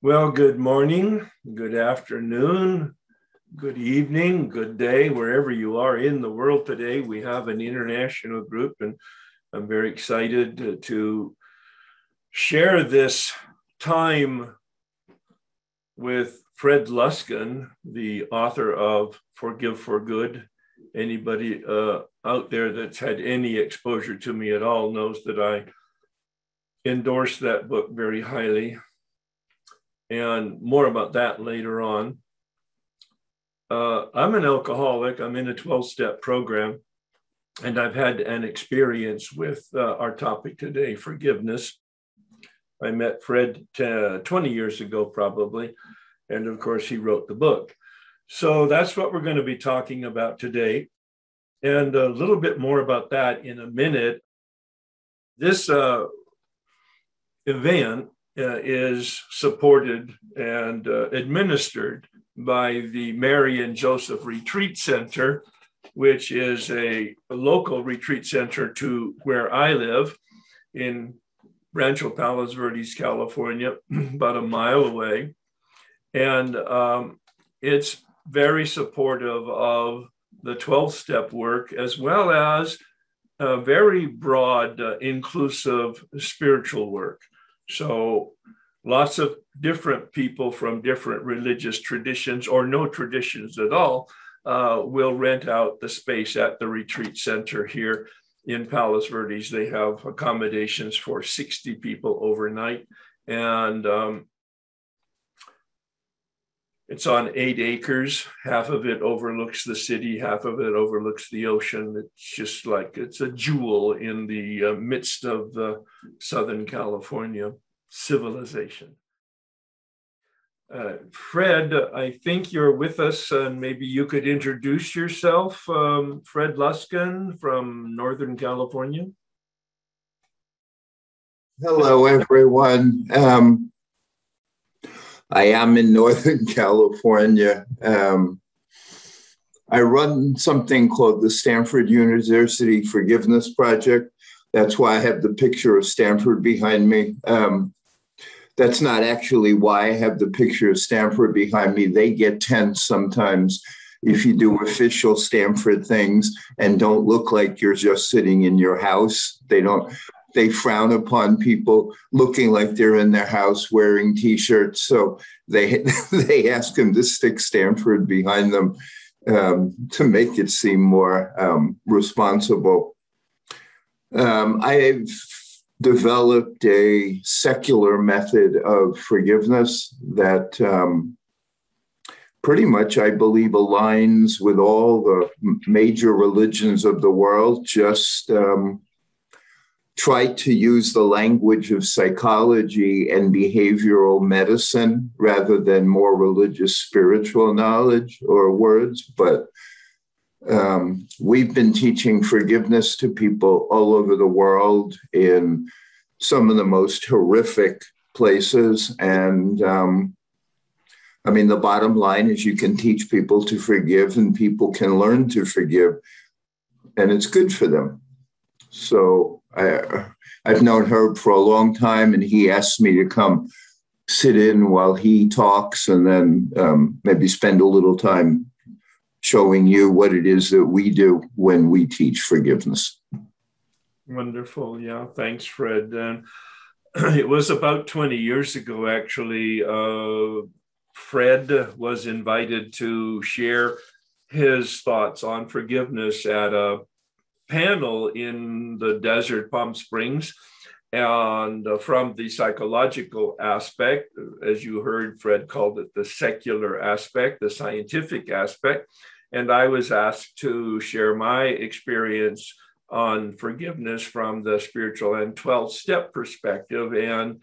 Well, good morning, good afternoon, good evening, good day, wherever you are in the world today. We have an international group, and I'm very excited to share this time with Fred Luskin, the author of Forgive for Good. Anybody uh, out there that's had any exposure to me at all knows that I endorse that book very highly and more about that later on. Uh, I'm an alcoholic. I'm in a 12 step program, and I've had an experience with uh, our topic today forgiveness. I met Fred t- 20 years ago, probably, and of course, he wrote the book. So that's what we're going to be talking about today. And a little bit more about that in a minute. This uh, event uh, is supported and uh, administered by the Mary and Joseph Retreat Center, which is a, local retreat center to where I live in Rancho Palos Verdes, California, about a mile away. And um, it's very supportive of the 12 step work as well as a very broad, uh, inclusive spiritual work. So lots of different people from different religious traditions or no traditions at all uh, will rent out the space at the retreat center here in Palos Verdes. They have accommodations for 60 people overnight. And um, it's on eight acres. Half of it overlooks the city, half of it overlooks the ocean. It's just like it's a jewel in the uh, midst of the Southern California civilization. Uh, Fred, I think you're with us, and maybe you could introduce yourself. Um, Fred Luskin from Northern California. Hello, everyone. Um, I am in Northern California. Um, I run something called the Stanford University Forgiveness Project. That's why I have the picture of Stanford behind me. Um, that's not actually why I have the picture of Stanford behind me. They get tense sometimes if you do official Stanford things and don't look like you're just sitting in your house. They don't they frown upon people looking like they're in their house wearing t-shirts. So they they ask them to stick Stanford behind them um, to make it seem more um, responsible. Um, I've developed a secular method of forgiveness that um, pretty much, I believe, aligns with all the major religions of the world. Just um, try to use the language of psychology and behavioral medicine rather than more religious spiritual knowledge or words. But um, we've been teaching forgiveness to people all over the world in some of the most horrific places. And um, I mean, the bottom line is you can teach people to forgive and people can learn to forgive, and it's good for them. So I, I've known Herb for a long time, and he asked me to come sit in while he talks and then um, maybe spend a little time showing you what it is that we do when we teach forgiveness. Wonderful. Yeah. Thanks, Fred. And it was about 20 years ago, actually. Uh, Fred was invited to share his thoughts on forgiveness at a panel in the desert Palm Springs. And uh, from the psychological aspect, as you heard, Fred called it the secular aspect, the scientific aspect. And I was asked to share my experience on forgiveness from the spiritual and 12 step perspective. And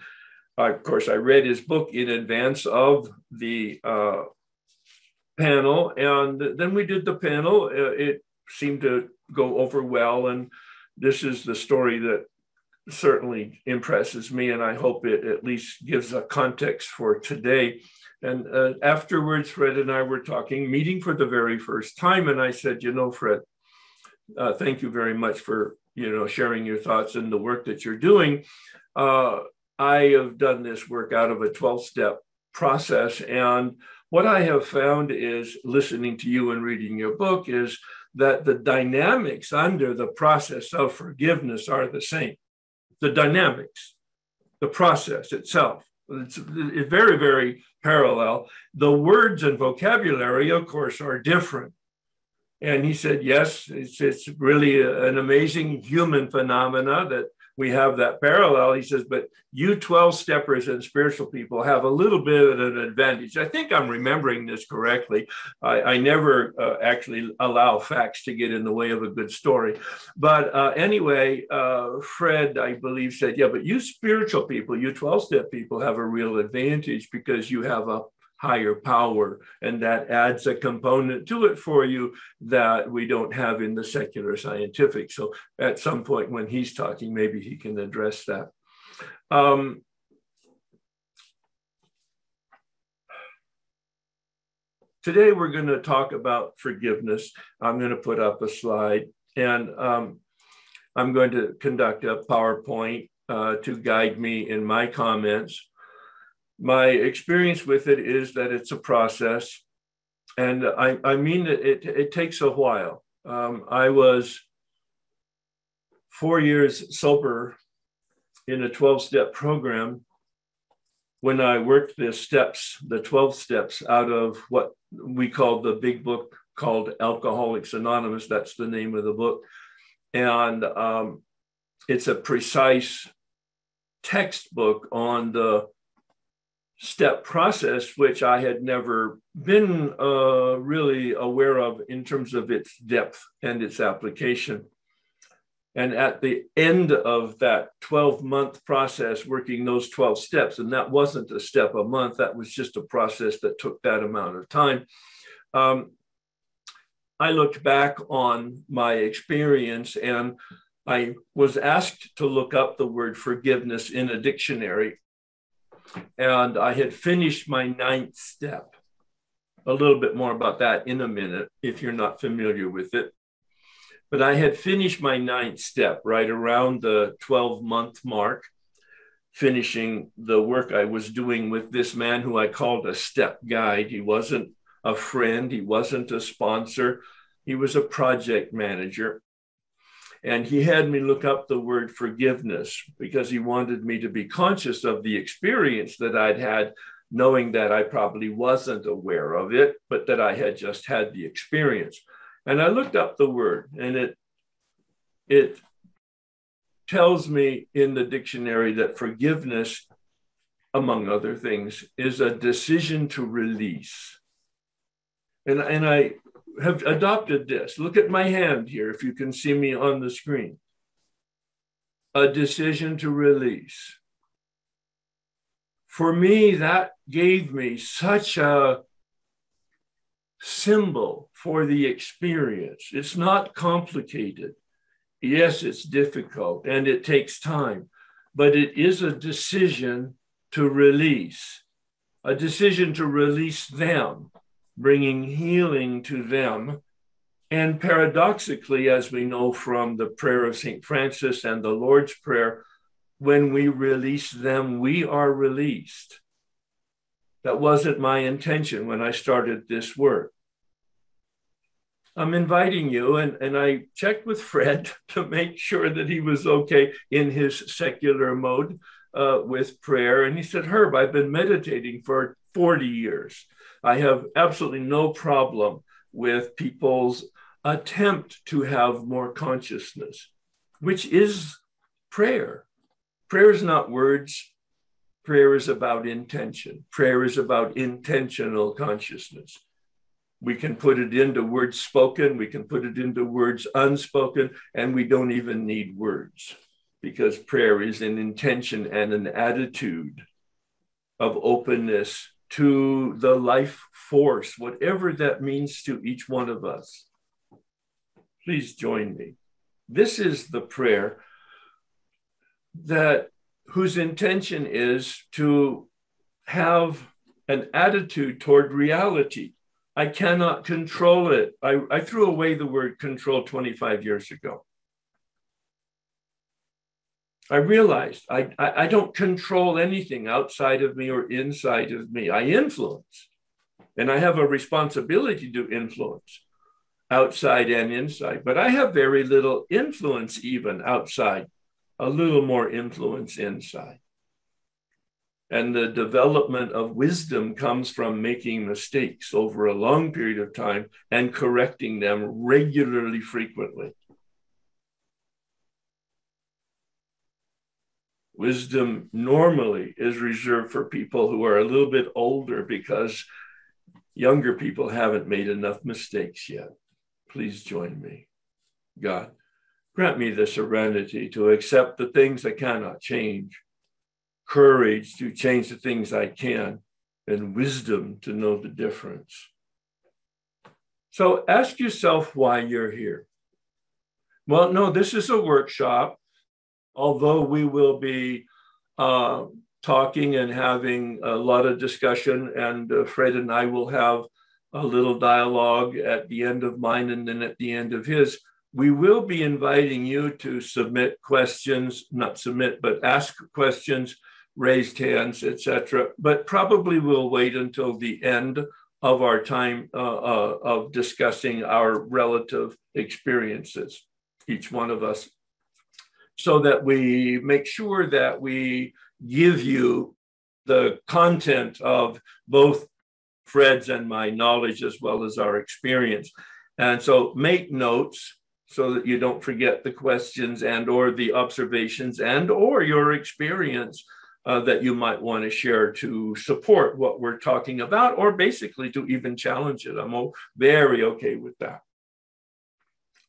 uh, of course, I read his book in advance of the uh, panel. And then we did the panel. Uh, it seemed to go over well. And this is the story that certainly impresses me, and I hope it at least gives a context for today. And uh, afterwards, Fred and I were talking, meeting for the very first time, and I said, "You know, Fred, uh, thank you very much for you know sharing your thoughts and the work that you're doing. Uh, I have done this work out of a 12-step process. And what I have found is listening to you and reading your book is that the dynamics under the process of forgiveness are the same. The dynamics, the process itself. It's, it's very, very parallel. The words and vocabulary, of course, are different. And he said, yes, it's, it's really an amazing human phenomena that we have that parallel. He says, but you 12 steppers and spiritual people have a little bit of an advantage. I think I'm remembering this correctly. I, I never uh, actually allow facts to get in the way of a good story. But uh, anyway, uh, Fred, I believe, said, yeah, but you spiritual people, you 12 step people have a real advantage because you have a higher power. And that adds a component to it for you that we don't have in the secular scientific. So at some point when he's talking, maybe he can address that. Um, today we're going to talk about forgiveness. I'm going to put up a slide and um, I'm going to conduct a PowerPoint uh, to guide me in my comments my experience with it is that it's a process. And I, I mean, it, it, it takes a while. Um, I was four years sober in a 12 step program when I worked the steps, the 12 steps out of what we call the big book called Alcoholics Anonymous. That's the name of the book. And um, it's a precise textbook on the step process, which I had never been uh, really aware of in terms of its depth and its application. And at the end of that 12 month process, working those 12 steps, and that wasn't a step a month, that was just a process that took that amount of time. Um, I looked back on my experience and I was asked to look up the word forgiveness in a dictionary and I had finished my ninth step. A little bit more about that in a minute if you're not familiar with it. But I had finished my ninth step right around the 12 month mark, finishing the work I was doing with this man who I called a step guide. He wasn't a friend, he wasn't a sponsor, he was a project manager. And he had me look up the word forgiveness because he wanted me to be conscious of the experience that I'd had, knowing that I probably wasn't aware of it, but that I had just had the experience. And I looked up the word, and it it tells me in the dictionary that forgiveness, among other things, is a decision to release. And, and I have adopted this. Look at my hand here, if you can see me on the screen. A decision to release. For me, that gave me such a symbol for the experience. It's not complicated. Yes, it's difficult and it takes time, but it is a decision to release, a decision to release them bringing healing to them. And paradoxically, as we know from the prayer of St. Francis and the Lord's Prayer, when we release them, we are released. That wasn't my intention when I started this work. I'm inviting you, and, and I checked with Fred to make sure that he was okay in his secular mode uh, with prayer. And he said, Herb, I've been meditating for 40 years. I have absolutely no problem with people's attempt to have more consciousness, which is prayer. Prayer is not words, prayer is about intention. Prayer is about intentional consciousness. We can put it into words spoken, we can put it into words unspoken, and we don't even need words because prayer is an intention and an attitude of openness to the life force, whatever that means to each one of us. Please join me. This is the prayer that whose intention is to have an attitude toward reality. I cannot control it. I, I threw away the word control 25 years ago. I realized I, I, I, don't control anything outside of me or inside of me. I influence, and I have a responsibility to influence outside and inside, but I have very little influence even outside, a little more influence inside. And the development of wisdom comes from making mistakes over a long period of time and correcting them regularly, frequently. Wisdom normally is reserved for people who are a little bit older because younger people haven't made enough mistakes yet. Please join me. God, grant me the serenity to accept the things I cannot change courage to change the things I can, and wisdom to know the difference. So ask yourself why you're here. Well, no, this is a workshop, although we will be uh, talking and having a lot of discussion, and uh, Fred and I will have a little dialogue at the end of mine and then at the end of his. We will be inviting you to submit questions, not submit, but ask questions raised hands, etc. But probably we'll wait until the end of our time uh, uh, of discussing our relative experiences, each one of us, so that we make sure that we give you the content of both Fred's and my knowledge as well as our experience. And so make notes so that you don't forget the questions and or the observations and or your experience uh, that you might want to share to support what we're talking about, or basically to even challenge it. I'm very okay with that.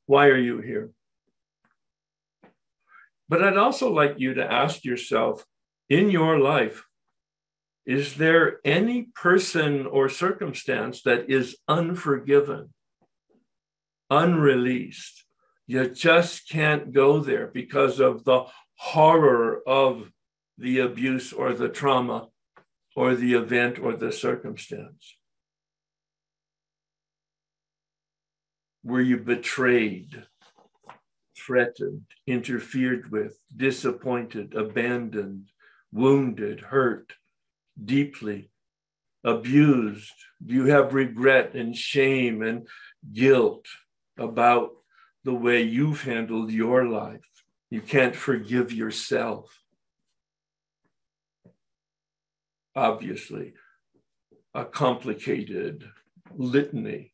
Why are you here? But I'd also like you to ask yourself in your life, is there any person or circumstance that is unforgiven, unreleased? You just can't go there because of the horror of the abuse or the trauma or the event or the circumstance? Were you betrayed, threatened, interfered with, disappointed, abandoned, wounded, hurt deeply, abused? Do you have regret and shame and guilt about the way you've handled your life? You can't forgive yourself. obviously a complicated litany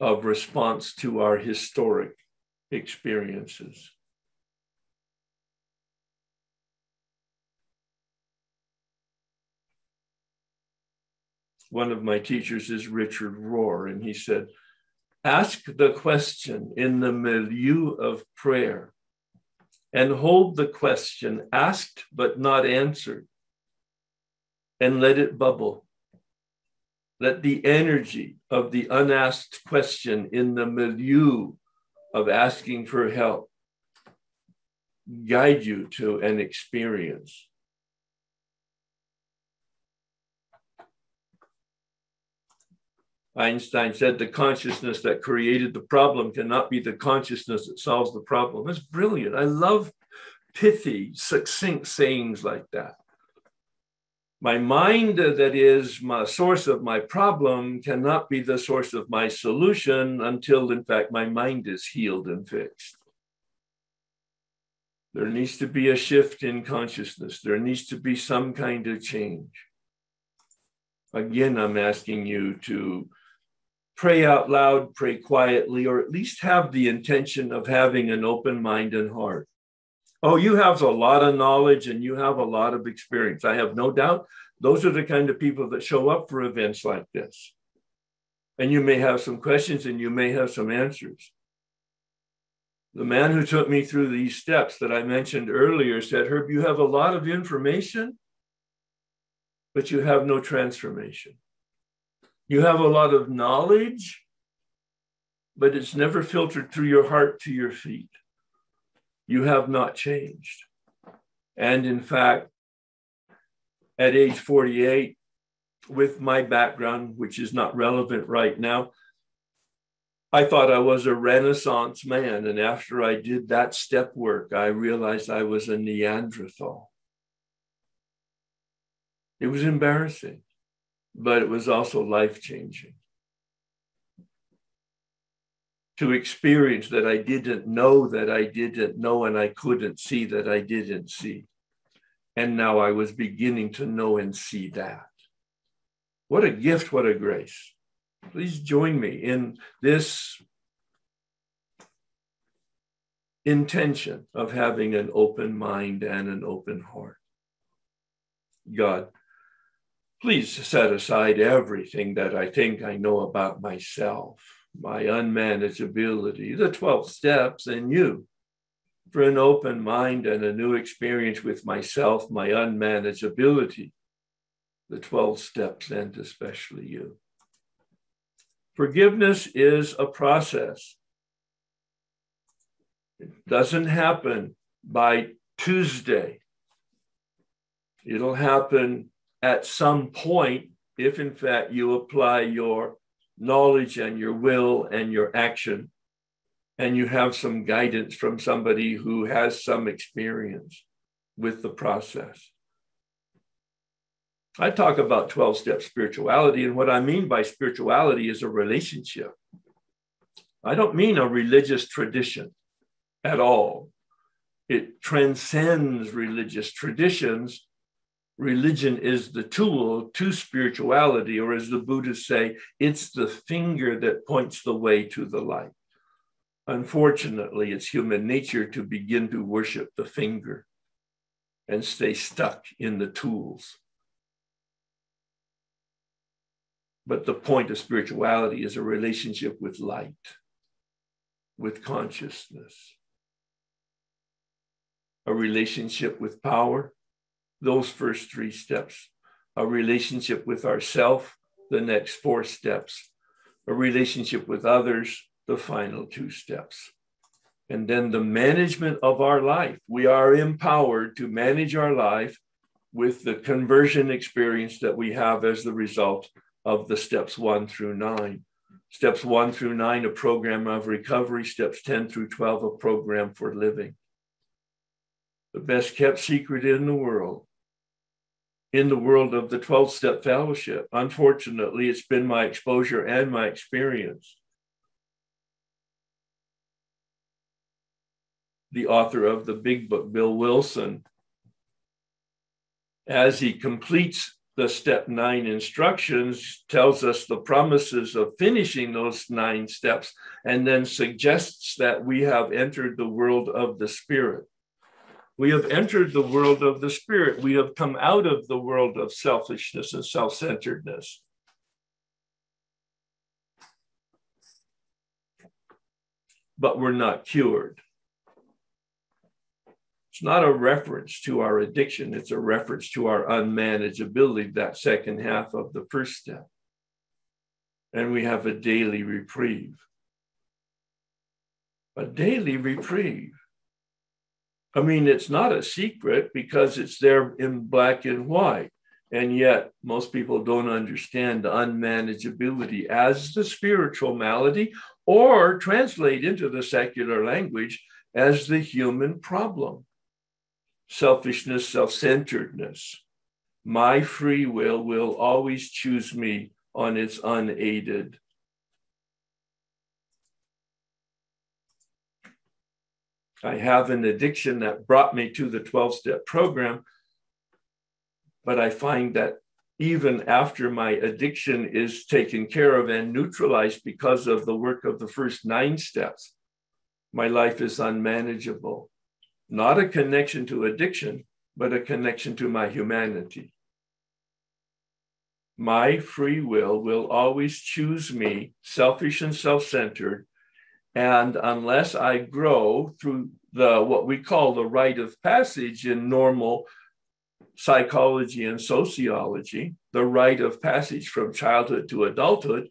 of response to our historic experiences. One of my teachers is Richard Rohr, and he said, Ask the question in the milieu of prayer and hold the question asked but not answered and let it bubble. Let the energy of the unasked question in the milieu of asking for help guide you to an experience. Einstein said the consciousness that created the problem cannot be the consciousness that solves the problem. That's brilliant. I love pithy, succinct sayings like that my mind uh, that is my source of my problem cannot be the source of my solution until in fact my mind is healed and fixed. There needs to be a shift in consciousness. There needs to be some kind of change. Again i'm asking you to pray out loud pray quietly or at least have the intention of having an open mind and heart Oh, you have a lot of knowledge and you have a lot of experience. I have no doubt those are the kind of people that show up for events like this. And you may have some questions and you may have some answers. The man who took me through these steps that I mentioned earlier said, Herb, you have a lot of information, but you have no transformation. You have a lot of knowledge, but it's never filtered through your heart to your feet you have not changed. And in fact, at age 48, with my background, which is not relevant right now, I thought I was a Renaissance man. And after I did that step work, I realized I was a Neanderthal. It was embarrassing, but it was also life changing. To experience that I didn't know that I didn't know, and I couldn't see that I didn't see. And now I was beginning to know and see that. What a gift, what a grace. Please join me in this intention of having an open mind and an open heart. God, please set aside everything that I think I know about myself, my unmanageability, the 12 steps, and you for an open mind and a new experience with myself, my unmanageability, the 12 steps, and especially you. Forgiveness is a process. It doesn't happen by Tuesday. It'll happen at some point if, in fact, you apply your knowledge and your will and your action, and you have some guidance from somebody who has some experience with the process. I talk about 12 step spirituality, and what I mean by spirituality is a relationship. I don't mean a religious tradition at all. It transcends religious traditions. Religion is the tool to spirituality, or as the Buddhists say, it's the finger that points the way to the light. Unfortunately, it's human nature to begin to worship the finger and stay stuck in the tools. But the point of spirituality is a relationship with light, with consciousness, a relationship with power, those first three steps, a relationship with ourself, the next four steps, a relationship with others, the final two steps. And then the management of our life. We are empowered to manage our life with the conversion experience that we have as the result of the steps one through nine. Steps one through nine, a program of recovery. Steps 10 through 12, a program for living. The best kept secret in the world, in the world of the 12 step fellowship. Unfortunately, it's been my exposure and my experience. The author of the big book, Bill Wilson, as he completes the step nine instructions tells us the promises of finishing those nine steps and then suggests that we have entered the world of the spirit. We have entered the world of the spirit. We have come out of the world of selfishness and self centeredness. But we're not cured. It's not a reference to our addiction, it's a reference to our unmanageability, that second half of the first step. And we have a daily reprieve. A daily reprieve. I mean, it's not a secret because it's there in black and white. And yet, most people don't understand unmanageability as the spiritual malady or translate into the secular language as the human problem selfishness, self centeredness. My free will will always choose me on its unaided. I have an addiction that brought me to the 12 step program, but I find that even after my addiction is taken care of and neutralized because of the work of the first nine steps, my life is unmanageable not a connection to addiction, but a connection to my humanity. My free will will always choose me, selfish and self centered. And unless I grow through the what we call the rite of passage in normal psychology and sociology, the rite of passage from childhood to adulthood,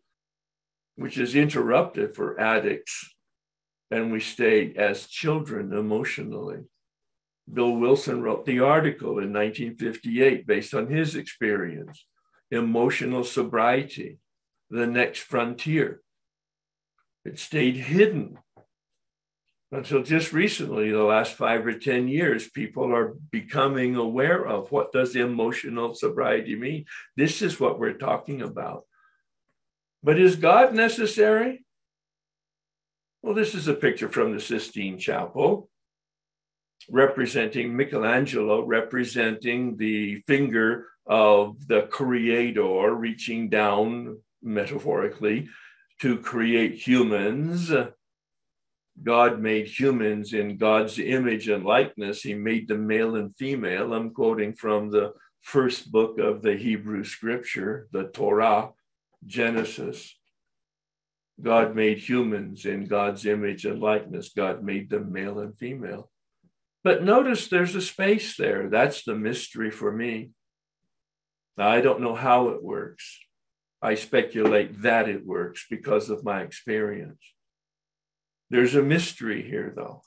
which is interrupted for addicts and we stay as children emotionally. Bill Wilson wrote the article in 1958 based on his experience Emotional Sobriety, the Next Frontier. It stayed hidden until just recently, the last five or 10 years, people are becoming aware of what does emotional sobriety mean? This is what we're talking about. But is God necessary? Well, this is a picture from the Sistine Chapel representing Michelangelo, representing the finger of the creator reaching down metaphorically to create humans God made humans in God's image and likeness. He made them male and female. I'm quoting from the first book of the Hebrew scripture, the Torah, Genesis. God made humans in God's image and likeness. God made them male and female. But notice there's a space there. That's the mystery for me. I don't know how it works. I speculate that it works because of my experience. There's a mystery here, though.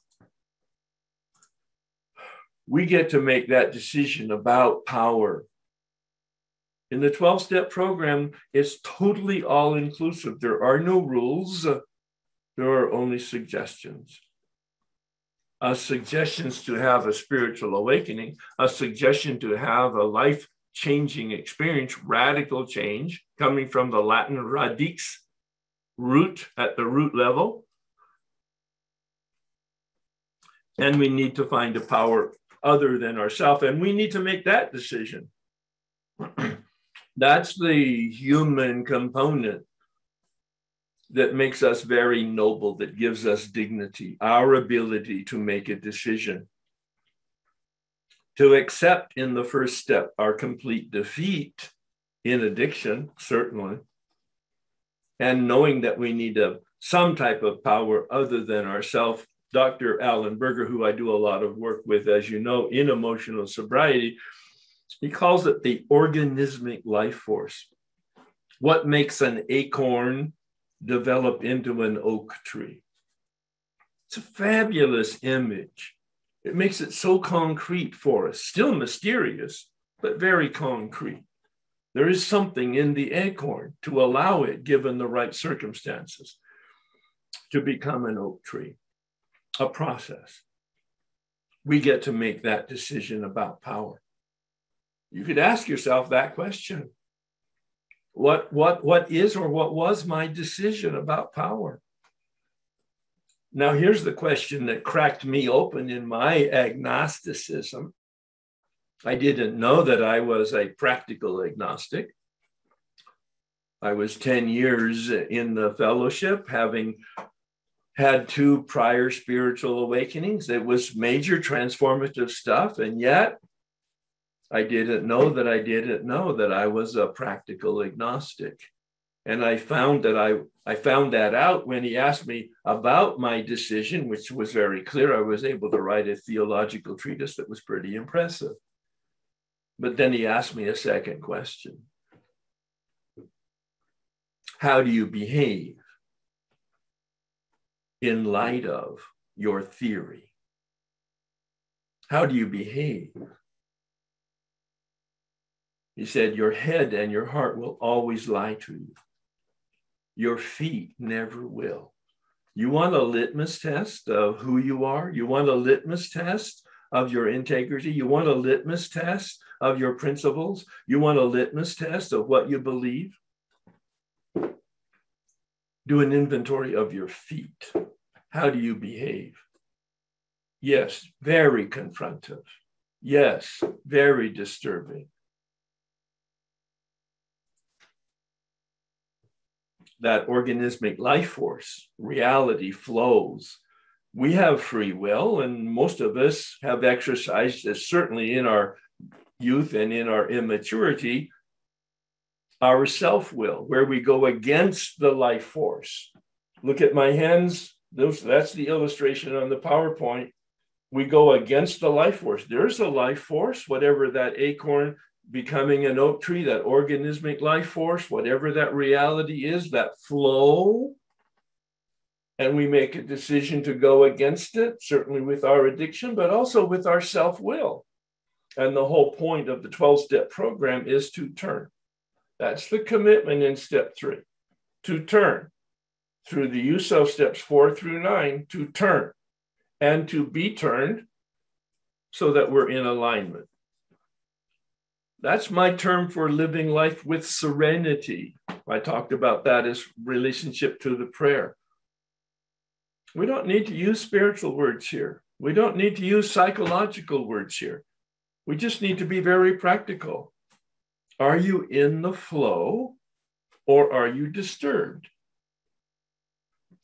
We get to make that decision about power. In the 12 step program, it's totally all inclusive. There are no rules, there are only suggestions. A suggestions to have a spiritual awakening, a suggestion to have a life changing experience, radical change coming from the Latin radix, root at the root level, and we need to find a power other than ourselves and we need to make that decision. That's the human component that makes us very noble that gives us dignity our ability to make a decision to accept in the first step our complete defeat in addiction certainly and knowing that we need a, some type of power other than ourself Dr. Allen Berger, who I do a lot of work with, as you know, in emotional sobriety, he calls it the organismic life force. What makes an acorn develop into an oak tree? It's a fabulous image. It makes it so concrete for us, still mysterious, but very concrete. There is something in the acorn to allow it, given the right circumstances, to become an oak tree a process. We get to make that decision about power. You could ask yourself that question. What, what, what is or what was my decision about power? Now, here's the question that cracked me open in my agnosticism. I didn't know that I was a practical agnostic. I was 10 years in the fellowship, having had two prior spiritual awakenings. It was major transformative stuff. And yet, I didn't know that I didn't know that I was a practical agnostic. And I found that I, I found that out when he asked me about my decision, which was very clear. I was able to write a theological treatise that was pretty impressive. But then he asked me a second question How do you behave? in light of your theory? How do you behave? He said, Your head and your heart will always lie to you. Your feet never will. You want a litmus test of who you are? You want a litmus test of your integrity? You want a litmus test of your principles? You want a litmus test of what you believe? Do an inventory of your feet. How do you behave? Yes, very confrontive. Yes, very disturbing. That organismic life force, reality flows. We have free will, and most of us have exercised, certainly in our youth and in our immaturity, our self will, where we go against the life force. Look at my hands, those, that's the illustration on the PowerPoint. We go against the life force. There's a life force, whatever that acorn becoming an oak tree, that organismic life force, whatever that reality is, that flow. And we make a decision to go against it, certainly with our addiction, but also with our self will. And the whole point of the 12 step program is to turn. That's the commitment in step three to turn through the use of steps four through nine to turn and to be turned so that we're in alignment. That's my term for living life with serenity. I talked about that as relationship to the prayer. We don't need to use spiritual words here. We don't need to use psychological words here. We just need to be very practical. Are you in the flow or are you disturbed?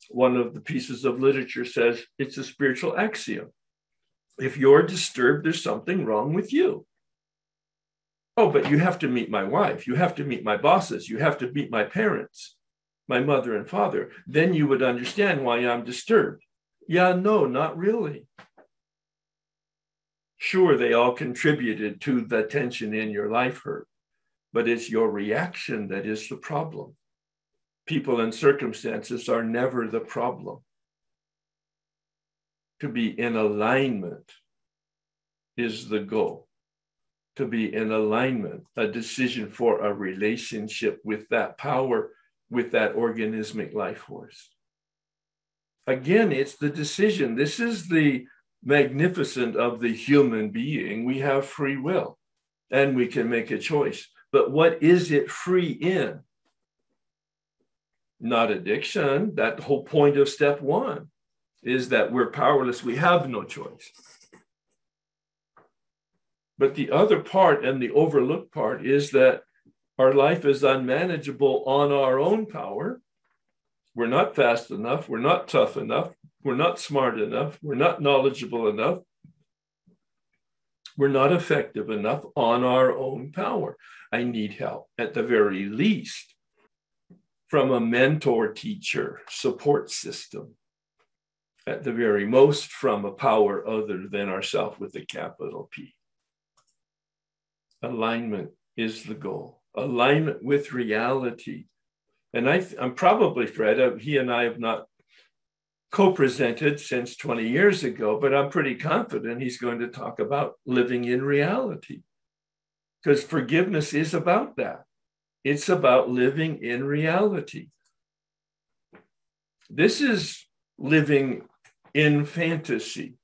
One of the pieces of literature says it's a spiritual axiom. If you're disturbed, there's something wrong with you. Oh, but you have to meet my wife. You have to meet my bosses. You have to meet my parents, my mother and father. Then you would understand why I'm disturbed. Yeah, no, not really. Sure, they all contributed to the tension in your life hurt, but it's your reaction that is the problem. People and circumstances are never the problem. To be in alignment is the goal. To be in alignment, a decision for a relationship with that power, with that organismic life force. Again, it's the decision. This is the magnificent of the human being, we have free will and we can make a choice. But what is it free in? Not addiction. That whole point of step one is that we're powerless, we have no choice. But the other part and the overlooked part is that our life is unmanageable on our own power. We're not fast enough, we're not tough enough, we're not smart enough. We're not knowledgeable enough. We're not effective enough on our own power. I need help at the very least from a mentor teacher support system. At the very most, from a power other than ourself with a capital P. Alignment is the goal. Alignment with reality. And I, am probably Fred. Uh, he and I have not co-presented since 20 years ago, but I'm pretty confident he's going to talk about living in reality. Because forgiveness is about that. It's about living in reality. This is living in fantasy,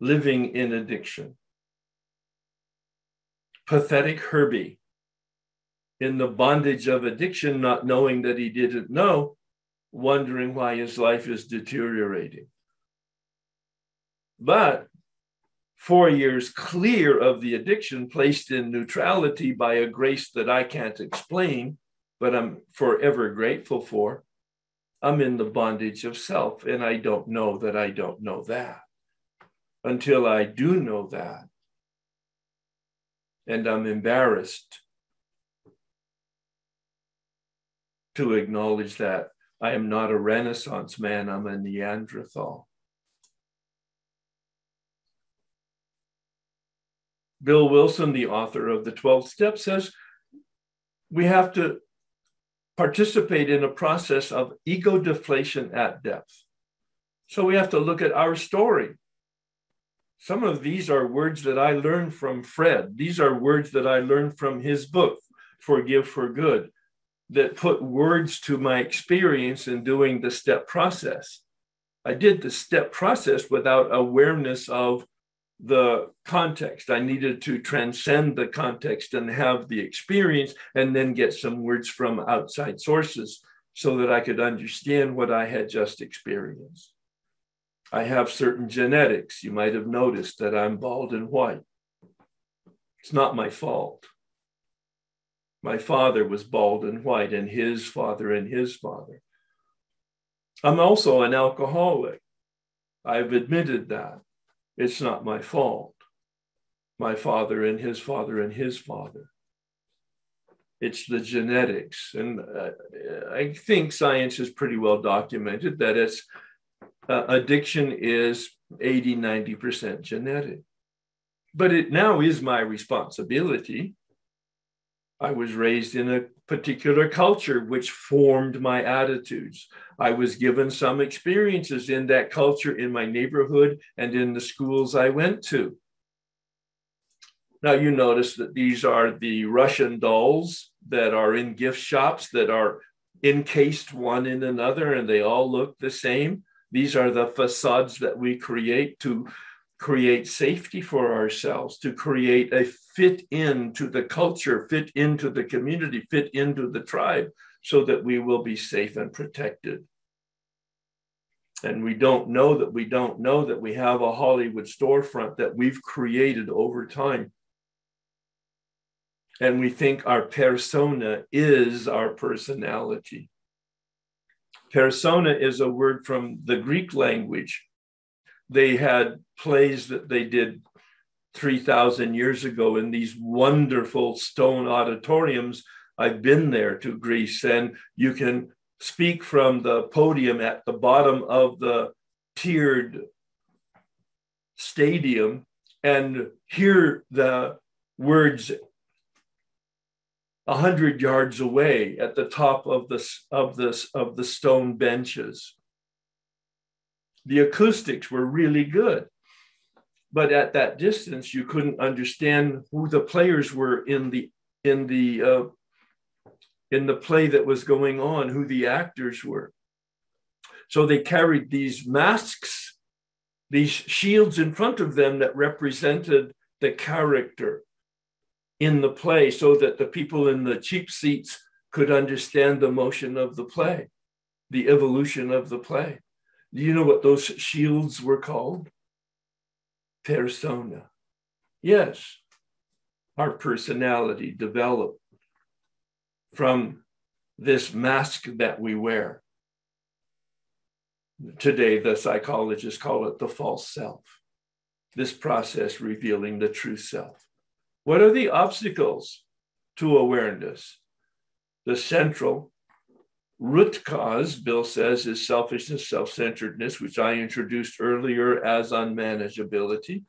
living in addiction. Pathetic Herbie, in the bondage of addiction, not knowing that he didn't know, wondering why his life is deteriorating. But four years clear of the addiction, placed in neutrality by a grace that I can't explain, but I'm forever grateful for. I'm in the bondage of self, and I don't know that I don't know that until I do know that. And I'm embarrassed to acknowledge that I am not a Renaissance man, I'm a Neanderthal. Bill Wilson, the author of The 12 Steps, says we have to participate in a process of ego deflation at depth. So we have to look at our story. Some of these are words that I learned from Fred. These are words that I learned from his book, Forgive for Good that put words to my experience in doing the step process. I did the step process without awareness of the context. I needed to transcend the context and have the experience and then get some words from outside sources so that I could understand what I had just experienced. I have certain genetics. You might have noticed that I'm bald and white. It's not my fault. My father was bald and white, and his father and his father. I'm also an alcoholic. I've admitted that. It's not my fault. My father and his father and his father. It's the genetics. And uh, I think science is pretty well documented that it's uh, addiction is 80, 90% genetic. But it now is my responsibility I was raised in a particular culture which formed my attitudes. I was given some experiences in that culture in my neighborhood and in the schools I went to. Now, you notice that these are the Russian dolls that are in gift shops that are encased one in another and they all look the same. These are the facades that we create to create safety for ourselves, to create a fit into the culture, fit into the community, fit into the tribe, so that we will be safe and protected. And we don't know that we don't know that we have a Hollywood storefront that we've created over time and we think our persona is our personality. Persona is a word from the Greek language. They had plays that they did 3,000 years ago in these wonderful stone auditoriums. I've been there to Greece, and you can speak from the podium at the bottom of the tiered stadium and hear the words a hundred yards away at the top of this of this of the stone benches. The acoustics were really good, but at that distance, you couldn't understand who the players were in the in the uh, in the play that was going on, who the actors were. So they carried these masks, these shields in front of them that represented the character in the play so that the people in the cheap seats could understand the motion of the play, the evolution of the play. Do you know what those shields were called? Persona. Yes, our personality developed from this mask that we wear. Today, the psychologists call it the false self, this process revealing the true self. What are the obstacles to awareness? The central root cause, Bill says, is selfishness, self centeredness, which I introduced earlier as unmanageability.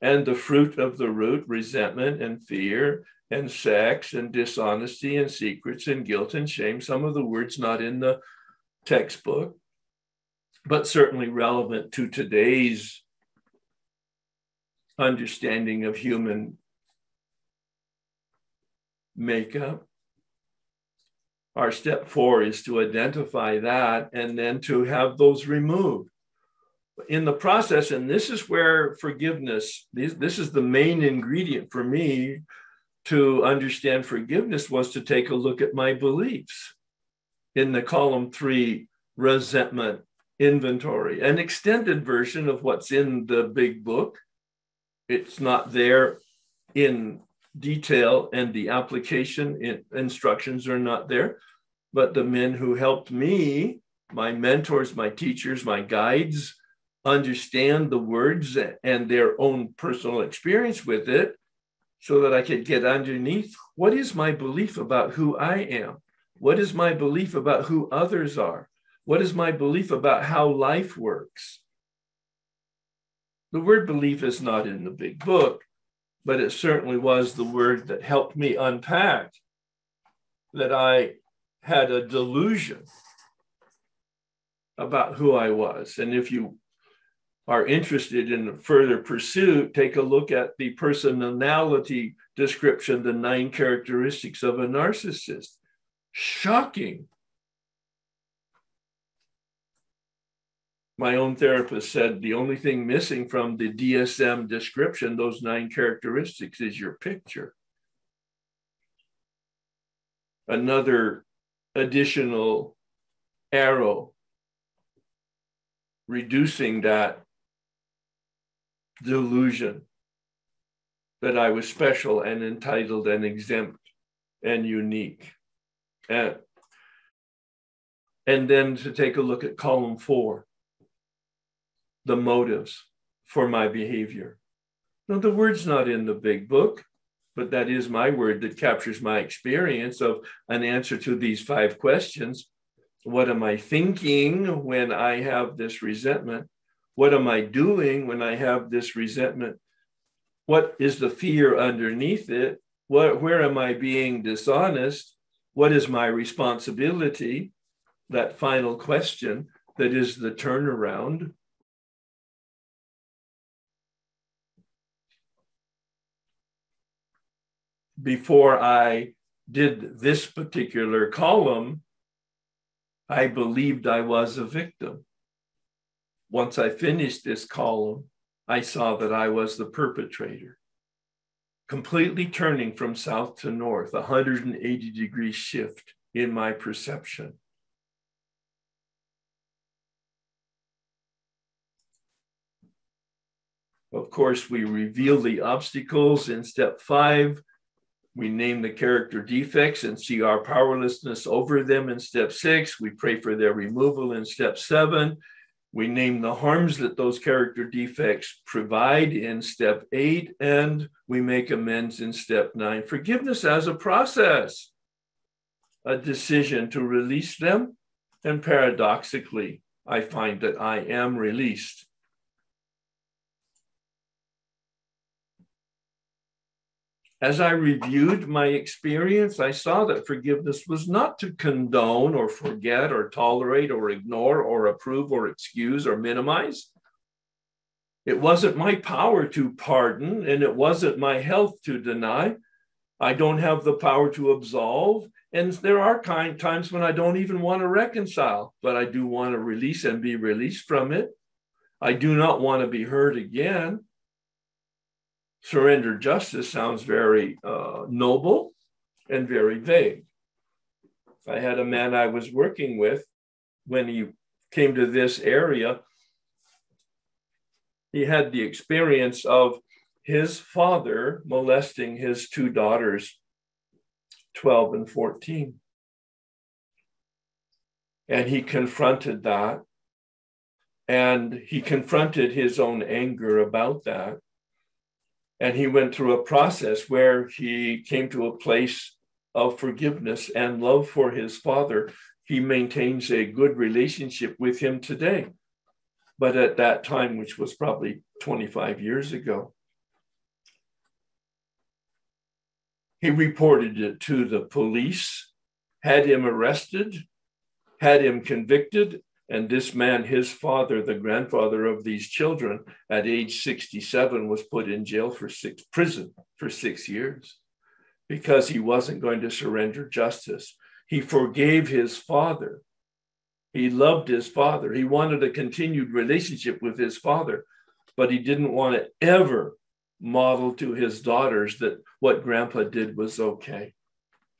And the fruit of the root, resentment and fear and sex and dishonesty and secrets and guilt and shame. Some of the words not in the textbook, but certainly relevant to today's understanding of human makeup. Our step four is to identify that and then to have those removed. In the process, and this is where forgiveness, this, this is the main ingredient for me to understand forgiveness, was to take a look at my beliefs. In the column three, resentment inventory, an extended version of what's in the big book. It's not there in detail and the application in, instructions are not there. But the men who helped me, my mentors, my teachers, my guides, understand the words and their own personal experience with it so that I could get underneath what is my belief about who I am? What is my belief about who others are? What is my belief about how life works? The word belief is not in the big book, but it certainly was the word that helped me unpack that I had a delusion about who I was. And if you are interested in further pursuit, take a look at the personality description, the nine characteristics of a narcissist. Shocking my own therapist said the only thing missing from the DSM description, those nine characteristics, is your picture. Another additional arrow reducing that delusion that I was special and entitled and exempt and unique. And, and then to take a look at column four the motives for my behavior. Now, the word's not in the big book, but that is my word that captures my experience of an answer to these five questions. What am I thinking when I have this resentment? What am I doing when I have this resentment? What is the fear underneath it? What, where am I being dishonest? What is my responsibility? That final question that is the turnaround. Before I did this particular column, I believed I was a victim. Once I finished this column, I saw that I was the perpetrator. Completely turning from south to north, 180 degree shift in my perception. Of course, we reveal the obstacles in step five. We name the character defects and see our powerlessness over them in step six. We pray for their removal in step seven. We name the harms that those character defects provide in step eight, and we make amends in step nine. Forgiveness as a process, a decision to release them. And paradoxically, I find that I am released As I reviewed my experience, I saw that forgiveness was not to condone or forget or tolerate or ignore or approve or excuse or minimize. It wasn't my power to pardon, and it wasn't my health to deny. I don't have the power to absolve. And there are kind times when I don't even want to reconcile, but I do want to release and be released from it. I do not want to be hurt again surrender justice sounds very uh, noble and very vague. I had a man I was working with when he came to this area. He had the experience of his father molesting his two daughters, 12 and 14. And he confronted that. And he confronted his own anger about that. And he went through a process where he came to a place of forgiveness and love for his father. He maintains a good relationship with him today. But at that time, which was probably 25 years ago, he reported it to the police, had him arrested, had him convicted, and this man, his father, the grandfather of these children, at age 67, was put in jail for six prison for six years because he wasn't going to surrender justice. He forgave his father. He loved his father. He wanted a continued relationship with his father, but he didn't want to ever model to his daughters that what grandpa did was okay.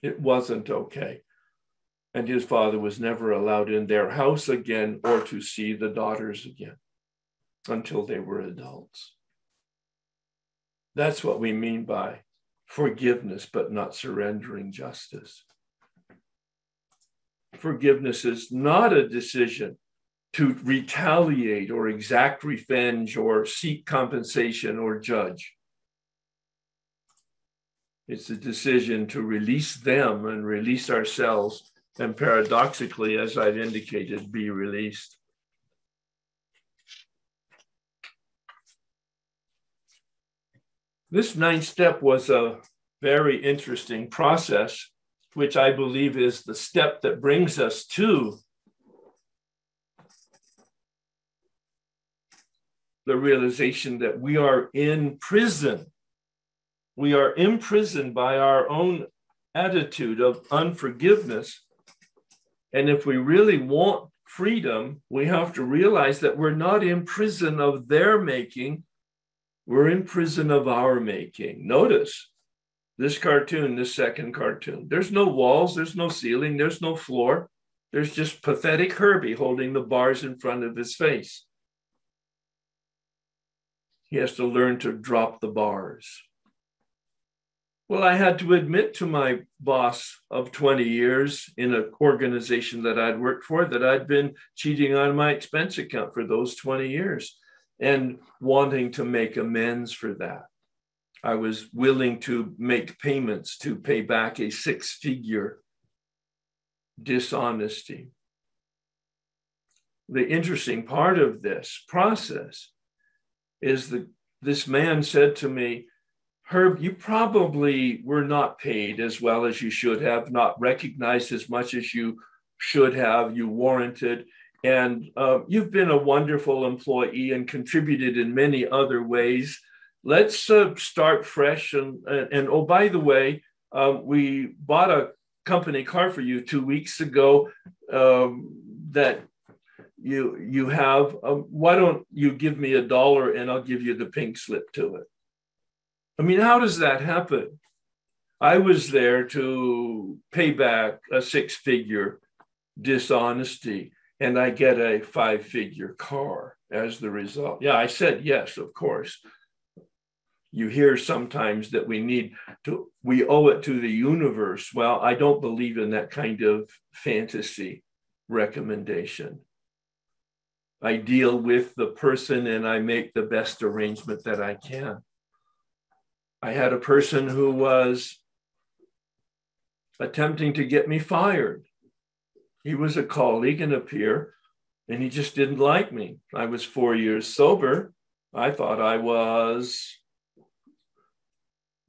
It wasn't okay and his father was never allowed in their house again or to see the daughters again until they were adults. That's what we mean by forgiveness, but not surrendering justice. Forgiveness is not a decision to retaliate or exact revenge or seek compensation or judge. It's a decision to release them and release ourselves and paradoxically, as I've indicated, be released. This ninth step was a very interesting process, which I believe is the step that brings us to the realization that we are in prison. We are imprisoned by our own attitude of unforgiveness and if we really want freedom, we have to realize that we're not in prison of their making, we're in prison of our making. Notice this cartoon, this second cartoon. There's no walls, there's no ceiling, there's no floor. There's just pathetic Herbie holding the bars in front of his face. He has to learn to drop the bars. Well, I had to admit to my boss of 20 years in an organization that I'd worked for that I'd been cheating on my expense account for those 20 years and wanting to make amends for that. I was willing to make payments to pay back a six figure dishonesty. The interesting part of this process is that this man said to me, Herb, you probably were not paid as well as you should have, not recognized as much as you should have, you warranted. And uh, you've been a wonderful employee and contributed in many other ways. Let's uh, start fresh. And, and, and, oh, by the way, um, we bought a company car for you two weeks ago. um, that you you have um, why don't you give me a dollar and i'll give you the pink slip to it i mean how does that happen? I was there to pay back a six figure dishonesty and i get a five figure car as the result. Yeah i said yes of course. You hear sometimes that we need to we owe it to the universe. Well i don't believe in that kind of fantasy recommendation. I deal with the person and I make the best arrangement that I can. I had a person who was attempting to get me fired. He was a colleague and a peer, and he just didn't like me. I was four years sober. I thought I was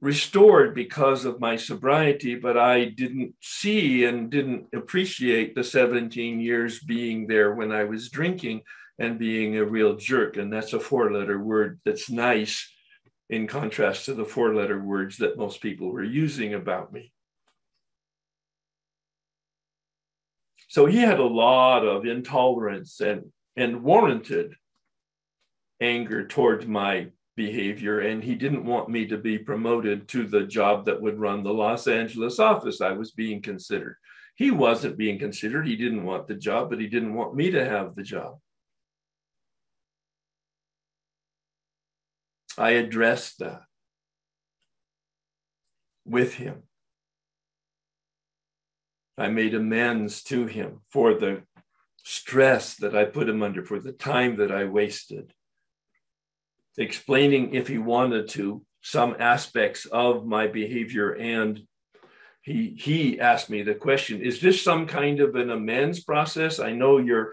restored because of my sobriety, but I didn't see and didn't appreciate the 17 years being there when I was drinking and being a real jerk. And that's a four letter word that's nice in contrast to the four letter words that most people were using about me. So he had a lot of intolerance and, and warranted anger towards my behavior. And he didn't want me to be promoted to the job that would run the Los Angeles office I was being considered. He wasn't being considered. He didn't want the job, but he didn't want me to have the job. I addressed that with him. I made amends to him for the stress that I put him under, for the time that I wasted, explaining if he wanted to some aspects of my behavior. And he, he asked me the question Is this some kind of an amends process? I know you're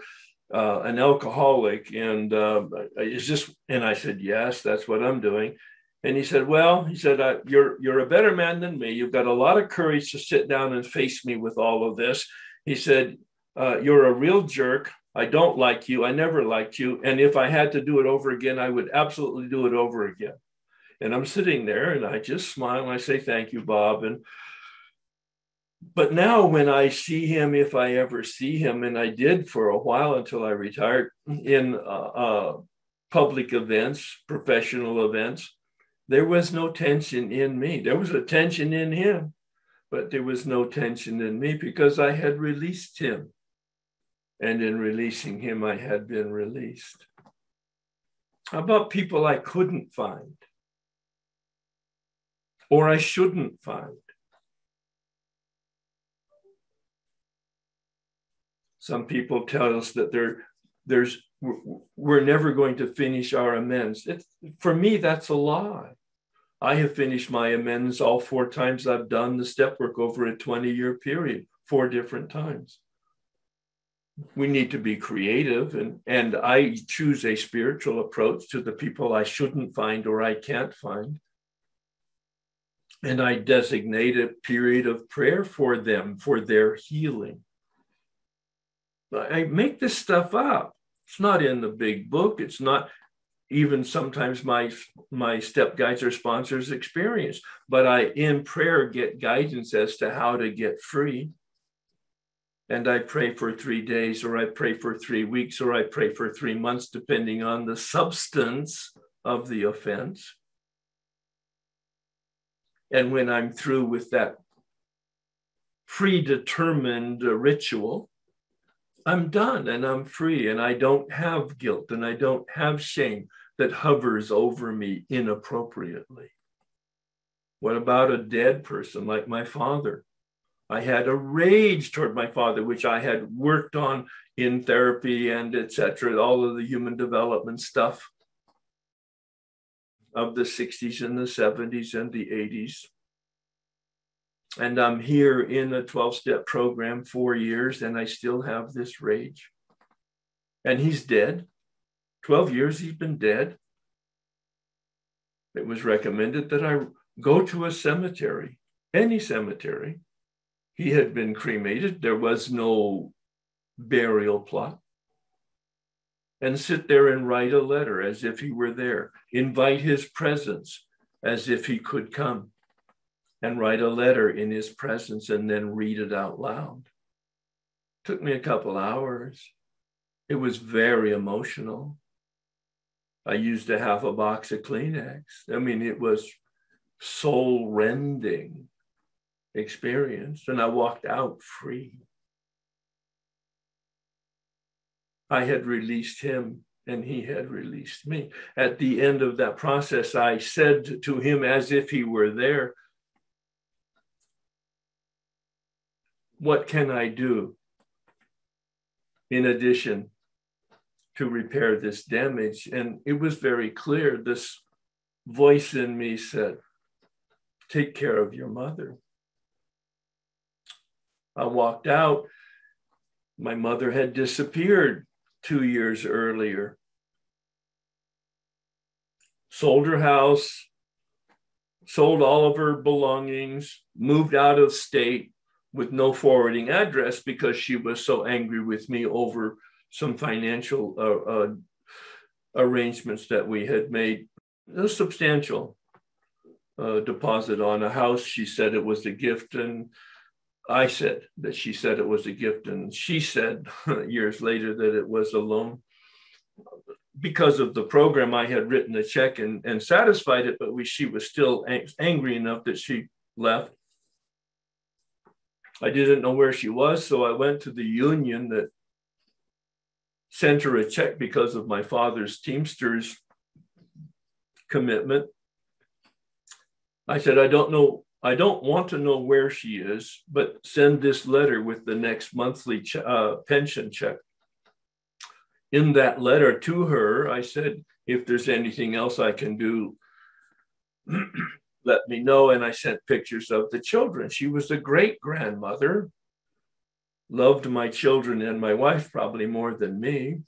uh, an alcoholic and uh, is this and i said yes that's what i'm doing. And he said well he said you're you're a better man than me. You've got a lot of courage to sit down and face me with all of this. He said uh, you're a real jerk. I don't like you. I never liked you. And if i had to do it over again i would absolutely do it over again. And i'm sitting there and i just smile and i say thank you bob. And but now when I see him, if I ever see him, and I did for a while until I retired in uh, uh, public events, professional events, there was no tension in me. There was a tension in him, but there was no tension in me because I had released him. And in releasing him, I had been released. How about people I couldn't find or I shouldn't find? Some people tell us that there, there's, we're never going to finish our amends. For me, that's a lie. I have finished my amends all four times I've done the step work over a 20 year period, four different times. We need to be creative, and, and I choose a spiritual approach to the people I shouldn't find or I can't find. And I designate a period of prayer for them for their healing. I make this stuff up. It's not in the big book. It's not even sometimes my my step guides or sponsors experience, but I in prayer get guidance as to how to get free. And I pray for three days, or I pray for three weeks, or I pray for three months, depending on the substance of the offense. And when I'm through with that predetermined ritual, I'm done and I'm free and I don't have guilt and I don't have shame that hovers over me inappropriately. What about a dead person like my father? I had a rage toward my father, which I had worked on in therapy and etc. all of the human development stuff of the 60s and the 70s and the 80s and I'm here in a 12 step program four years and I still have this rage. And he's dead. 12 years he's been dead. It was recommended that I go to a cemetery, any cemetery. He had been cremated, there was no burial plot. And sit there and write a letter as if he were there, invite his presence as if he could come and write a letter in his presence and then read it out loud. Took me a couple hours. It was very emotional. I used a half a box of Kleenex. I mean, it was soul rending experience. And I walked out free. I had released him and he had released me. At the end of that process, I said to him as if he were there, What can I do in addition to repair this damage? And it was very clear. This voice in me said, Take care of your mother. I walked out. My mother had disappeared two years earlier. Sold her house, sold all of her belongings, moved out of state with no forwarding address because she was so angry with me over some financial uh, uh, arrangements that we had made. A substantial uh, deposit on a house. She said it was a gift, and I said that she said it was a gift, and she said years later that it was a loan. Because of the program, I had written a check and, and satisfied it, but we, she was still ang- angry enough that she left. I didn't know where she was, so I went to the union that sent her a check because of my father's Teamsters commitment. I said, I don't know I don't want to know where she is, but send this letter with the next monthly uh, pension check. In that letter to her, I said, if there's anything else I can do, let me know. And I sent pictures of the children. She was a great grandmother, loved my children and my wife probably more than me.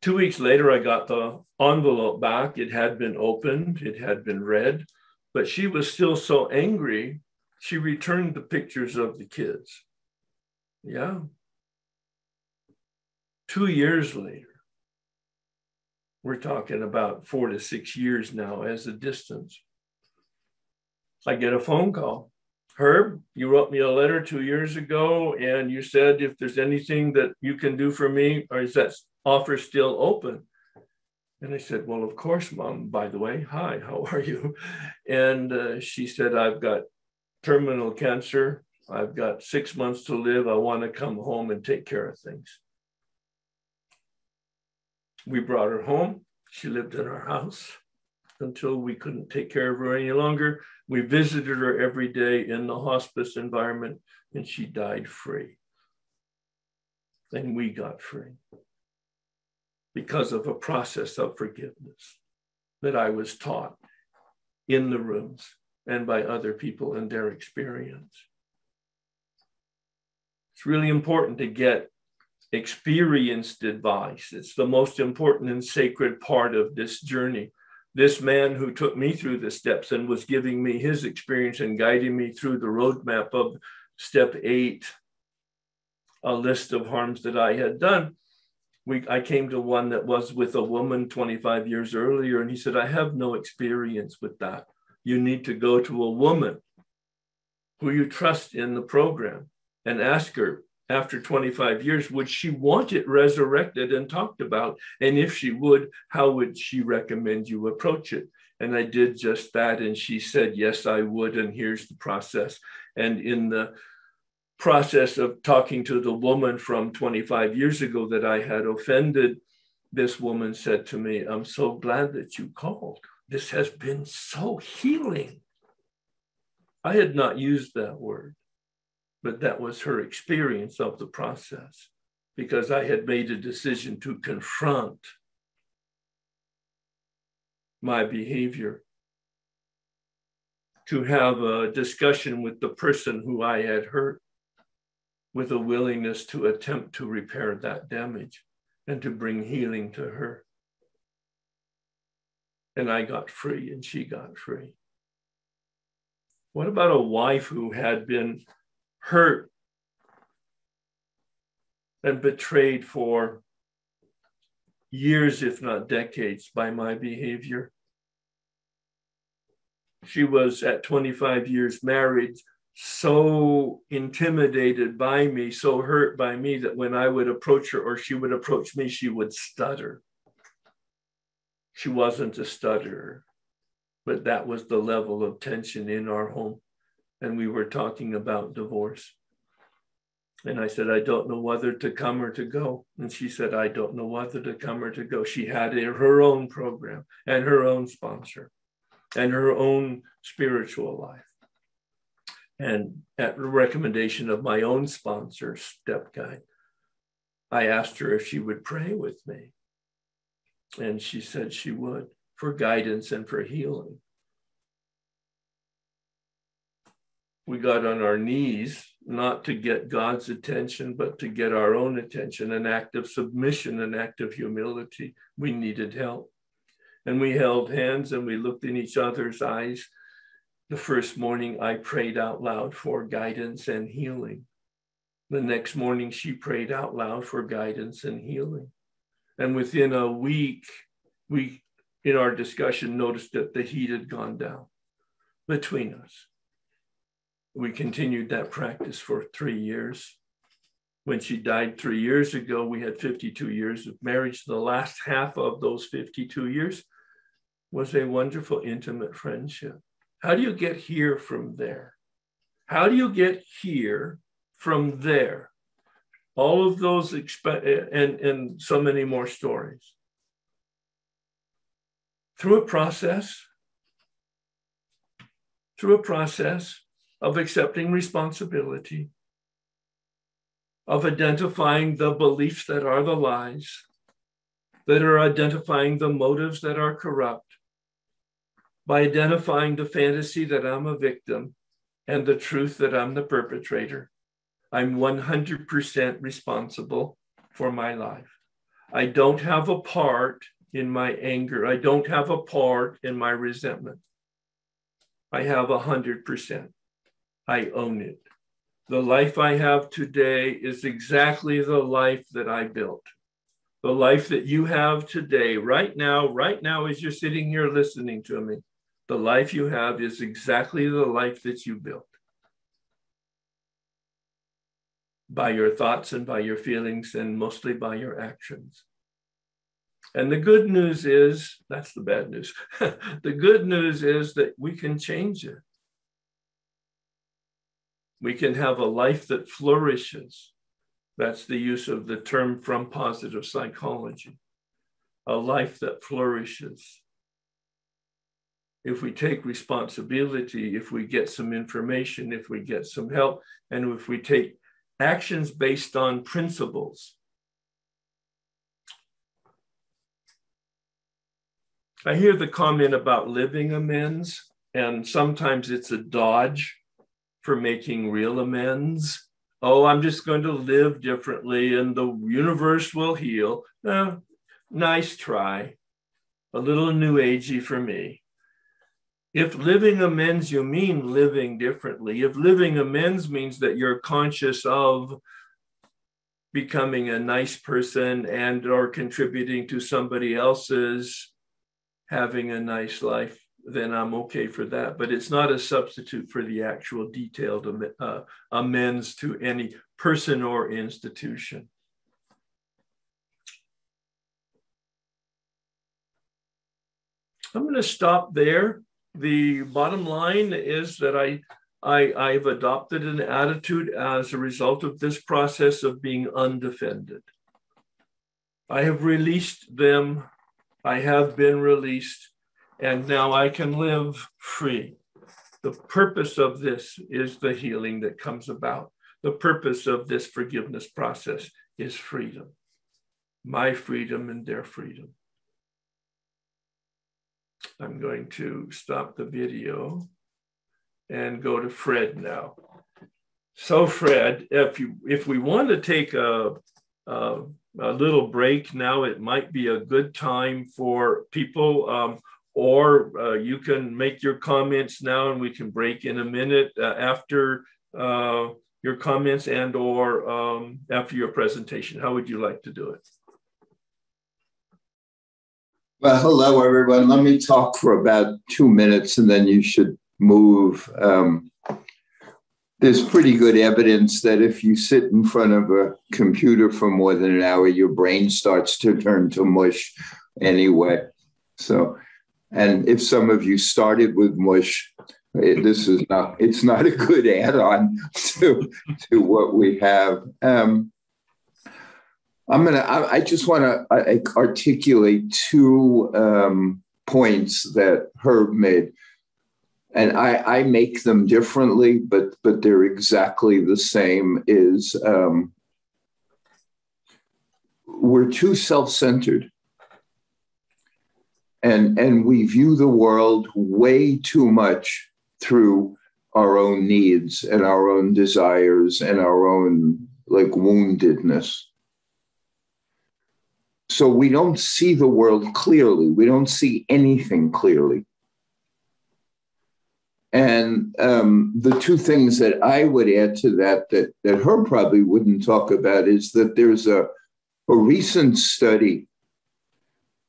Two weeks later, I got the envelope back. It had been opened, it had been read. But she was still so angry, she returned the pictures of the kids. Yeah. Two years later, we're talking about four to six years now as a distance. I get a phone call. Herb, you wrote me a letter two years ago, and you said if there's anything that you can do for me, or is that offer still open? And I said, Well, of course, mom, by the way, hi, how are you? And uh, she said, I've got terminal cancer. I've got six months to live. I want to come home and take care of things. We brought her home. She lived in our house until we couldn't take care of her any longer. We visited her every day in the hospice environment, and she died free. And we got free because of a process of forgiveness that I was taught in the rooms and by other people in their experience. It's really important to get experienced advice. It's the most important and sacred part of this journey. This man who took me through the steps and was giving me his experience and guiding me through the roadmap of step eight, a list of harms that I had done, we I came to one that was with a woman 25 years earlier, and he said, I have no experience with that. You need to go to a woman who you trust in the program and ask her after 25 years, would she want it resurrected and talked about? And if she would, how would she recommend you approach it? And I did just that. And she said, Yes, I would. And here's the process. And in the process of talking to the woman from 25 years ago that I had offended, this woman said to me, I'm so glad that you called. This has been so healing. I had not used that word, but that was her experience of the process because I had made a decision to confront my behavior, to have a discussion with the person who I had hurt with a willingness to attempt to repair that damage and to bring healing to her. And I got free and she got free. What about a wife who had been hurt and betrayed for years, if not decades, by my behavior? She was at 25 years married, so intimidated by me, so hurt by me that when I would approach her or she would approach me, she would stutter. She wasn't a stutterer, but that was the level of tension in our home. And we were talking about divorce. And I said, I don't know whether to come or to go. And she said, I don't know whether to come or to go. She had her own program and her own sponsor and her own spiritual life. And at the recommendation of my own sponsor, Step Guide, I asked her if she would pray with me. And she said she would for guidance and for healing. We got on our knees, not to get God's attention, but to get our own attention, an act of submission, an act of humility. We needed help. And we held hands and we looked in each other's eyes the first morning, I prayed out loud for guidance and healing. The next morning, she prayed out loud for guidance and healing. And within a week, we, in our discussion, noticed that the heat had gone down between us. We continued that practice for three years. When she died three years ago, we had 52 years of marriage. The last half of those 52 years was a wonderful, intimate friendship. How do you get here from there? How do you get here from there? All of those exp- and, and so many more stories. Through a process, through a process of accepting responsibility, of identifying the beliefs that are the lies, that are identifying the motives that are corrupt, by identifying the fantasy that I'm a victim and the truth that I'm the perpetrator. I'm 100% responsible for my life. I don't have a part in my anger. I don't have a part in my resentment. I have 100%. I own it. The life I have today is exactly the life that I built. The life that you have today, right now, right now, as you're sitting here listening to me, the life you have is exactly the life that you built by your thoughts and by your feelings, and mostly by your actions. And the good news is that's the bad news. the good news is that we can change it. We can have a life that flourishes. That's the use of the term from positive psychology. A life that flourishes if we take responsibility, if we get some information, if we get some help, and if we take actions based on principles. I hear the comment about living amends, and sometimes it's a dodge for making real amends. Oh, I'm just going to live differently and the universe will heal. Eh, nice try. A little new agey for me. If living amends you mean living differently, if living amends means that you're conscious of becoming a nice person and or contributing to somebody else's having a nice life, then I'm okay for that. But it's not a substitute for the actual detailed uh, amends to any person or institution. I'm going to stop there the bottom line is that I, I, I've adopted an attitude as a result of this process of being undefended. I have released them. I have been released, and now I can live free. The purpose of this is the healing that comes about. The purpose of this forgiveness process is freedom, my freedom and their freedom. I'm going to stop the video and go to Fred now. So Fred, if you if we want to take a, a, a little break now, it might be a good time for people, um, or uh, you can make your comments now, and we can break in a minute uh, after uh, your comments and or um, after your presentation. How would you like to do it? Well, hello, everyone. Let me talk for about two minutes and then you should move. Um, there's pretty good evidence that if you sit in front of a computer for more than an hour, your brain starts to turn to mush anyway. So, and if some of you started with mush, it, this is not, it's not a good add on to, to what we have. Um, I'm gonna. I, I just want to articulate two um, points that Herb made and I, I make them differently, but but they're exactly the same. Is um, we're too self-centered, and and we view the world way too much through our own needs and our own desires and our own like woundedness. So we don't see the world clearly. We don't see anything clearly. And um, the two things that I would add to that, that that Herb probably wouldn't talk about is that there's a, a recent study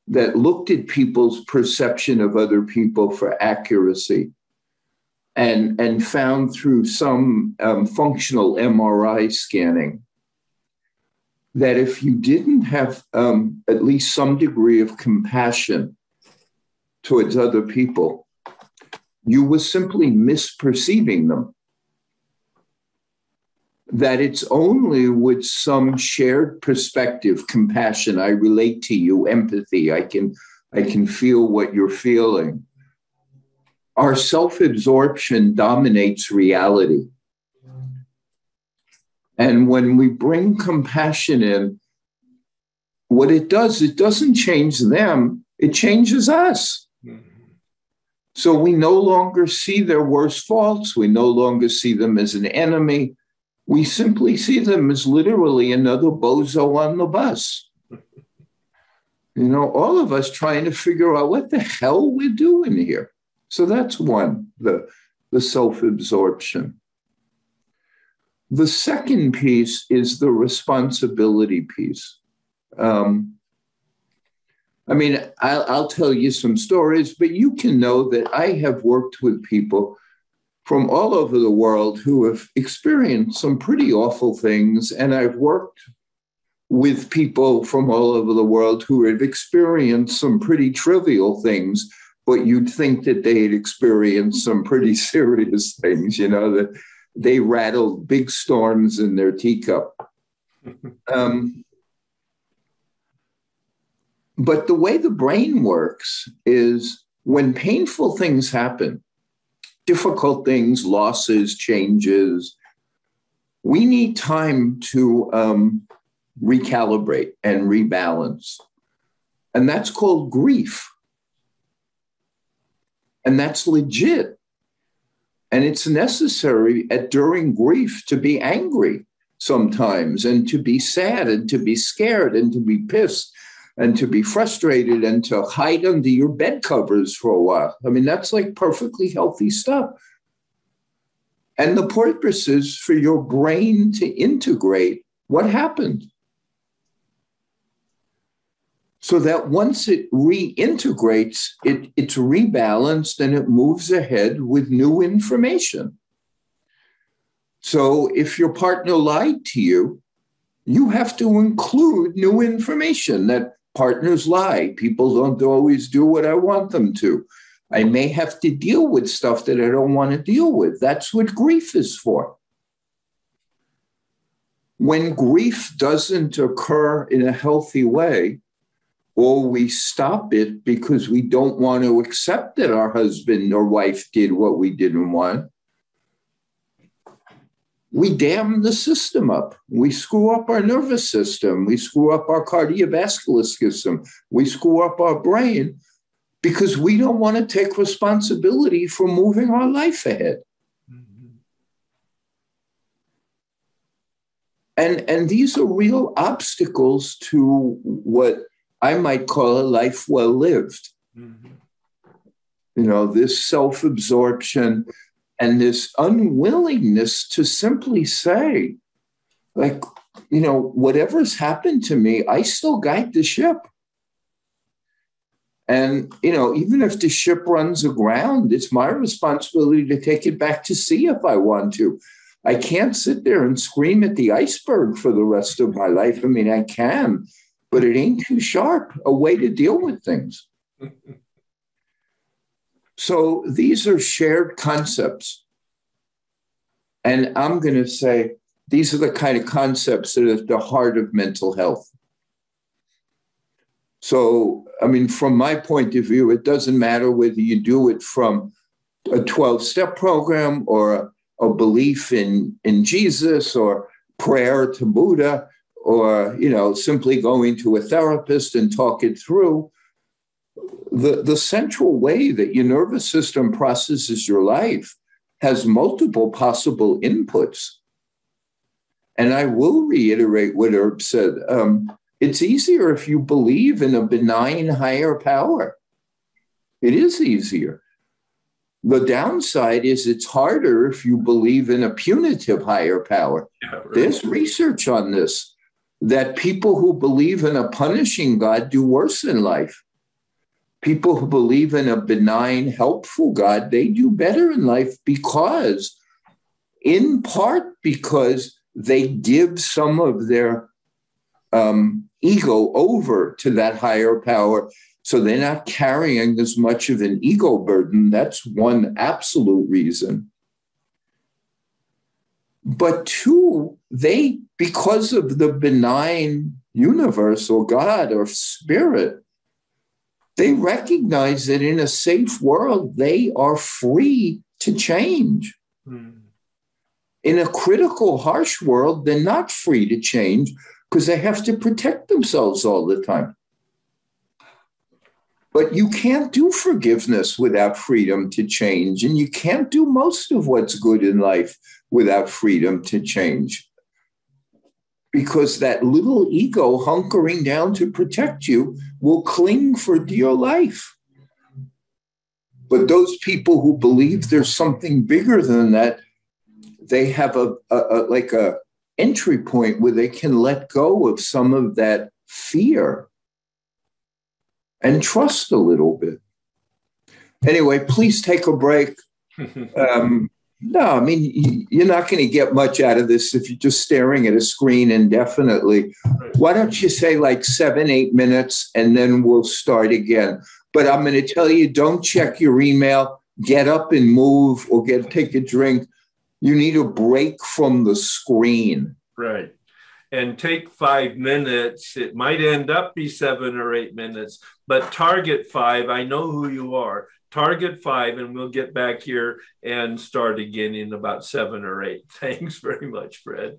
that looked at people's perception of other people for accuracy and, and found through some um, functional MRI scanning that if you didn't have um, at least some degree of compassion towards other people, you were simply misperceiving them. That it's only with some shared perspective, compassion, I relate to you, empathy, I can, I can feel what you're feeling. Our self absorption dominates reality. And when we bring compassion in, what it does, it doesn't change them, it changes us. So we no longer see their worst faults. We no longer see them as an enemy. We simply see them as literally another bozo on the bus. You know, all of us trying to figure out what the hell we're doing here. So that's one, the, the self absorption. The second piece is the responsibility piece. Um, I mean, I'll, I'll tell you some stories, but you can know that I have worked with people from all over the world who have experienced some pretty awful things. And I've worked with people from all over the world who have experienced some pretty trivial things, but you'd think that they had experienced some pretty serious things, you know, that they rattled big storms in their teacup. Um, but the way the brain works is when painful things happen, difficult things, losses, changes, we need time to um, recalibrate and rebalance. And that's called grief. And that's legit. And it's necessary at during grief to be angry sometimes and to be sad and to be scared and to be pissed and to be frustrated and to hide under your bed covers for a while. I mean, that's like perfectly healthy stuff. And the purpose is for your brain to integrate what happened. So that once it reintegrates, it, it's rebalanced and it moves ahead with new information. So if your partner lied to you, you have to include new information that partners lie. People don't always do what I want them to. I may have to deal with stuff that I don't want to deal with. That's what grief is for. When grief doesn't occur in a healthy way, or we stop it because we don't want to accept that our husband or wife did what we didn't want, we dam the system up. We screw up our nervous system. We screw up our cardiovascular system. We screw up our brain because we don't want to take responsibility for moving our life ahead. Mm-hmm. And, and these are real obstacles to what I might call a life well lived. Mm-hmm. You know, this self absorption, and this unwillingness to simply say, like, you know, whatever's happened to me, I still guide the ship. And, you know, even if the ship runs aground, it's my responsibility to take it back to sea if I want to. I can't sit there and scream at the iceberg for the rest of my life. I mean, I can, but it ain't too sharp a way to deal with things. so these are shared concepts. And I'm going to say these are the kind of concepts that are at the heart of mental health. So, I mean, from my point of view, it doesn't matter whether you do it from a 12 step program or a, belief in, in Jesus or prayer to Buddha or, you know, simply going to a therapist and talk it through. The, the central way that your nervous system processes your life has multiple possible inputs. And I will reiterate what Herb said. Um, it's easier if you believe in a benign higher power. It is easier. The downside is it's harder if you believe in a punitive higher power. Yeah, right. There's research on this that people who believe in a punishing God do worse in life. People who believe in a benign, helpful God, they do better in life because, in part, because they give some of their um, ego over to that higher power so they're not carrying as much of an ego burden. That's one absolute reason. But two, they, because of the benign universe or God or spirit, they recognize that in a safe world, they are free to change. Mm. In a critical, harsh world, they're not free to change because they have to protect themselves all the time. But you can't do forgiveness without freedom to change. And you can't do most of what's good in life without freedom to change. Because that little ego hunkering down to protect you will cling for dear life. But those people who believe there's something bigger than that, they have a, a, a like a entry point where they can let go of some of that fear and trust a little bit. Anyway, please take a break. Um, no, I mean, you're not going to get much out of this if you're just staring at a screen indefinitely. Why don't you say like seven, eight minutes and then we'll start again? But I'm going to tell you don't check your email, get up and move or get take a drink. You need a break from the screen. Right and take five minutes. It might end up be seven or eight minutes, but target five. I know who you are. Target five, and we'll get back here and start again in about seven or eight. Thanks very much, Fred.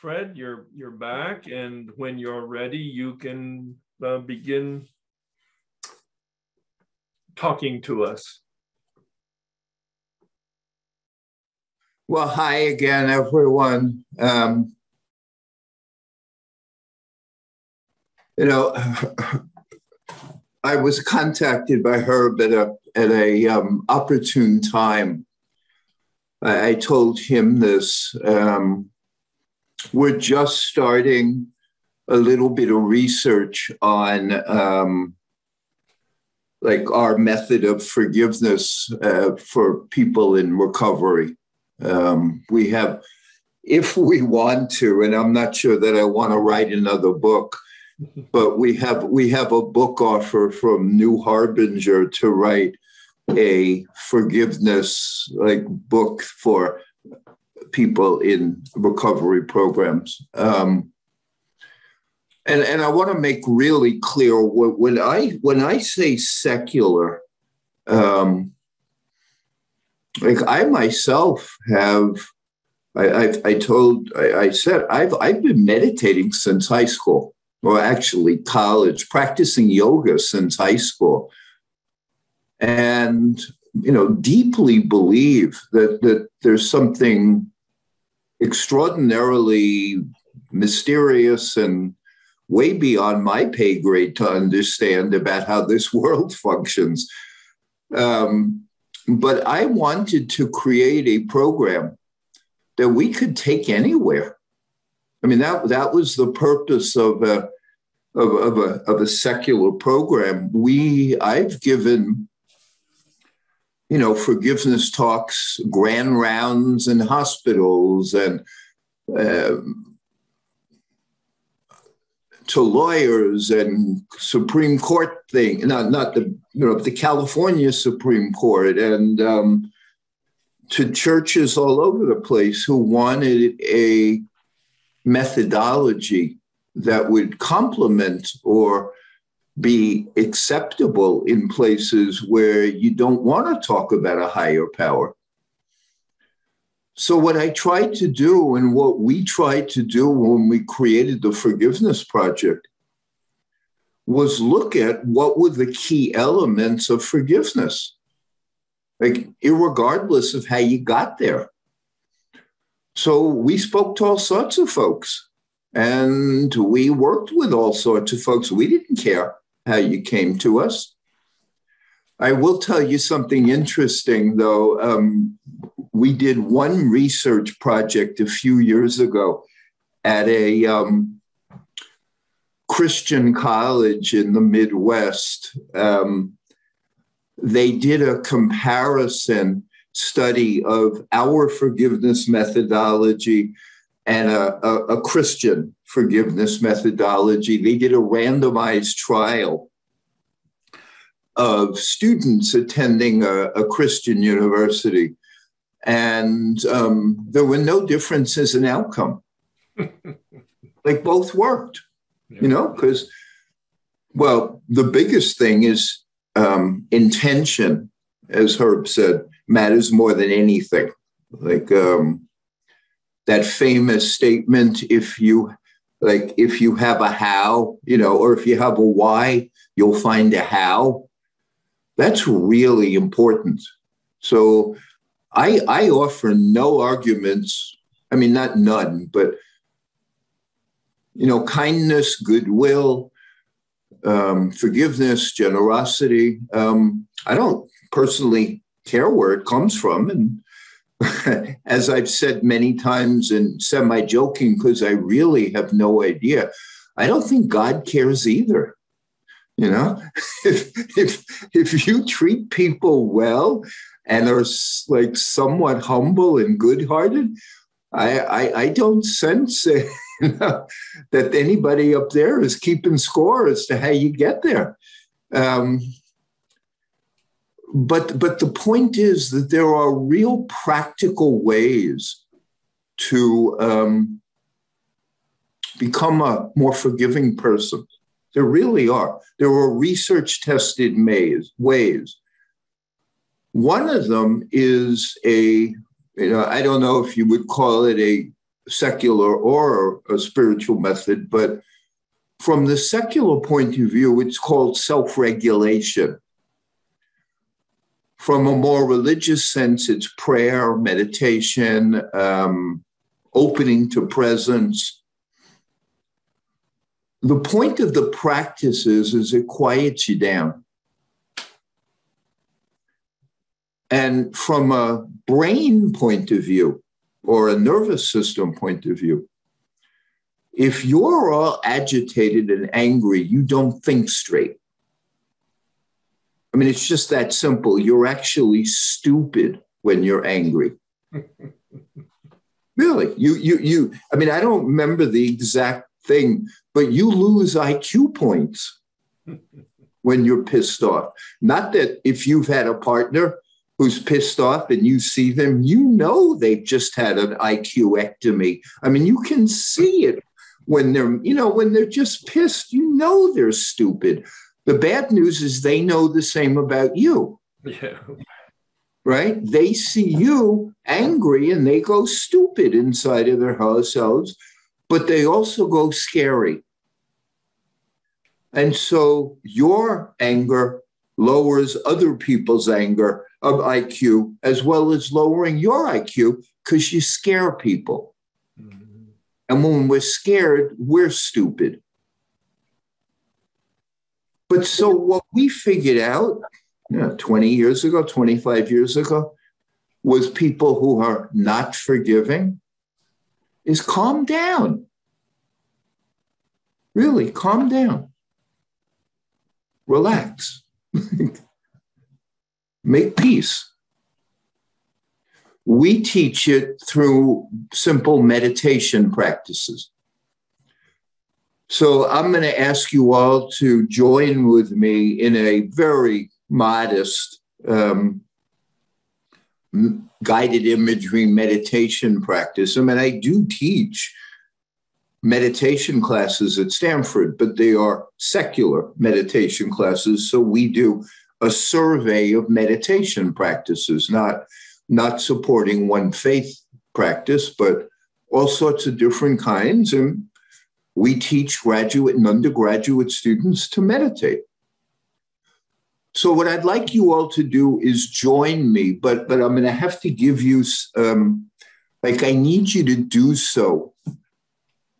Fred, you're you're back, and when you're ready, you can uh, begin talking to us. Well, hi again, everyone. Um, you know, I was contacted by Herb at a at a um, opportune time. I, told him this. Um, we're just starting a little bit of research on um, like our method of forgiveness uh, for people in recovery. Um, we have, if we want to, and I'm not sure that I want to write another book, but we have we have a book offer from New Harbinger to write a forgiveness like book for people in recovery programs. Um, and, and I want to make really clear when I when I say secular, um, like I myself have, I, I, I told I, I said I've I've been meditating since high school, or actually college, practicing yoga since high school, and you know deeply believe that that there's something extraordinarily mysterious and way beyond my pay grade to understand about how this world functions. Um, but I wanted to create a program that we could take anywhere. I mean, that, that was the purpose of a, of, of, a, of a secular program. We, I've given, you know, forgiveness talks, grand rounds in hospitals and um, to lawyers and Supreme Court thing, not not the you know the California Supreme Court and um, to churches all over the place who wanted a methodology that would complement or be acceptable in places where you don't want to talk about a higher power. So, what I tried to do and what we tried to do when we created the Forgiveness Project was look at what were the key elements of forgiveness, like, regardless of how you got there. So, we spoke to all sorts of folks and we worked with all sorts of folks. We didn't care how you came to us. I will tell you something interesting, though. Um, we did one research project a few years ago at a um, Christian college in the Midwest. Um, they did a comparison study of our forgiveness methodology and a, a, a Christian forgiveness methodology. They did a randomized trial of students attending a, a Christian university and um, there were no differences in outcome. like both worked, yeah. you know, because, well, the biggest thing is um, intention, as Herb said, matters more than anything. Like um, that famous statement if you like if you have a how you know or if you have a why you'll find a how that's really important so I, I offer no arguments. I mean, not none, but you know, kindness, goodwill, um, forgiveness, generosity. Um, I don't personally care where it comes from, and as I've said many times, and semi joking, because I really have no idea. I don't think God cares either. You know, if if if you treat people well and are like somewhat humble and good-hearted, I, I, I don't sense you know, that anybody up there is keeping score as to how you get there. Um, but but the point is that there are real practical ways to um, become a more forgiving person. There really are. There are research tested ways one of them is a, you know, I don't know if you would call it a secular or a spiritual method, but from the secular point of view, it's called self regulation. From a more religious sense, it's prayer, meditation, um, opening to presence. The point of the practices is, it quiets you down. And from a brain point of view or a nervous system point of view, if you're all agitated and angry, you don't think straight. I mean, it's just that simple. You're actually stupid when you're angry. really, you, you, you. I mean, I don't remember the exact thing, but you lose IQ points when you're pissed off. Not that if you've had a partner who's pissed off and you see them, you know they've just had an IQ ectomy. I mean, you can see it when they're, you know, when they're just pissed, you know they're stupid. The bad news is they know the same about you. Yeah. Right? They see you angry and they go stupid inside of their selves, but they also go scary. And so your anger lowers other people's anger of IQ as well as lowering your IQ because you scare people. Mm-hmm. And when we're scared, we're stupid. But so what we figured out you know, 20 years ago, 25 years ago, was people who are not forgiving is calm down. Really, calm down. Relax. Make peace. We teach it through simple meditation practices. So I'm going to ask you all to join with me in a very modest um, guided imagery meditation practice. I mean, I do teach meditation classes at Stanford, but they are secular meditation classes. So we do a survey of meditation practices, not not supporting one faith practice, but all sorts of different kinds. And we teach graduate and undergraduate students to meditate. So, what I'd like you all to do is join me, but, but I'm going to have to give you, um, like, I need you to do so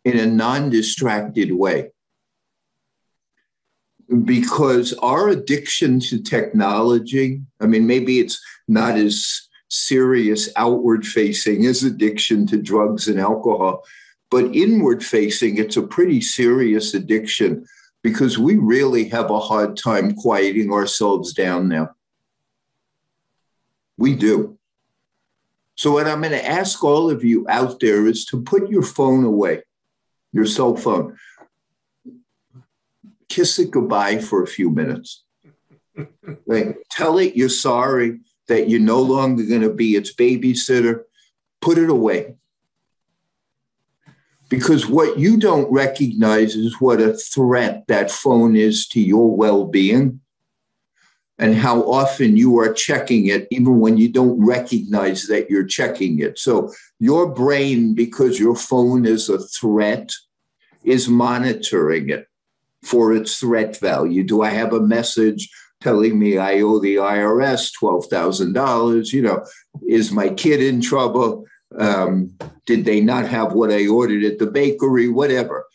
in a non distracted way. Because our addiction to technology, I mean, maybe it's not as serious outward facing as addiction to drugs and alcohol. But inward facing, it's a pretty serious addiction because we really have a hard time quieting ourselves down now. We do. So, what I'm going to ask all of you out there is to put your phone away, your cell phone. Kiss it goodbye for a few minutes. Like, tell it you're sorry that you're no longer going to be its babysitter, put it away. Because what you don't recognize is what a threat that phone is to your well being and how often you are checking it, even when you don't recognize that you're checking it. So, your brain, because your phone is a threat, is monitoring it for its threat value. Do I have a message? telling me I owe the IRS $12,000. You know, is my kid in trouble? Um, did they not have what I ordered at the bakery? Whatever.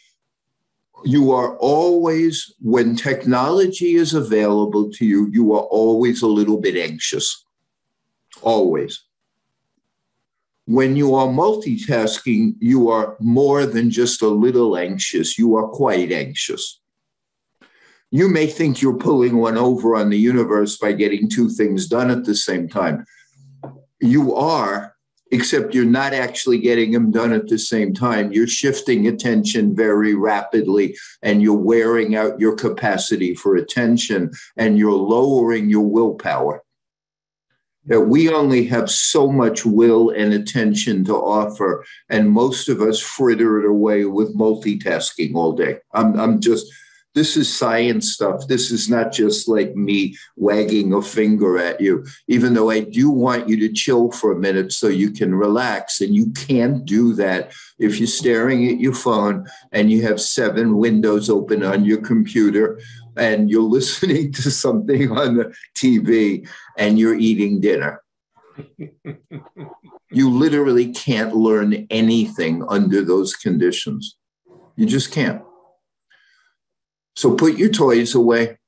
You are always, when technology is available to you, you are always a little bit anxious. Always. When you are multitasking, you are more than just a little anxious, you are quite anxious you may think you're pulling one over on the universe by getting two things done at the same time. You are, except you're not actually getting them done at the same time. You're shifting attention very rapidly and you're wearing out your capacity for attention and you're lowering your willpower. That we only have so much will and attention to offer, and most of us fritter it away with multitasking all day. I'm, I'm just This is science stuff. This is not just like me wagging a finger at you, even though I do want you to chill for a minute so you can relax. And you can't do that if you're staring at your phone and you have seven windows open on your computer and you're listening to something on the TV and you're eating dinner. you literally can't learn anything under those conditions. You just can't. So put your toys away.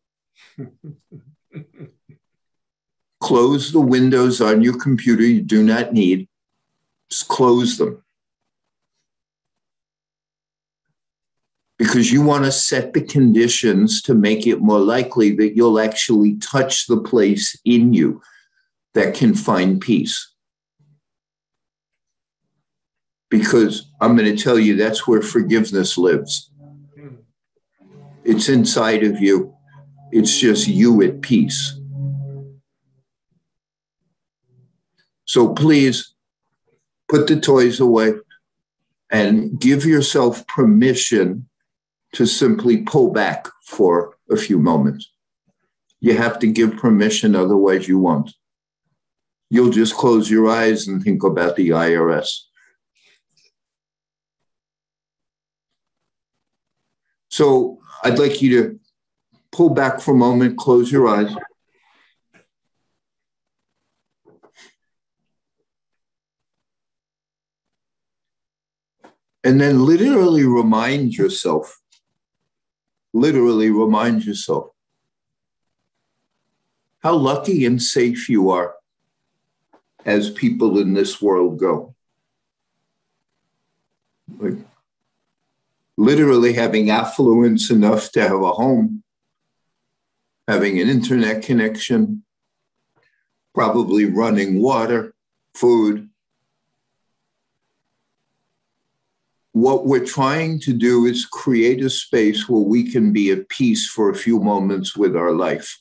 close the windows on your computer you do not need. Just close them. Because you want to set the conditions to make it more likely that you'll actually touch the place in you that can find peace. Because I'm going to tell you that's where forgiveness lives. It's inside of you. It's just you at peace. So please put the toys away and give yourself permission to simply pull back for a few moments. You have to give permission, otherwise, you won't. You'll just close your eyes and think about the IRS. So I'd like you to pull back for a moment, close your eyes. And then literally remind yourself, literally remind yourself how lucky and safe you are as people in this world go. Like, literally having affluence enough to have a home, having an internet connection, probably running water, food. What we're trying to do is create a space where we can be at peace for a few moments with our life.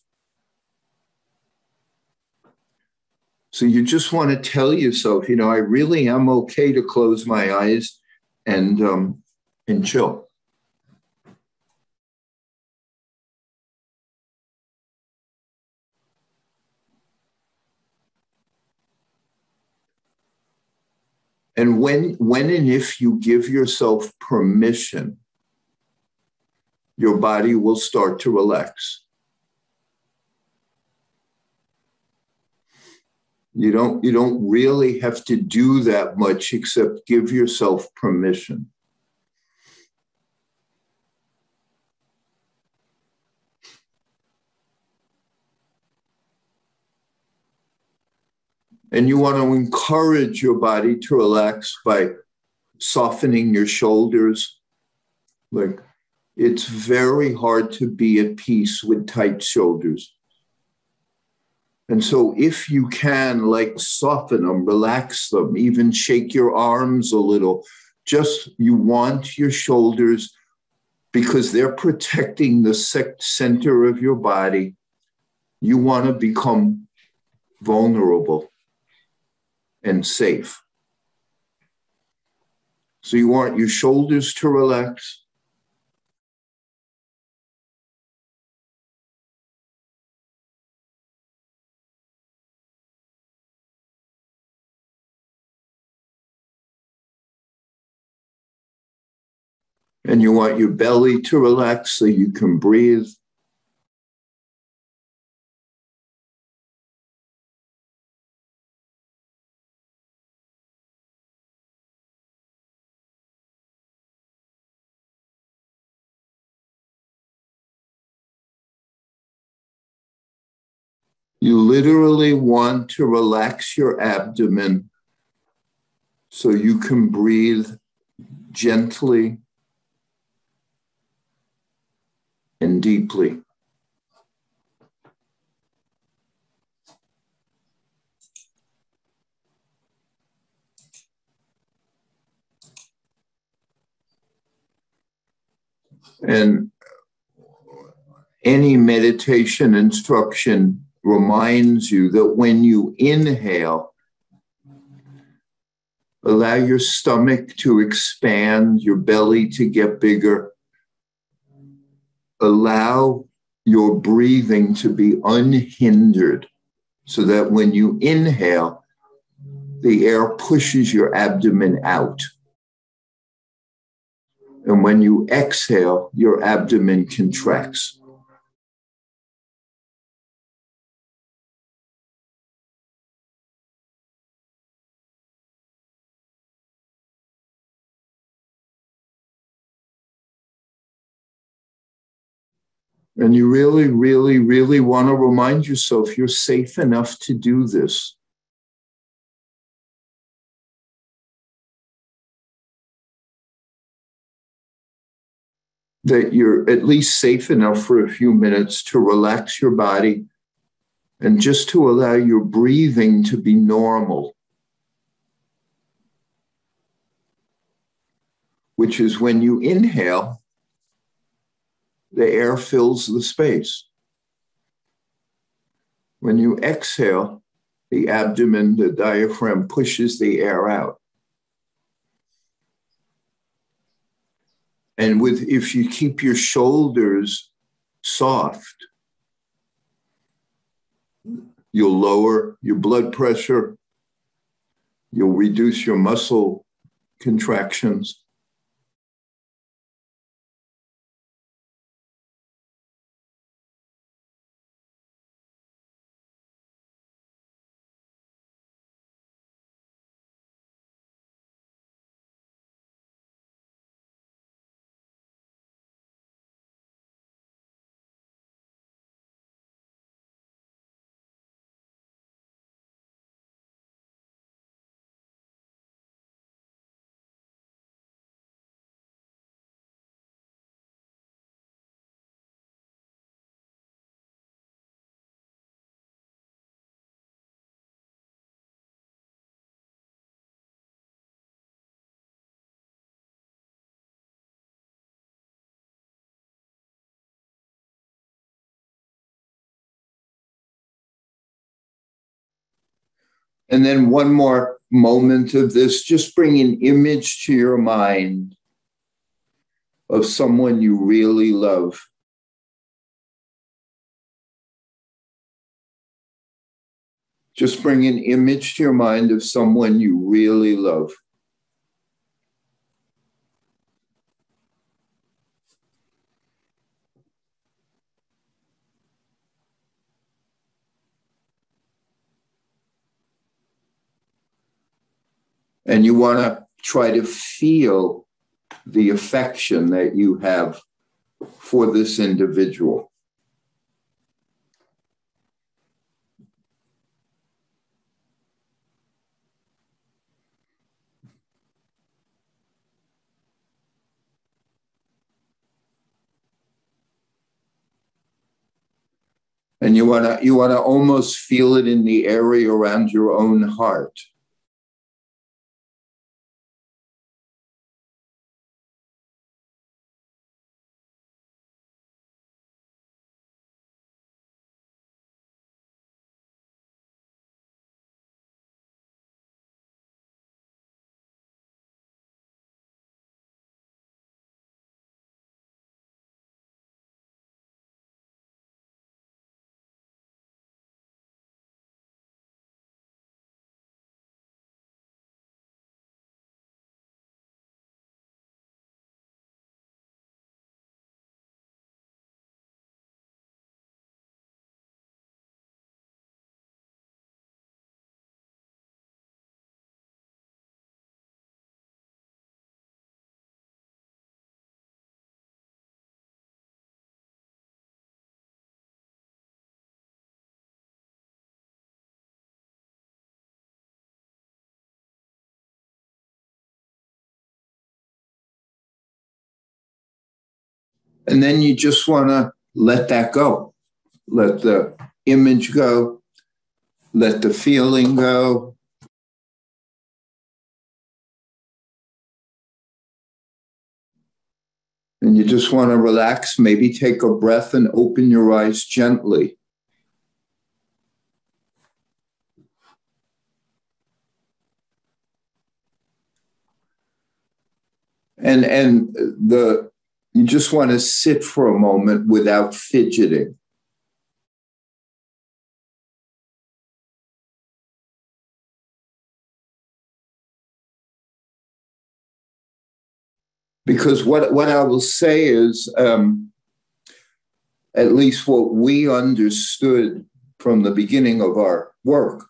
So you just want to tell yourself, you know, I really am okay to close my eyes and um, and chill. And when, when and if you give yourself permission, your body will start to relax. You don't, you don't really have to do that much except give yourself permission. And you want to encourage your body to relax by softening your shoulders. Like it's very hard to be at peace with tight shoulders. And so, if you can, like, soften them, relax them, even shake your arms a little, just you want your shoulders because they're protecting the center of your body. You want to become vulnerable and safe. So you want your shoulders to relax. And you want your belly to relax so you can breathe. You literally want to relax your abdomen so you can breathe gently and deeply. And any meditation instruction reminds you that when you inhale, allow your stomach to expand, your belly to get bigger. allow your breathing to be unhindered so that when you inhale, the air pushes your abdomen out. And when you exhale, your abdomen contracts. And you really, really, really want to remind yourself you're safe enough to do this. That you're at least safe enough for a few minutes to relax your body and just to allow your breathing to be normal. Which is when you inhale, the air fills the space. When you exhale, the abdomen, the diaphragm pushes the air out. And with if you keep your shoulders soft, you'll lower your blood pressure, you'll reduce your muscle contractions. And then one more moment of this, just bring an image to your mind of someone you really love. Just bring an image to your mind of someone you really love. And you want to try to feel the affection that you have for this individual. And you want to you want to almost feel it in the area around your own heart. And then you just want to let that go. Let the image go. Let the feeling go. And you just want to relax, maybe take a breath and open your eyes gently. And, and the You just want to sit for a moment without fidgeting. Because what, what I will say is, um, at least what we understood from the beginning of our work,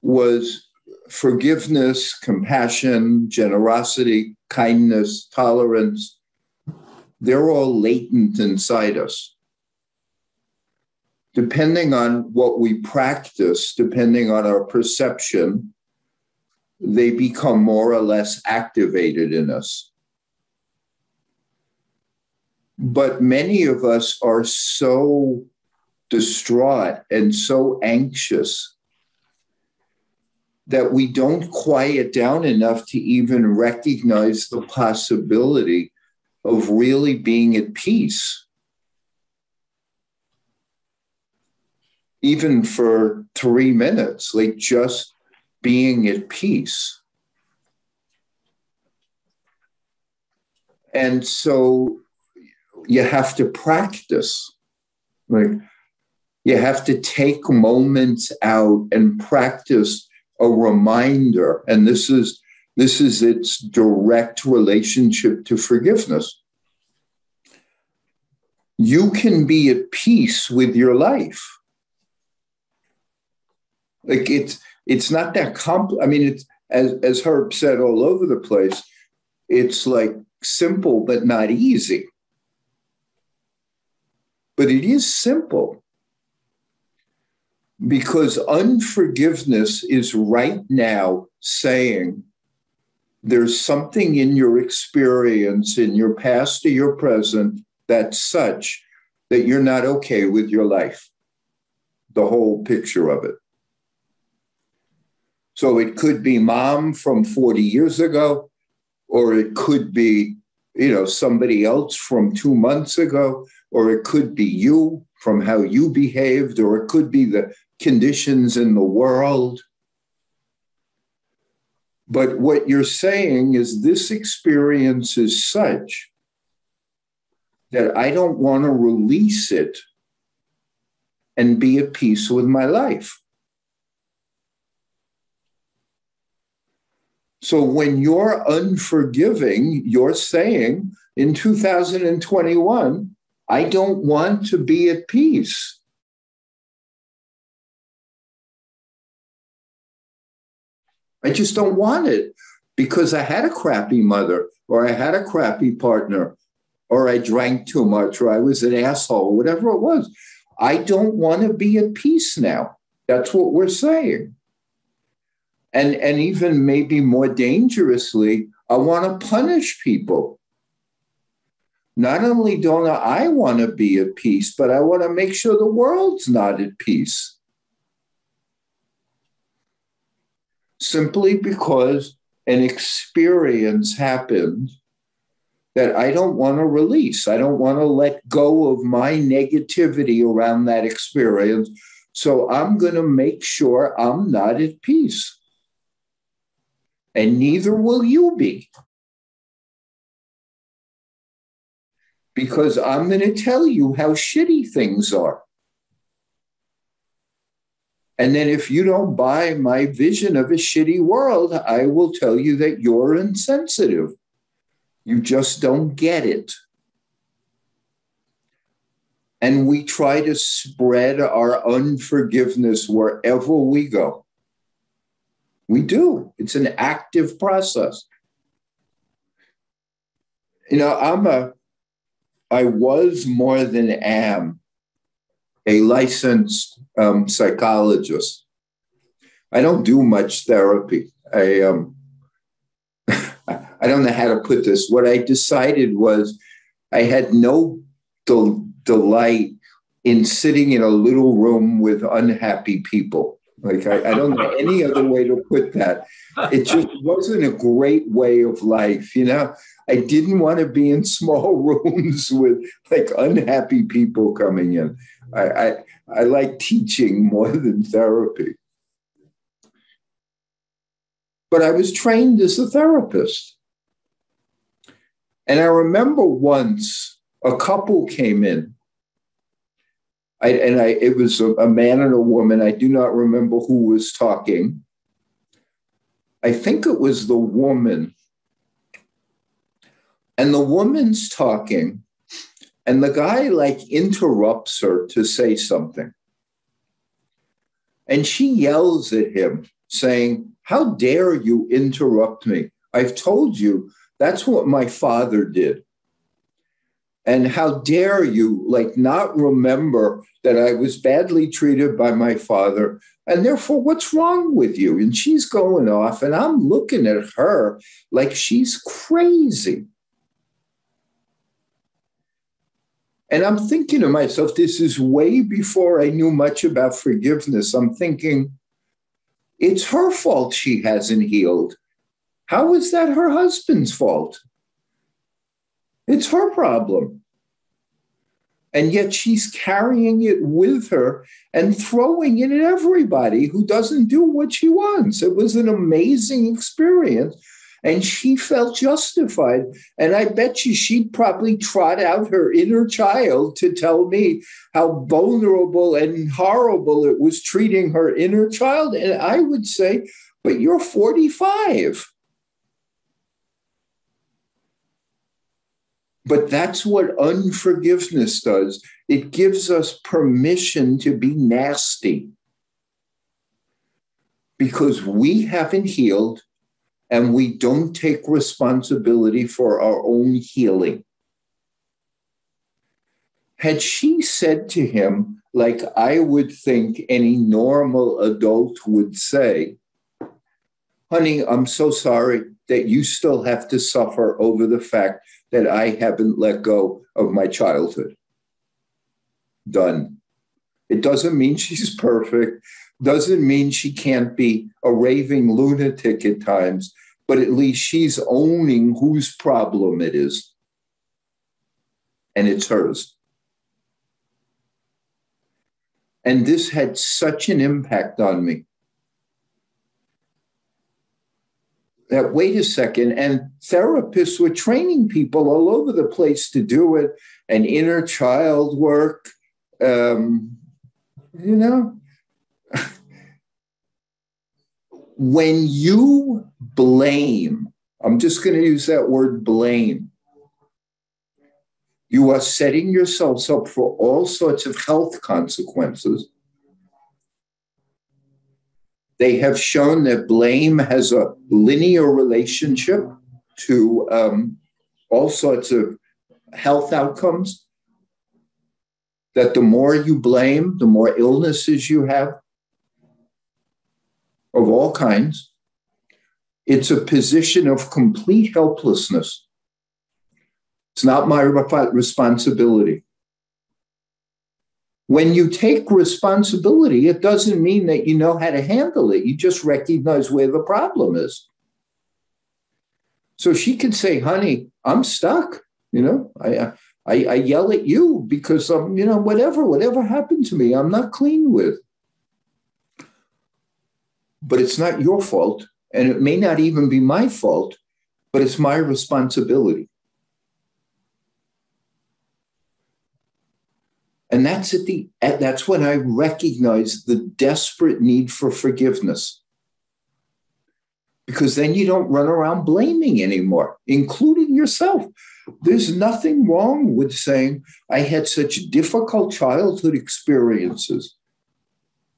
was forgiveness, compassion, generosity, kindness, tolerance, they're all latent inside us. Depending on what we practice, depending on our perception, they become more or less activated in us. But many of us are so distraught and so anxious that we don't quiet down enough to even recognize the possibility of really being at peace. Even for three minutes, like just being at peace. And so you have to practice. Like you have to take moments out and practice a reminder, and this is this is its direct relationship to forgiveness. You can be at peace with your life. Like it's it's not that complex. I mean, it's as as Herb said all over the place. It's like simple but not easy. But it is simple because unforgiveness is right now saying there's something in your experience, in your past or your present, that's such that you're not okay with your life, the whole picture of it. So it could be mom from 40 years ago, or it could be, you know, somebody else from two months ago, or it could be you from how you behaved, or it could be the conditions in the world. But what you're saying is this experience is such that I don't want to release it and be at peace with my life. So when you're unforgiving, you're saying in 2021, I don't want to be at peace. I just don't want it because I had a crappy mother or I had a crappy partner or I drank too much or I was an asshole, whatever it was. I don't want to be at peace now. That's what we're saying. And, and even maybe more dangerously, I want to punish people. Not only don't I want to be at peace, but I want to make sure the world's not at peace. Simply because an experience happened that I don't want to release. I don't want to let go of my negativity around that experience. So I'm going to make sure I'm not at peace. And neither will you be. Because I'm going to tell you how shitty things are. And then if you don't buy my vision of a shitty world, I will tell you that you're insensitive. You just don't get it. And we try to spread our unforgiveness wherever we go. We do. It's an active process. You know, I'm a, I was more than am a licensed um, psychologist. I don't do much therapy. I um, I don't know how to put this. What I decided was I had no del- delight in sitting in a little room with unhappy people. Like I, I don't know any other way to put that. It just wasn't a great way of life, you know. I didn't want to be in small rooms with like unhappy people coming in. I, I, I like teaching more than therapy. But I was trained as a therapist. And I remember once a couple came in. I, and I, it was a, a man and a woman. I do not remember who was talking. I think it was the woman. And the woman's talking, and the guy like interrupts her to say something. And she yells at him, saying, How dare you interrupt me? I've told you that's what my father did. And how dare you, like, not remember that I was badly treated by my father. And therefore, what's wrong with you? And she's going off, and I'm looking at her like she's crazy. And I'm thinking to myself, this is way before I knew much about forgiveness. I'm thinking, it's her fault she hasn't healed. How is that her husband's fault? It's her problem. And yet she's carrying it with her and throwing it at everybody who doesn't do what she wants. It was an amazing experience. And she felt justified. And I bet you she'd probably trot out her inner child to tell me how vulnerable and horrible it was treating her inner child. And I would say, but you're 45. But that's what unforgiveness does it gives us permission to be nasty because we haven't healed and we don't take responsibility for our own healing. Had she said to him, like I would think any normal adult would say, honey, I'm so sorry that you still have to suffer over the fact that I haven't let go of my childhood. Done. It doesn't mean she's perfect, doesn't mean she can't be a raving lunatic at times, but at least she's owning whose problem it is. And it's hers. And this had such an impact on me. That wait a second and therapists were training people all over the place to do it and inner child work um, you know? When you blame i'm just going to use that word blame you are setting yourselves up for all sorts of health consequences they have shown that blame has a linear relationship to um, all sorts of health outcomes. That the more you blame, the more illnesses you have of all kinds. It's a position of complete helplessness. It's not my responsibility. When you take responsibility, it doesn't mean that you know how to handle it. You just recognize where the problem is. So she can say, honey, I'm stuck. You know, I, I, I yell at you because I'm, you know, whatever, whatever happened to me, I'm not clean with. But it's not your fault. And it may not even be my fault, but it's my responsibility. And that's at the that's when I recognize the desperate need for forgiveness. Because then you don't run around blaming anymore, including yourself. There's nothing wrong with saying, I had such difficult childhood experiences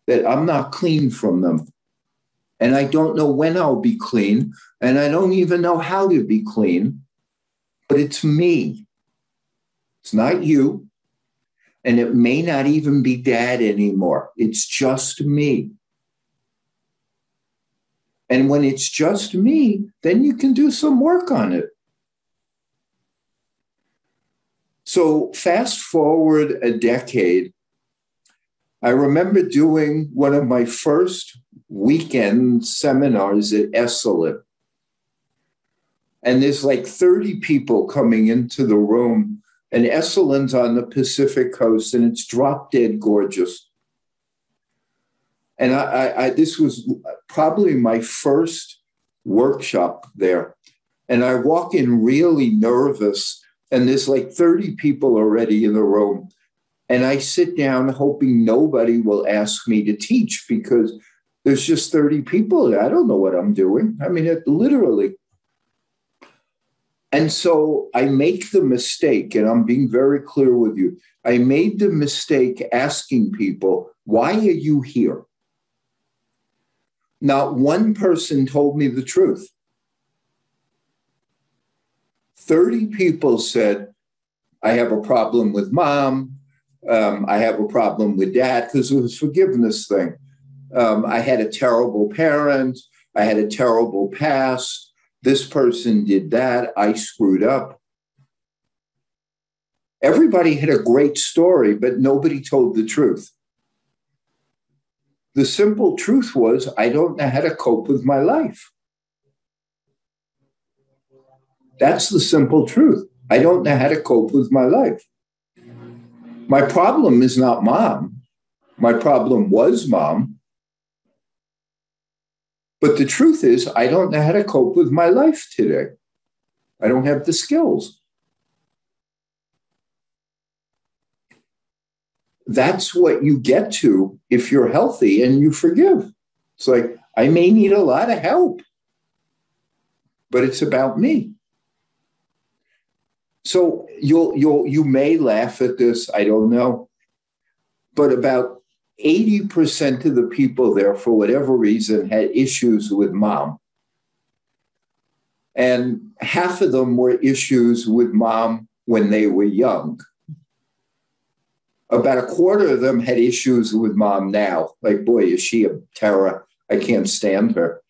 that I'm not clean from them. And I don't know when I'll be clean. And I don't even know how to be clean. But it's me. It's not you. And it may not even be dad anymore. It's just me. And when it's just me, then you can do some work on it. So, fast forward a decade, I remember doing one of my first weekend seminars at Esalen. And there's like 30 people coming into the room and Esalen's on the Pacific coast, and it's drop dead gorgeous. And I, I, I, this was probably my first workshop there. And I walk in really nervous, and there's like 30 people already in the room. And I sit down hoping nobody will ask me to teach because there's just 30 people. I don't know what I'm doing. I mean, it literally. And so I make the mistake, and I'm being very clear with you. I made the mistake asking people, why are you here? Not one person told me the truth. 30 people said, I have a problem with mom. Um, I have a problem with dad because it was forgiveness thing. Um, I had a terrible parent. I had a terrible past. This person did that. I screwed up. Everybody had a great story, but nobody told the truth. The simple truth was, I don't know how to cope with my life. That's the simple truth. I don't know how to cope with my life. My problem is not mom. My problem was mom. But the truth is, I don't know how to cope with my life today. I don't have the skills. That's what you get to if you're healthy and you forgive. It's like, I may need a lot of help, but it's about me. So you'll you'll you may laugh at this, I don't know. But about 80% of the people there, for whatever reason, had issues with mom. And half of them were issues with mom when they were young. About a quarter of them had issues with mom now. Like, boy, is she a terror. I can't stand her.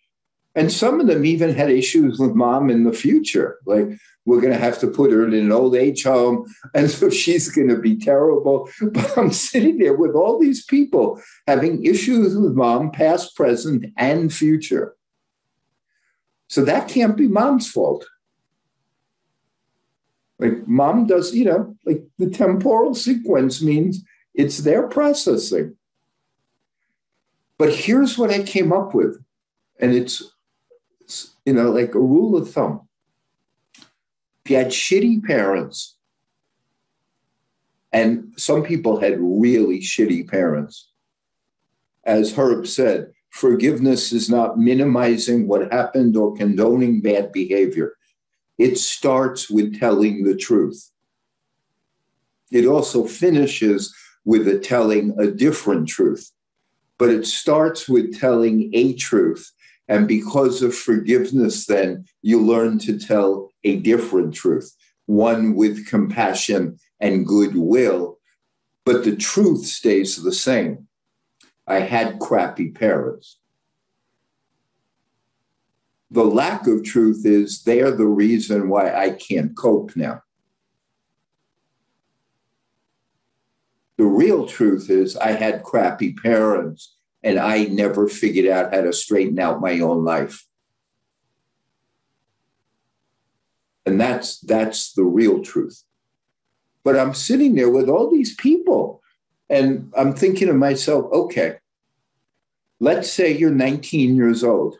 And some of them even had issues with mom in the future. Like, we're going to have to put her in an old age home. And so she's going to be terrible. But I'm sitting there with all these people having issues with mom, past, present, and future. So that can't be mom's fault. Like mom does, you know, like the temporal sequence means it's their processing. But here's what I came up with, and it's, you know, like a rule of thumb you had shitty parents, and some people had really shitty parents, as Herb said, forgiveness is not minimizing what happened or condoning bad behavior. It starts with telling the truth. It also finishes with a telling a different truth, but it starts with telling a truth and because of forgiveness, then you learn to tell a different truth, one with compassion and goodwill. But the truth stays the same. I had crappy parents. The lack of truth is they're the reason why I can't cope now. The real truth is I had crappy parents and I never figured out how to straighten out my own life. And that's that's the real truth. But I'm sitting there with all these people and I'm thinking to myself, okay, let's say you're 19 years old.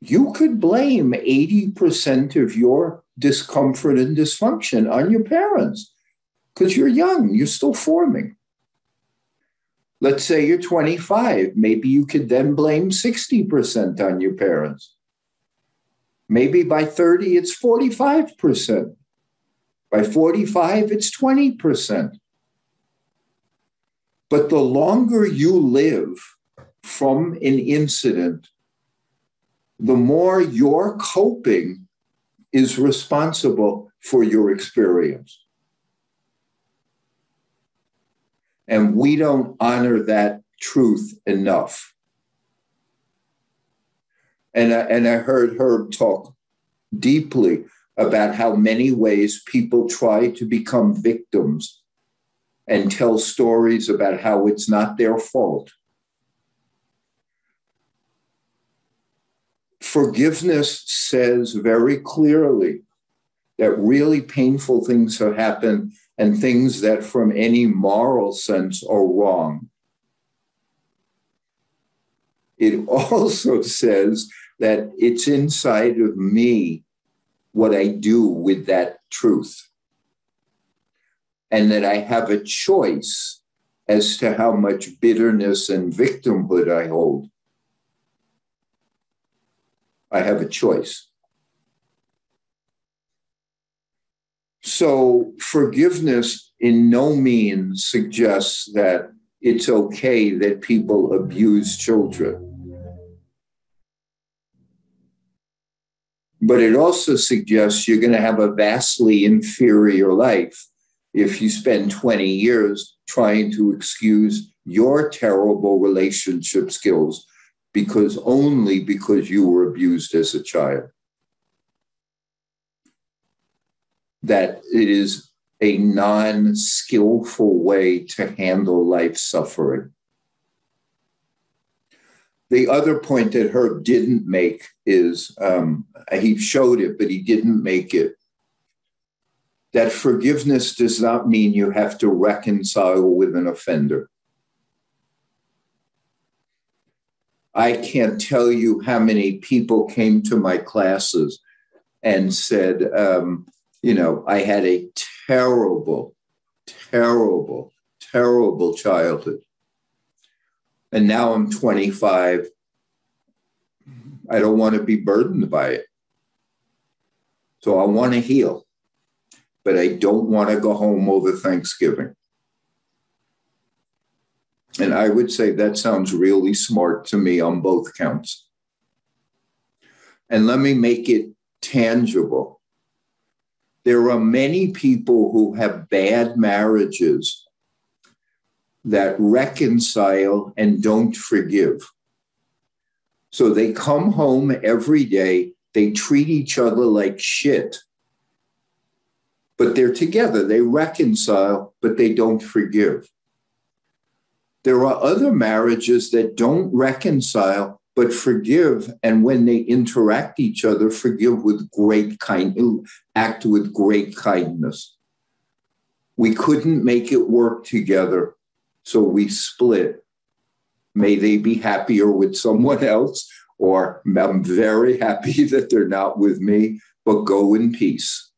You could blame 80% of your discomfort and dysfunction on your parents because you're young, you're still forming. Let's say you're 25. Maybe you could then blame 60% on your parents. Maybe by 30, it's 45%. By 45, it's 20%. But the longer you live from an incident, the more your coping is responsible for your experience. And we don't honor that truth enough. And I, and I heard Herb talk deeply about how many ways people try to become victims and tell stories about how it's not their fault. Forgiveness says very clearly that really painful things have happened and things that, from any moral sense, are wrong. It also says that it's inside of me what I do with that truth. And that I have a choice as to how much bitterness and victimhood I hold. I have a choice. So, forgiveness in no means suggests that it's okay that people abuse children. But it also suggests you're going to have a vastly inferior life if you spend 20 years trying to excuse your terrible relationship skills because only because you were abused as a child. That it is a non skillful way to handle life suffering. The other point that Herb didn't make is um, he showed it, but he didn't make it. That forgiveness does not mean you have to reconcile with an offender. I can't tell you how many people came to my classes and said, um, you know, I had a terrible, terrible, terrible childhood. And now I'm 25. I don't want to be burdened by it. So I want to heal, but I don't want to go home over Thanksgiving. And I would say that sounds really smart to me on both counts. And let me make it tangible. There are many people who have bad marriages that reconcile and don't forgive. So they come home every day, they treat each other like shit, but they're together, they reconcile, but they don't forgive. There are other marriages that don't reconcile but forgive and when they interact each other forgive with great kind act with great kindness we couldn't make it work together so we split. May they be happier with someone else or i'm very happy that they're not with me but go in peace.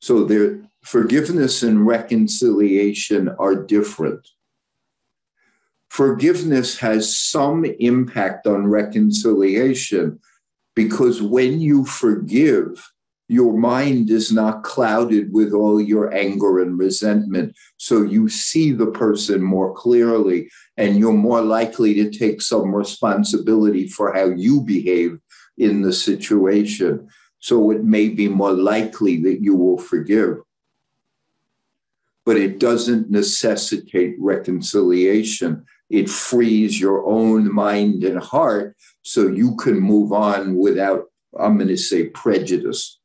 So forgiveness and reconciliation are different. Forgiveness has some impact on reconciliation because when you forgive, your mind is not clouded with all your anger and resentment. So you see the person more clearly and you're more likely to take some responsibility for how you behave in the situation. So it may be more likely that you will forgive. But it doesn't necessitate reconciliation it frees your own mind and heart so you can move on without, I'm going to say, prejudice.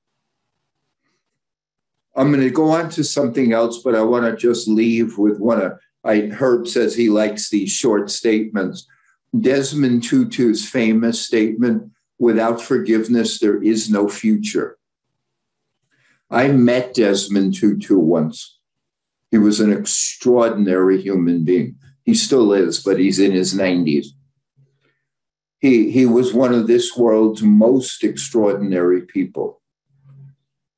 I'm going to go on to something else, but I want to just leave with one of I Herb says he likes these short statements. Desmond Tutu's famous statement, without forgiveness, there is no future. I met Desmond Tutu once. He was an extraordinary human being. He still is, but he's in his 90s. He, he was one of this world's most extraordinary people.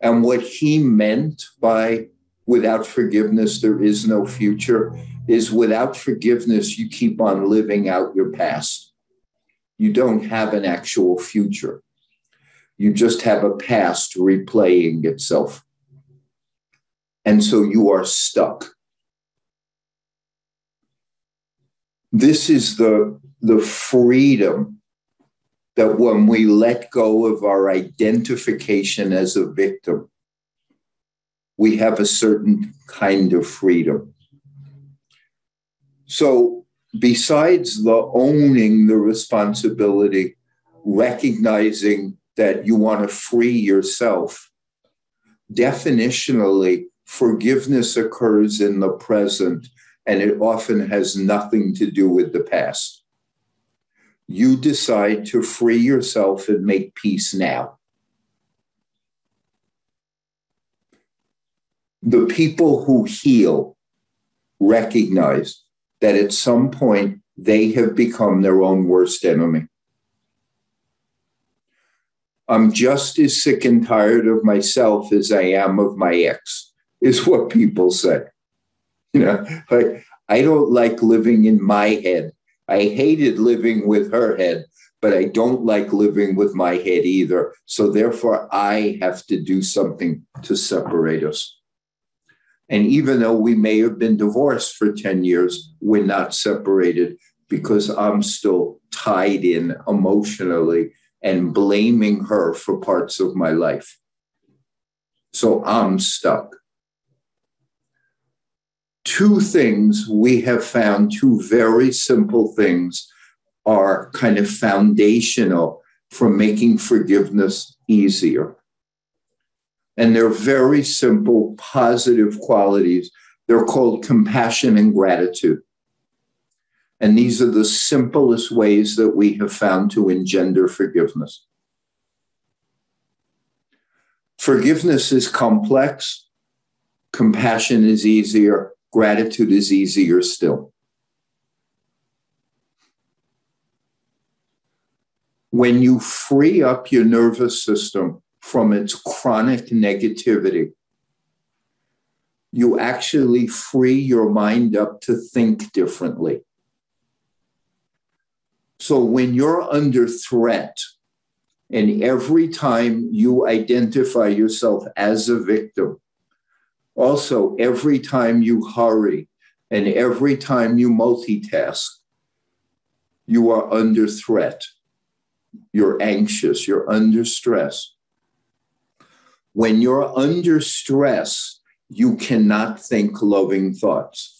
And what he meant by without forgiveness, there is no future, is without forgiveness, you keep on living out your past. You don't have an actual future. You just have a past replaying itself. And so you are stuck. this is the, the freedom that when we let go of our identification as a victim, we have a certain kind of freedom. So, besides the owning the responsibility, recognizing that you want to free yourself, definitionally, forgiveness occurs in the present and it often has nothing to do with the past. You decide to free yourself and make peace now. The people who heal recognize that at some point they have become their own worst enemy. I'm just as sick and tired of myself as I am of my ex, is what people say. You know, like I don't like living in my head. I hated living with her head, but I don't like living with my head either. So therefore, I have to do something to separate us. And even though we may have been divorced for 10 years, we're not separated because I'm still tied in emotionally and blaming her for parts of my life. So I'm stuck. Two things we have found, two very simple things, are kind of foundational for making forgiveness easier. And they're very simple, positive qualities. They're called compassion and gratitude. And these are the simplest ways that we have found to engender forgiveness. Forgiveness is complex, compassion is easier, gratitude is easier still. When you free up your nervous system from its chronic negativity, you actually free your mind up to think differently. So when you're under threat, and every time you identify yourself as a victim, also every time you hurry and every time you multitask, you are under threat. You're anxious, you're under stress. When you're under stress, you cannot think loving thoughts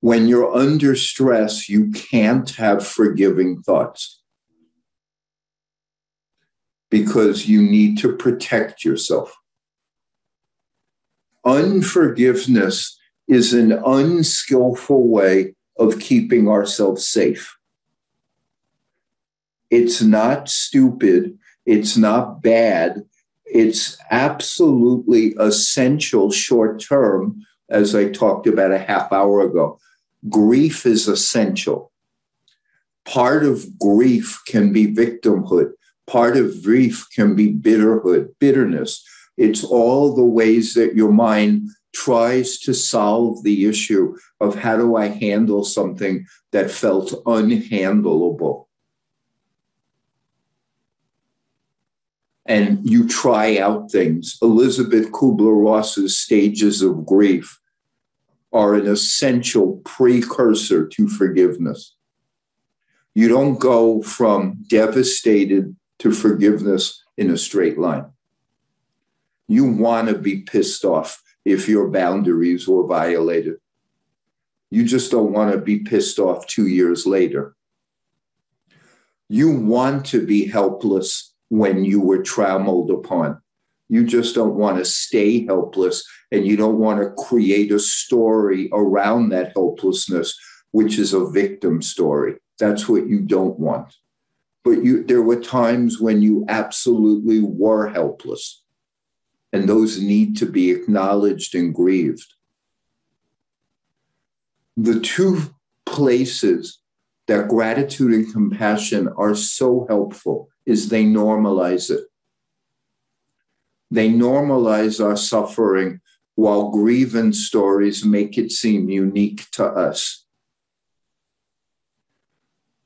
when you're under stress, you can't have forgiving thoughts because you need to protect yourself. Unforgiveness is an unskillful way of keeping ourselves safe. It's not stupid, it's not bad, it's absolutely essential short term, as I talked about a half hour ago grief is essential. Part of grief can be victimhood. Part of grief can be bitterhood, bitterness. It's all the ways that your mind tries to solve the issue of how do I handle something that felt unhandleable. And you try out things. Elisabeth Kübler-Ross's stages of grief are an essential precursor to forgiveness. You don't go from devastated to forgiveness in a straight line. You want to be pissed off if your boundaries were violated. You just don't want to be pissed off two years later. You want to be helpless when you were trammeled upon. You just don't want to stay helpless and you don't want to create a story around that helplessness, which is a victim story. That's what you don't want. But you, there were times when you absolutely were helpless, and those need to be acknowledged and grieved. The two places that gratitude and compassion are so helpful is they normalize it. They normalize our suffering while grievance stories make it seem unique to us.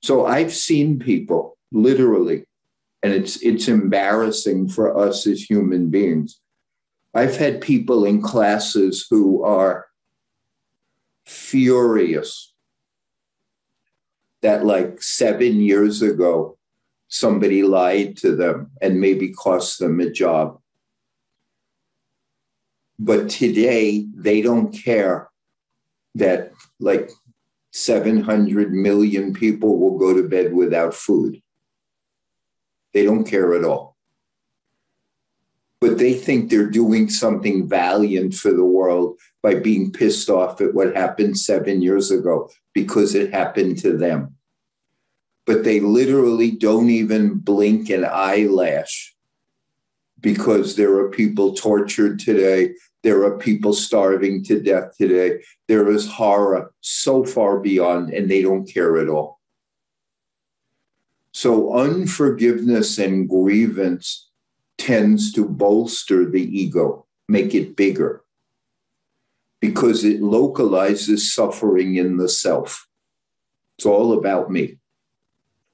So I've seen people literally, and it's it's embarrassing for us as human beings. I've had people in classes who are furious that like seven years ago somebody lied to them and maybe cost them a job but today, they don't care that like 700 million people will go to bed without food. They don't care at all. But they think they're doing something valiant for the world by being pissed off at what happened seven years ago because it happened to them. But they literally don't even blink an eyelash because there are people tortured today. There are people starving to death today. There is horror so far beyond, and they don't care at all. So unforgiveness and grievance tends to bolster the ego, make it bigger, because it localizes suffering in the self. It's all about me,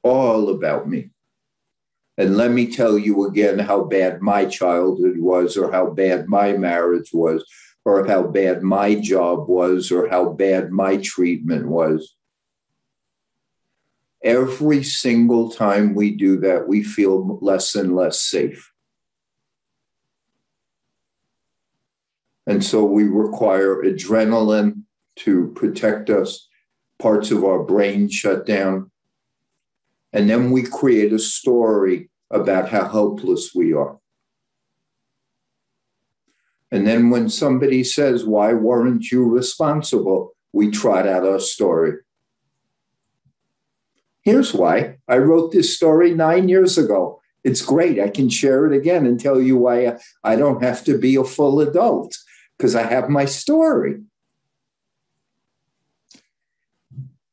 all about me. And let me tell you again how bad my childhood was, or how bad my marriage was, or how bad my job was, or how bad my treatment was. Every single time we do that, we feel less and less safe. And so we require adrenaline to protect us. Parts of our brain shut down. And then we create a story about how helpless we are. And then when somebody says, Why weren't you responsible? We trot out our story. Here's why I wrote this story nine years ago. It's great. I can share it again and tell you why I don't have to be a full adult because I have my story.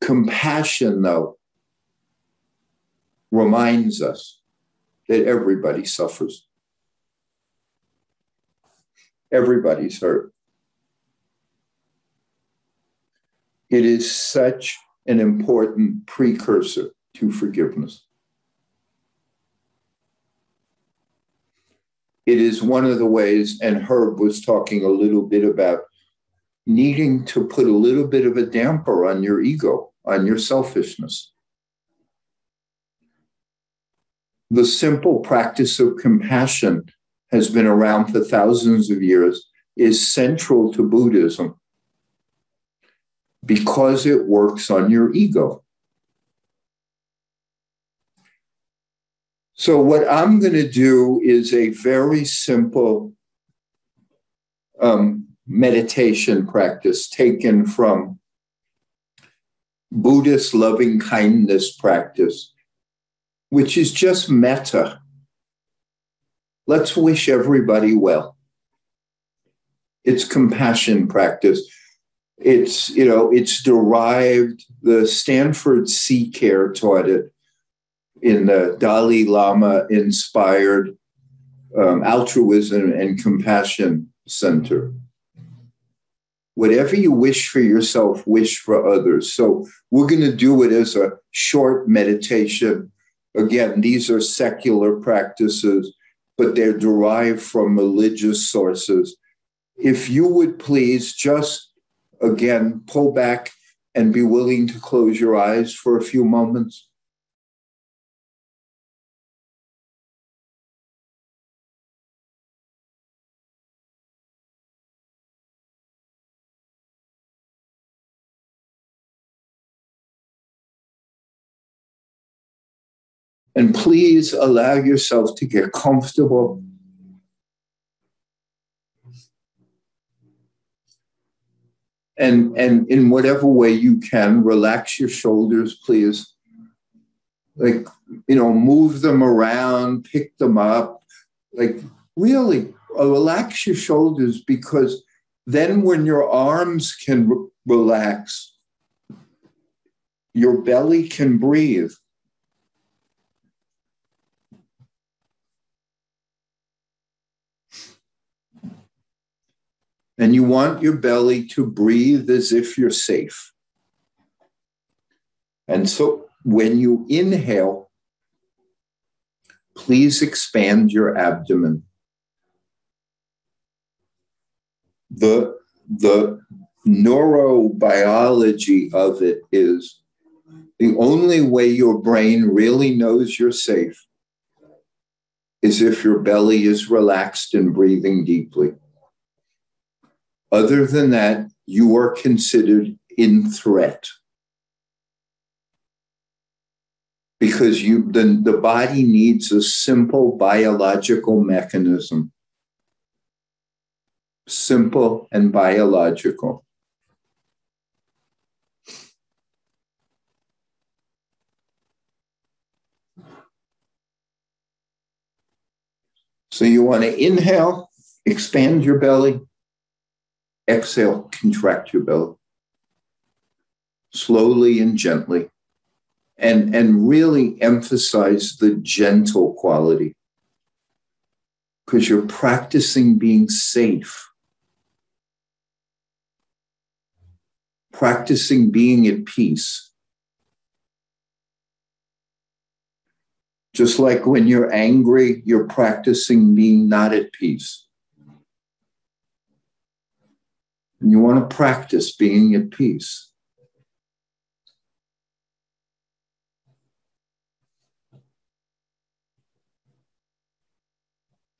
Compassion, though, reminds us that everybody suffers. Everybody's hurt. It is such an important precursor to forgiveness. It is one of the ways, and Herb was talking a little bit about needing to put a little bit of a damper on your ego, on your selfishness. The simple practice of compassion has been around for thousands of years, is central to Buddhism because it works on your ego. So, what I'm going to do is a very simple um, meditation practice taken from Buddhist loving kindness practice, which is just metta. Let's wish everybody well. It's compassion practice it's you know it's derived the stanford CCARE taught it in the dalai lama inspired um, altruism and compassion center. Whatever you wish for yourself wish for others. So we're going to do it as a short meditation. Again these are secular practices but they're derived from religious sources. If you would please just again pull back and be willing to close your eyes for a few moments? And please allow yourself to get comfortable. And and in whatever way you can relax your shoulders please. Like you know move them around pick them up. Like really uh, relax your shoulders because then when your arms can re- relax your belly can breathe And you want your belly to breathe as if you're safe. And so when you inhale, please expand your abdomen. The, the neurobiology of it is the only way your brain really knows you're safe is if your belly is relaxed and breathing deeply. Other than that, you are considered in threat. Because you the, the body needs a simple biological mechanism. Simple and biological. So you want to inhale, expand your belly, Exhale, contract your belly. Slowly and gently. and, and really emphasize the gentle quality because you're practicing being safe, practicing being at peace. Just like when you're angry, you're practicing being not at peace. And you want to practice being at peace.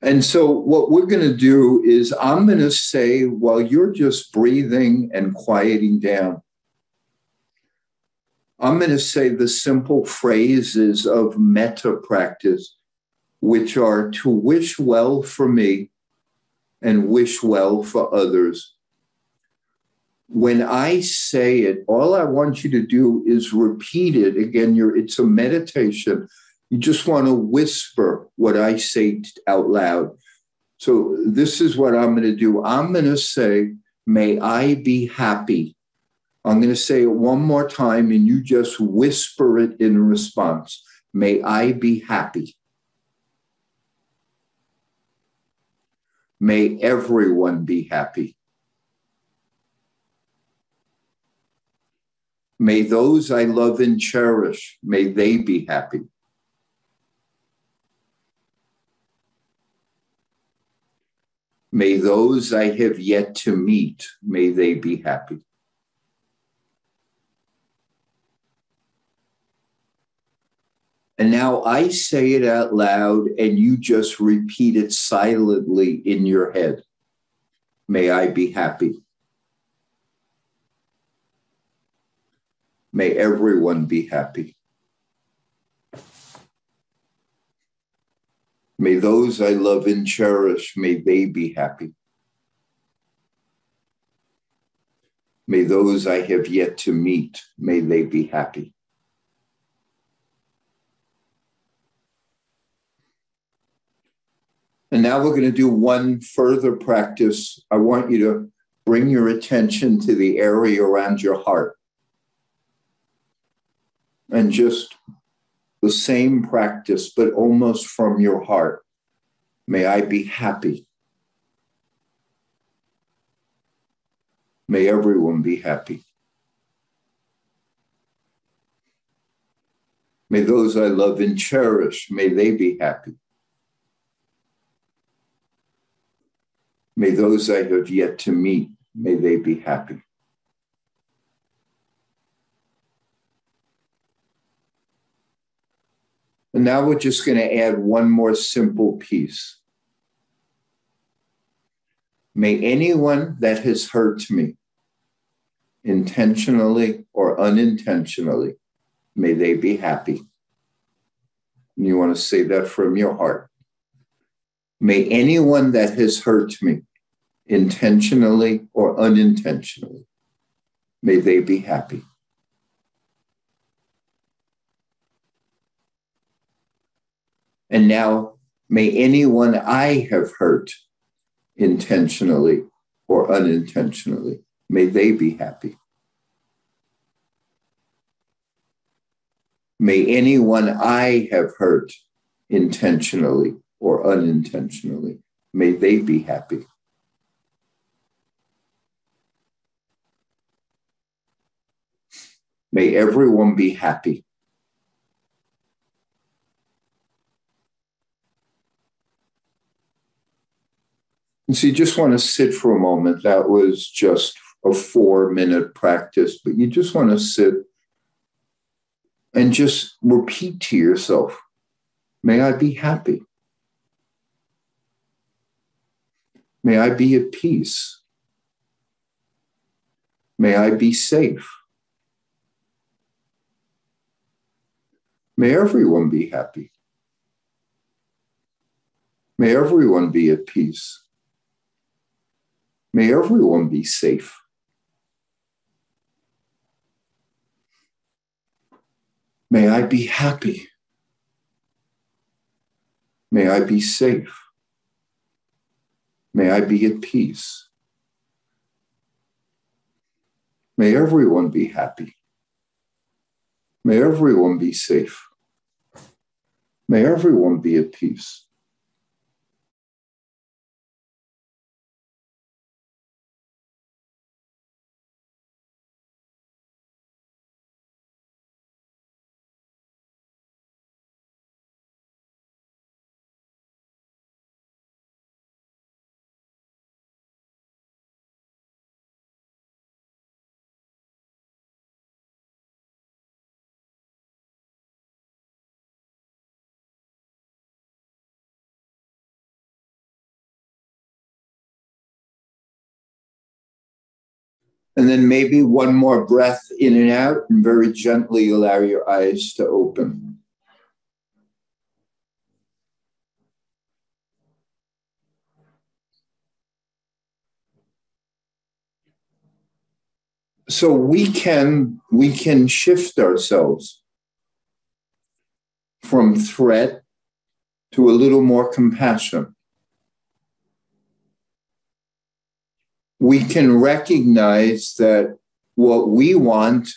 And so, what we're going to do is, I'm going to say, while you're just breathing and quieting down, I'm going to say the simple phrases of metta practice, which are to wish well for me and wish well for others. When I say it, all I want you to do is repeat it. Again, you're, it's a meditation you just want to whisper what I say out loud. So, this is what I'm going to do. I'm going to say, May I be happy. I'm going to say it one more time, and you just whisper it in response. May I be happy. May everyone be happy. May those I love and cherish, may they be happy. May those I have yet to meet, may they be happy. And now I say it out loud, and you just repeat it silently in your head. May I be happy. May everyone be happy. May those I love and cherish, may they be happy. May those I have yet to meet, may they be happy. And now we're going to do one further practice. I want you to bring your attention to the area around your heart. And just the same practice, but almost from your heart. May I be happy. May everyone be happy. May those I love and cherish, may they be happy. May those I have yet to meet, may they be happy. And now we're just going to add one more simple piece. May anyone that has hurt me, intentionally or unintentionally, may they be happy. And you want to say that from your heart. May anyone that has hurt me, intentionally or unintentionally, may they be happy. And now may anyone I have hurt intentionally or unintentionally, may they be happy. May anyone I have hurt intentionally or unintentionally, may they be happy. May everyone be happy. And so you just want to sit for a moment. That was just a four minute practice, but you just want to sit and just repeat to yourself May I be happy. May I be at peace. May I be safe. May everyone be happy. May everyone be at peace. May everyone be safe. May I be happy. May I be safe. May I be at peace. May everyone be happy. May everyone be safe. May everyone be at peace. And then maybe one more breath in and out, and very gently allow your eyes to open. So we can we can shift ourselves from threat to a little more compassion. We can recognize that what we want,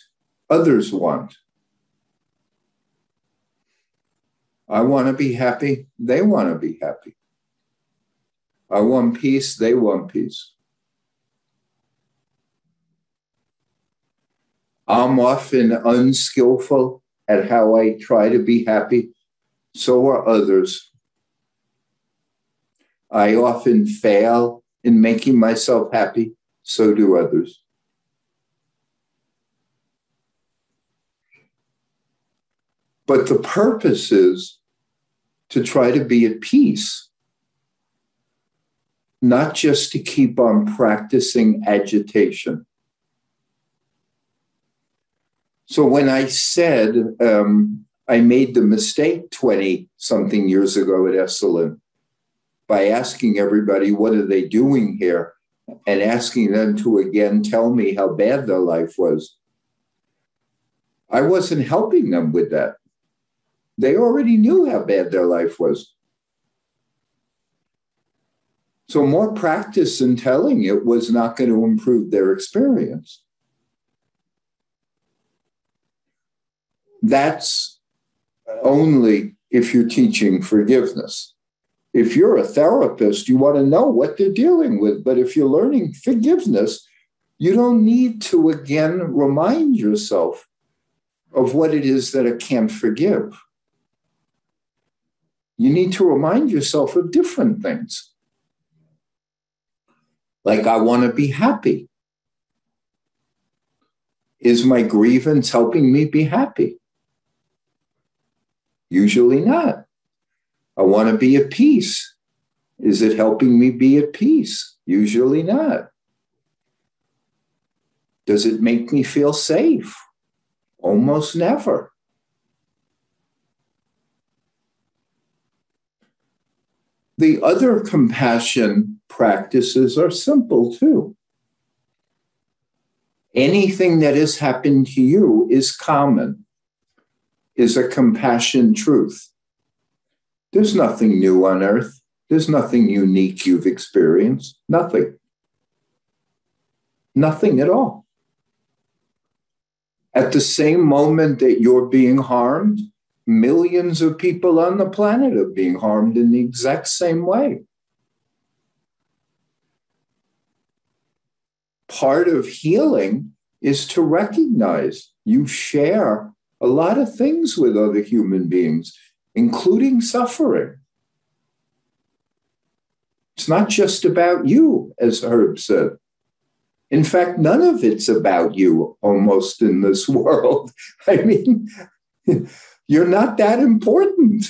others want. I want to be happy, they want to be happy. I want peace, they want peace. I'm often unskillful at how I try to be happy. So are others. I often fail in making myself happy, so do others. But the purpose is to try to be at peace, not just to keep on practicing agitation. So when I said um, I made the mistake 20 something years ago at Esalen by asking everybody, what are they doing here? And asking them to again tell me how bad their life was. I wasn't helping them with that. They already knew how bad their life was. So, more practice in telling it was not going to improve their experience. That's only if you're teaching forgiveness if you're a therapist, you want to know what they're dealing with. But if you're learning forgiveness, you don't need to again remind yourself of what it is that it can't forgive. You need to remind yourself of different things. Like, I want to be happy. Is my grievance helping me be happy? Usually not. I want to be at peace. Is it helping me be at peace? Usually not. Does it make me feel safe? Almost never. The other compassion practices are simple too. Anything that has happened to you is common, is a compassion truth. There's nothing new on earth. There's nothing unique you've experienced. Nothing. Nothing at all. At the same moment that you're being harmed, millions of people on the planet are being harmed in the exact same way. Part of healing is to recognize you share a lot of things with other human beings including suffering. It's not just about you, as Herb said. In fact, none of it's about you almost in this world. I mean, you're not that important.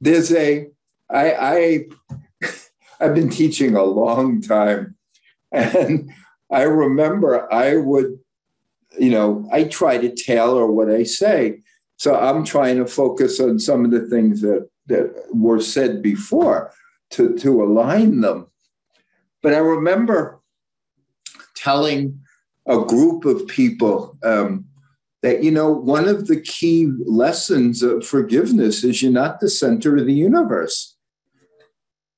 There's a, I, I, I've been teaching a long time, and I remember I would, you know, I try to tailor what I say so I'm trying to focus on some of the things that, that were said before to, to align them. But I remember telling a group of people um, that, you know, one of the key lessons of forgiveness is you're not the center of the universe.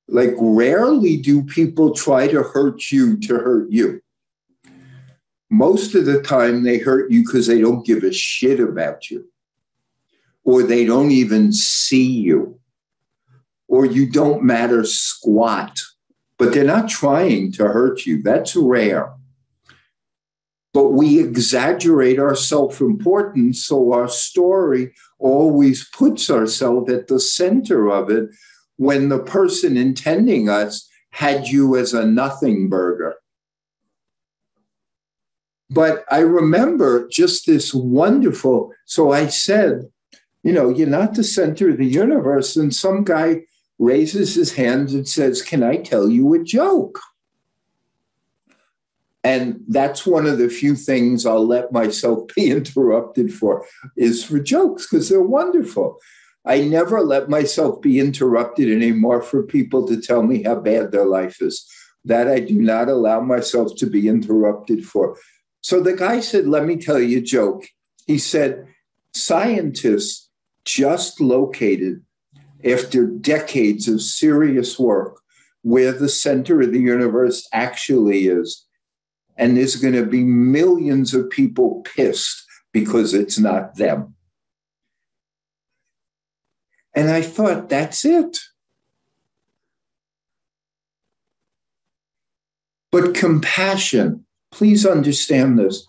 Like, rarely do people try to hurt you to hurt you. most of the time they hurt you because they don't give a shit about you, or they don't even see you, or you don't matter squat, but they're not trying to hurt you. That's rare. But we exaggerate our self importance, so our story always puts ourselves at the center of it when the person intending us had you as a nothing burger. But I remember just this wonderful. So I said, you know, you're not the center of the universe. And some guy raises his hand and says, Can I tell you a joke? And that's one of the few things I'll let myself be interrupted for is for jokes because they're wonderful. I never let myself be interrupted anymore for people to tell me how bad their life is. That I do not allow myself to be interrupted for. So the guy said, Let me tell you a joke. He said, Scientists just located, after decades of serious work, where the center of the universe actually is. And there's going to be millions of people pissed because it's not them. And I thought, that's it. But compassion, please understand this.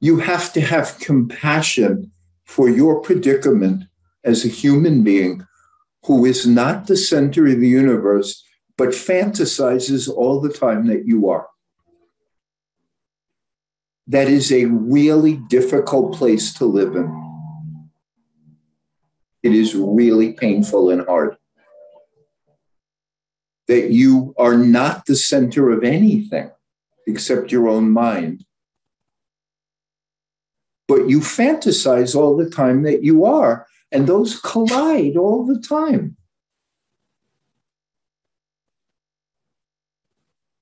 You have to have compassion for your predicament as a human being who is not the center of the universe, but fantasizes all the time that you are. That is a really difficult place to live in. It is really painful and hard. That you are not the center of anything except your own mind. But you fantasize all the time that you are, and those collide all the time.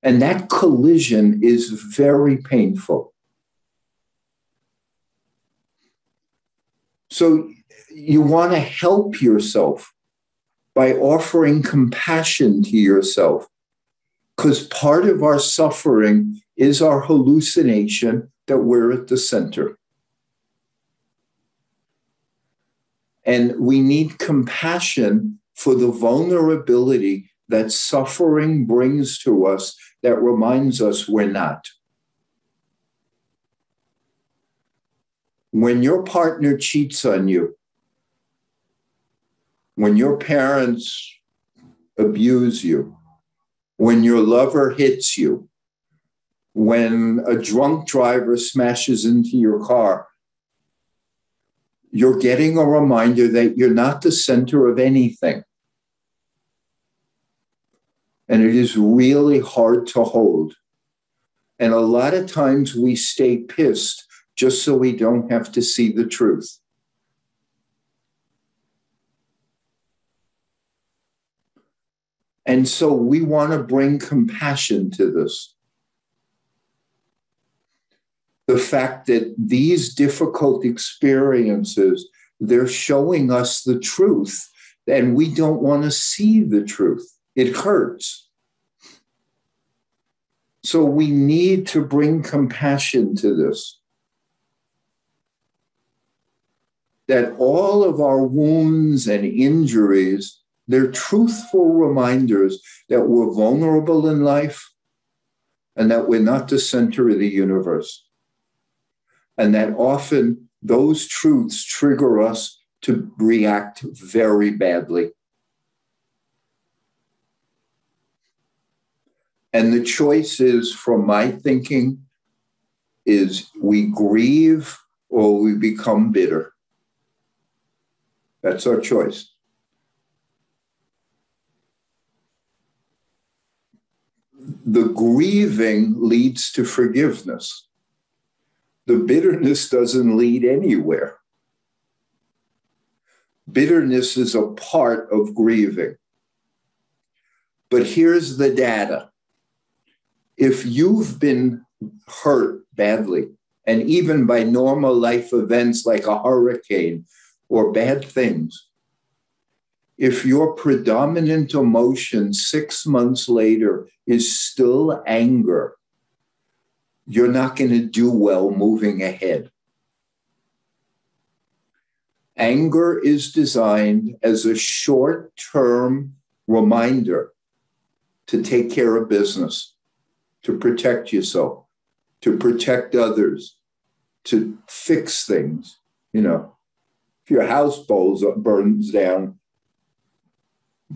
And that collision is very painful. So you want to help yourself by offering compassion to yourself. Because part of our suffering is our hallucination that we're at the center. And we need compassion for the vulnerability that suffering brings to us that reminds us we're not. When your partner cheats on you, when your parents abuse you, when your lover hits you, when a drunk driver smashes into your car, you're getting a reminder that you're not the center of anything. And it is really hard to hold. And a lot of times we stay pissed just so we don't have to see the truth. And so we want to bring compassion to this. The fact that these difficult experiences, they're showing us the truth, and we don't want to see the truth. It hurts. So we need to bring compassion to this. That all of our wounds and injuries they're truthful reminders that we're vulnerable in life and that we're not the center of the universe. And that often those truths trigger us to react very badly. And the choice is, from my thinking, is we grieve or we become bitter. That's our choice. the grieving leads to forgiveness. The bitterness doesn't lead anywhere. Bitterness is a part of grieving. But here's the data if you've been hurt badly, and even by normal life events like a hurricane or bad things, if your predominant emotion six months later is still anger, you're not going to do well moving ahead. Anger is designed as a short term reminder to take care of business, to protect yourself, to protect others, to fix things. You know, if your house burns down,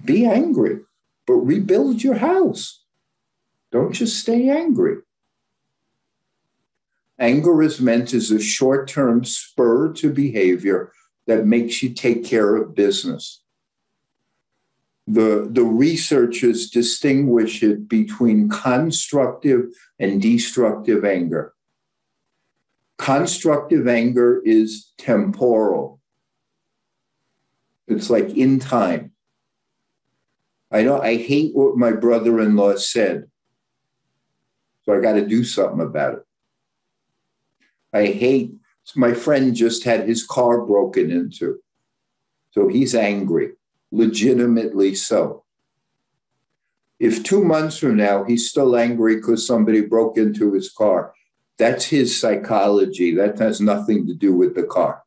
be angry, but rebuild your house. Don't just stay angry. Anger is meant as a short term spur to behavior that makes you take care of business. The, the researchers distinguish it between constructive and destructive anger. Constructive anger is temporal. It's like in time. I know I hate what my brother-in-law said. So I got to do something about it. I hate my friend just had his car broken into. So he's angry, legitimately so. If two months from now he's still angry because somebody broke into his car, that's his psychology. That has nothing to do with the car.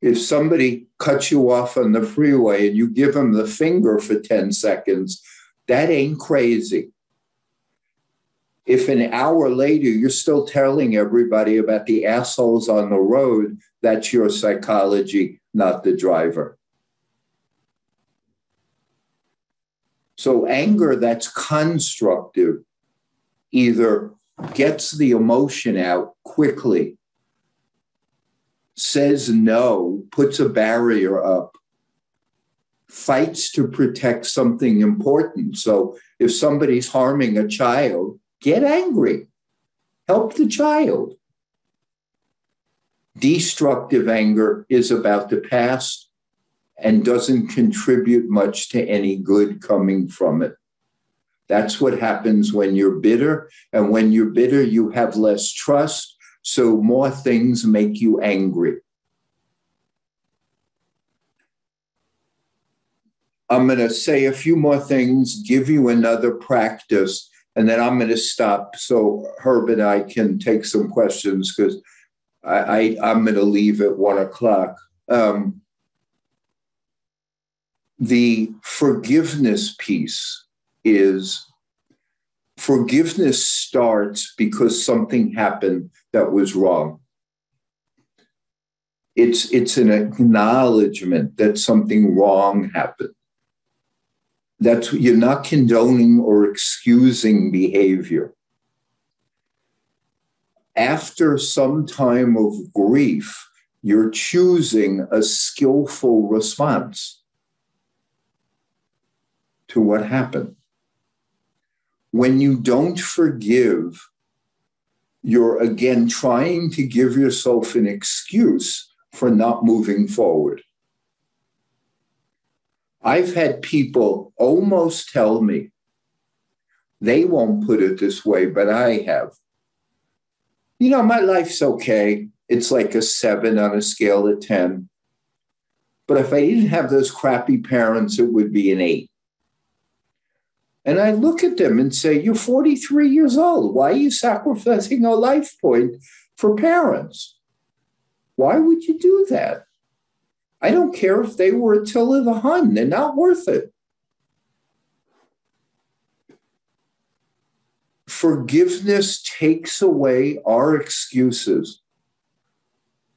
If somebody cuts you off on the freeway and you give them the finger for 10 seconds, that ain't crazy if an hour later you're still telling everybody about the assholes on the road, that's your psychology, not the driver. So, anger that's constructive either gets the emotion out quickly, says no, puts a barrier up, fights to protect something important. So, if somebody's harming a child, Get angry. Help the child. Destructive anger is about the past and doesn't contribute much to any good coming from it. That's what happens when you're bitter. And when you're bitter, you have less trust. So more things make you angry. I'm going to say a few more things, give you another practice and then I'm going to stop so Herb and I can take some questions because I, I am going to leave at one o'clock. Um, the forgiveness piece is forgiveness starts because something happened that was wrong. It's it's an acknowledgement that something wrong happened that you're not condoning or excusing behavior. After some time of grief, you're choosing a skillful response to what happened. When you don't forgive, you're again trying to give yourself an excuse for not moving forward. I've had people almost tell me, they won't put it this way, but I have. You know, my life's okay. It's like a seven on a scale of 10. But if I didn't have those crappy parents, it would be an eight. And I look at them and say, You're 43 years old. Why are you sacrificing a life point for parents? Why would you do that? I don't care if they were Attila the Hun, they're not worth it. Forgiveness takes away our excuses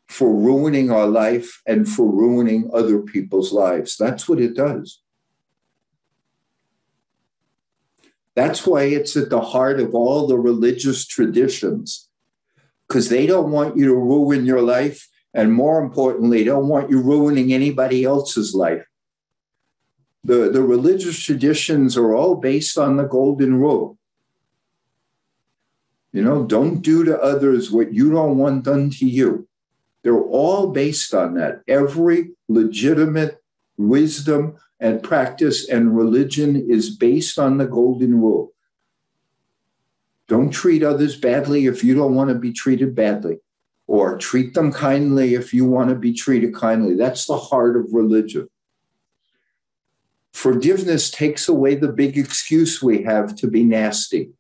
for ruining our life and for ruining other people's lives. That's what it does. That's why it's at the heart of all the religious traditions, because they don't want you to ruin your life and more importantly, don't want you ruining anybody else's life. The, the religious traditions are all based on the golden rule. You know, don't do to others what you don't want done to you. They're all based on that. Every legitimate wisdom and practice and religion is based on the golden rule. Don't treat others badly if you don't want to be treated badly or treat them kindly if you want to be treated kindly. That's the heart of religion. Forgiveness takes away the big excuse we have to be nasty.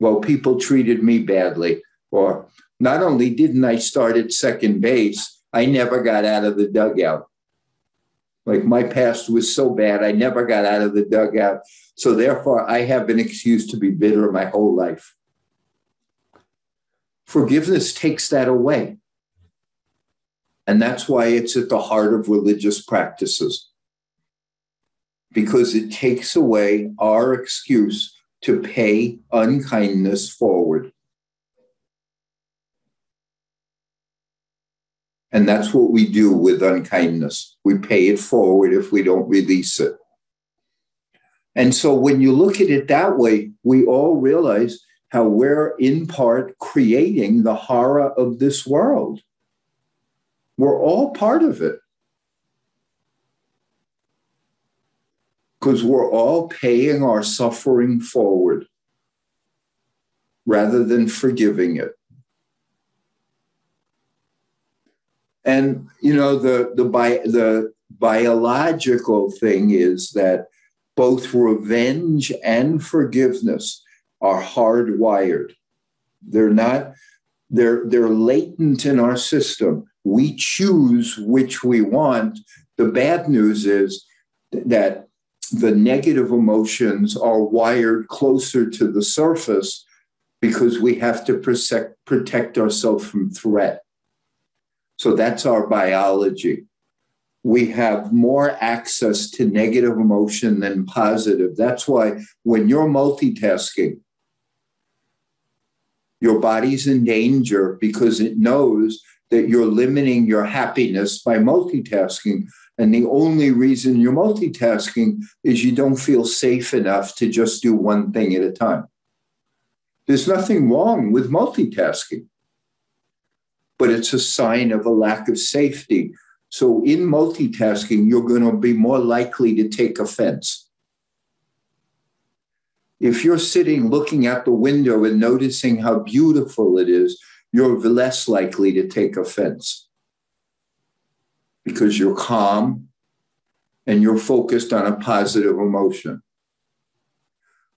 well, people treated me badly. Or not only didn't I start at second base, I never got out of the dugout. Like my past was so bad, I never got out of the dugout. So therefore, I have an excuse to be bitter my whole life. Forgiveness takes that away. And that's why it's at the heart of religious practices, because it takes away our excuse to pay unkindness forward. And that's what we do with unkindness. We pay it forward if we don't release it. And so when you look at it that way, we all realize how we're in part creating the horror of this world. We're all part of it. Because we're all paying our suffering forward rather than forgiving it. And you know the the bi- the biological thing is that both revenge and forgiveness are hardwired. They're not they're they're latent in our system. We choose which we want. The bad news is that the negative emotions are wired closer to the surface because we have to protect, protect ourselves from threat. So that's our biology. We have more access to negative emotion than positive. That's why when you're multitasking, your body's in danger because it knows that you're limiting your happiness by multitasking. And the only reason you're multitasking is you don't feel safe enough to just do one thing at a time. There's nothing wrong with multitasking but it's a sign of a lack of safety. So in multitasking, you're going to be more likely to take offense. If you're sitting looking out the window and noticing how beautiful it is, you're less likely to take offense because you're calm and you're focused on a positive emotion.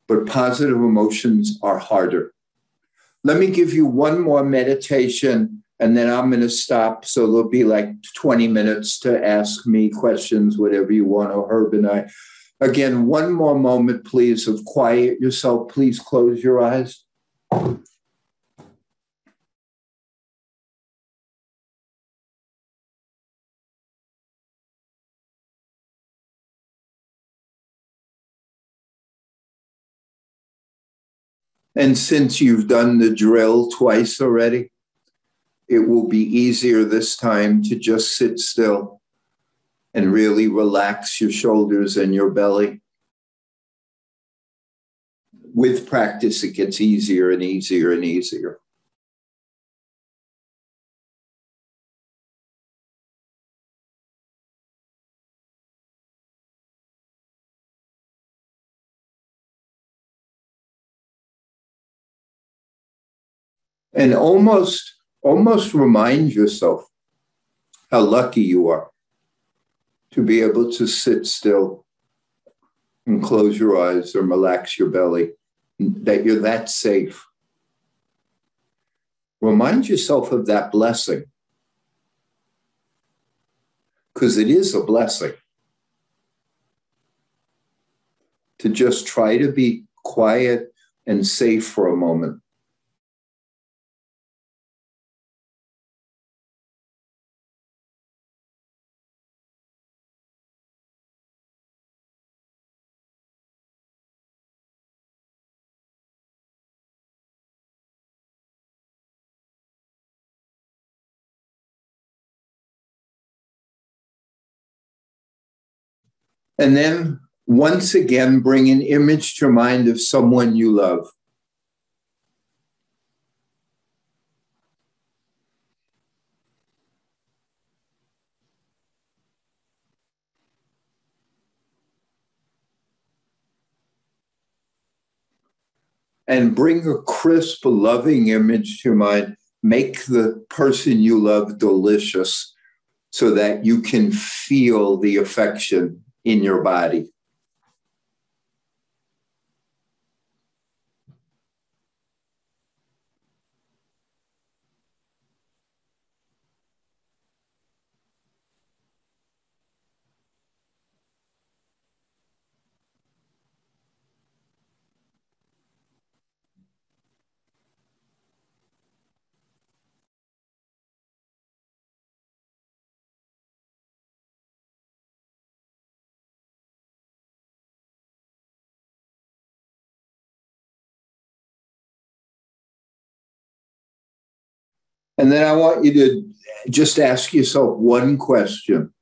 But positive emotions are harder. Let me give you one more meditation and then I'm going to stop. So there'll be like 20 minutes to ask me questions, whatever you want, or Herb and I. Again, one more moment, please, of quiet yourself. Please close your eyes. And since you've done the drill twice already, it will be easier this time to just sit still and really relax your shoulders and your belly. With practice, it gets easier and easier and easier. And almost almost remind yourself how lucky you are to be able to sit still and close your eyes or relax your belly, that you're that safe. Remind yourself of that blessing because it is a blessing to just try to be quiet and safe for a moment. And then once again, bring an image to mind of someone you love. and bring a crisp, loving image to mind. Make the person you love delicious so that you can feel the affection in your body. And then I want you to just ask yourself one question.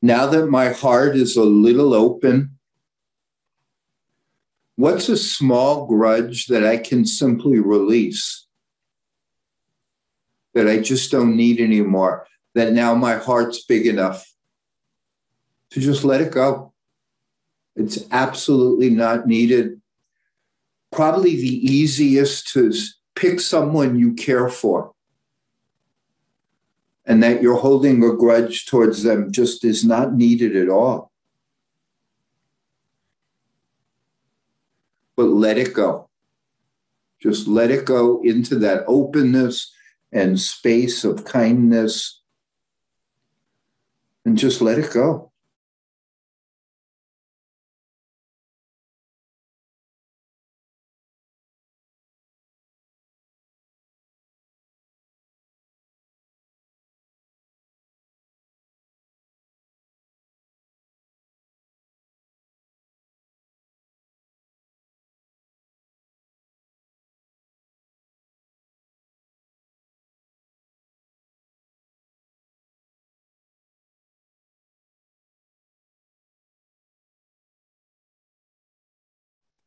Now that my heart is a little open, what's a small grudge that I can simply release? That I just don't need anymore? That now my heart's big enough to just let it go. It's absolutely not needed. Probably the easiest to pick someone you care for and that you're holding a grudge towards them just is not needed at all. But let it go. Just let it go into that openness and space of kindness and just let it go.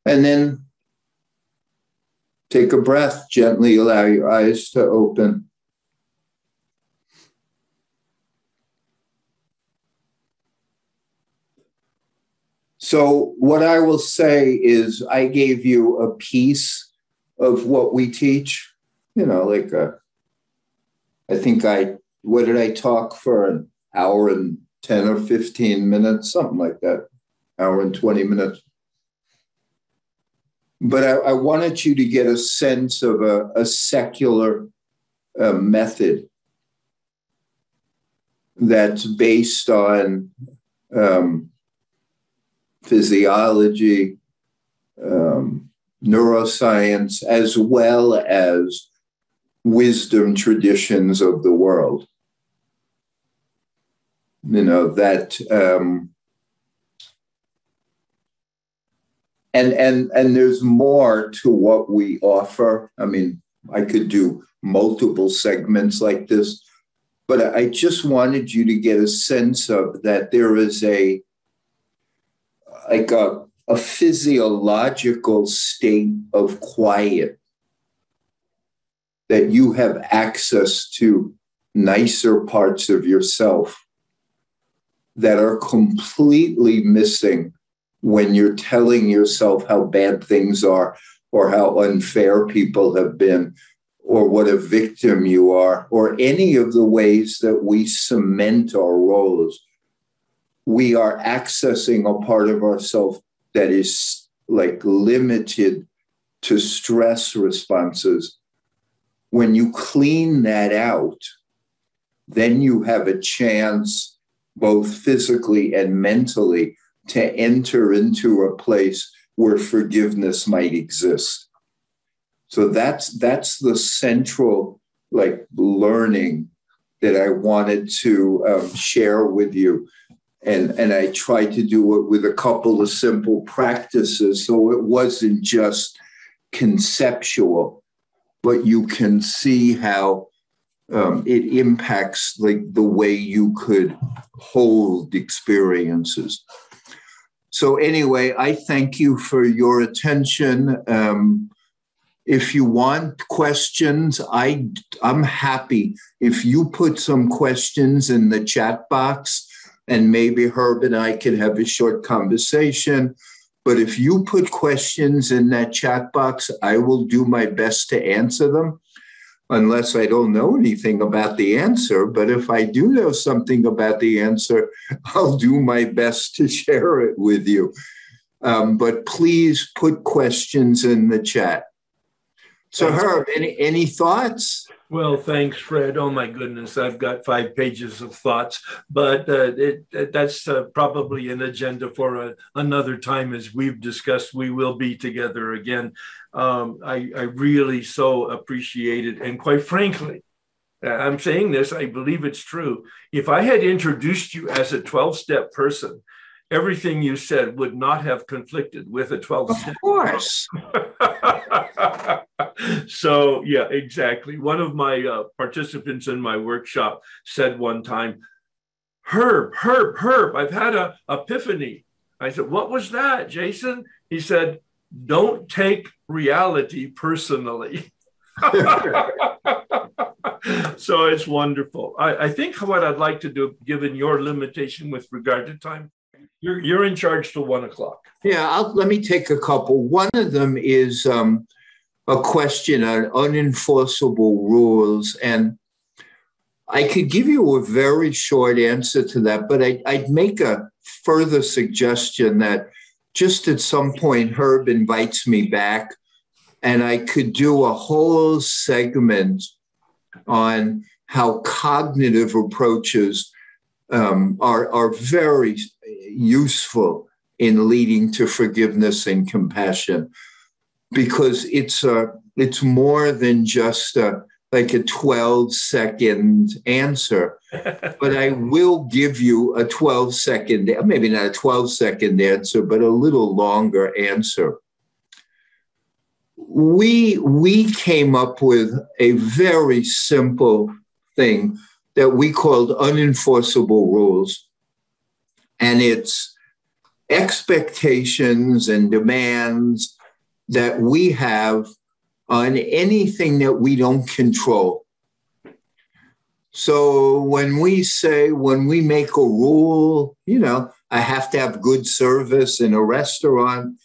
And then take a breath, gently allow your eyes to open. So, what I will say is, I gave you a piece of what we teach, you know, like a, I think I, what did I talk for an hour and 10 or 15 minutes, something like that, hour and 20 minutes but I, I, wanted you to get a sense of a, a secular uh, method that's based on um, physiology, um, neuroscience, as well as wisdom traditions of the world. You know, that um, and and and there's more to what we offer. I mean i could do multiple segments like this but i just wanted you to get a sense of that there is a like a, a physiological state of quiet that you have access to nicer parts of yourself that are completely missing when you're telling yourself how bad things are or how unfair people have been or what a victim you are or any of the ways that we cement our roles we are accessing a part of ourselves that is like limited to stress responses. When you clean that out then you have a chance both physically and mentally to enter into a place where forgiveness might exist. So that's that's the central like learning that I wanted to um, share with you, and and I tried to do it with a couple of simple practices, so it wasn't just conceptual, but you can see how um, it impacts like the way you could hold experiences. So, anyway, I thank you for your attention. Um, if you want questions, I, I'm happy. If you put some questions in the chat box, and maybe Herb and I can have a short conversation. But if you put questions in that chat box, I will do my best to answer them unless I don't know anything about the answer. But if I do know something about the answer, I'll do my best to share it with you. Um, but please put questions in the chat. So, Herb, any, any thoughts? Well, thanks, Fred. Oh my goodness, I've got five pages of thoughts, but uh, it, it, that's uh, probably an agenda for a, another time. As we've discussed, we will be together again. Um, I, I really so appreciate it, and quite frankly, uh, I'm saying this, I believe it's true. If I had introduced you as a 12 step person, everything you said would not have conflicted with a 12 step. Of course. so yeah, exactly. One of my uh, participants in my workshop said one time, "Herb, Herb, Herb, I've had a epiphany." I said, "What was that, Jason?" He said, "Don't take reality personally." so it's wonderful. I, I, think what I'd like to do, given your limitation with regard to time, you're, you're in charge till one o'clock. Yeah, I'll, let me take a couple. One of them is um, a question on unenforceable rules. And I could give you a very short answer to that, but I, I'd make a further suggestion that just at some point, Herb invites me back and I could do a whole segment on how cognitive approaches um, are, are very useful in leading to forgiveness and compassion because it's a, it's more than just a, like a 12 second answer. But i will give you a 12 second maybe not a 12 second answer but a little longer answer. We we came up with a very simple thing that we called unenforceable rules. And it's expectations and demands that we have on anything that we don't control so when we say when we make a rule you know i have to have good service in a restaurant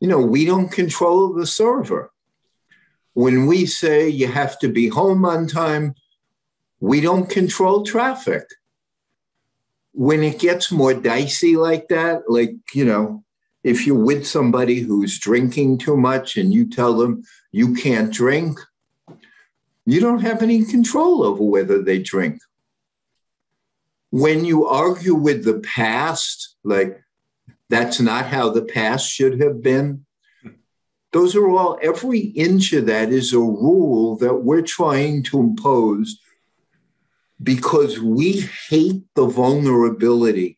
you know, we don't control the server. When we say you have to be home on time, we don't control traffic. When it gets more dicey like that, like, you know, if you're with somebody who's drinking too much and you tell them you can't drink, you don't have any control over whether they drink. When you argue with the past, like that's not how the past should have been. Those are all, every inch of that is a rule that we're trying to impose because we hate the vulnerability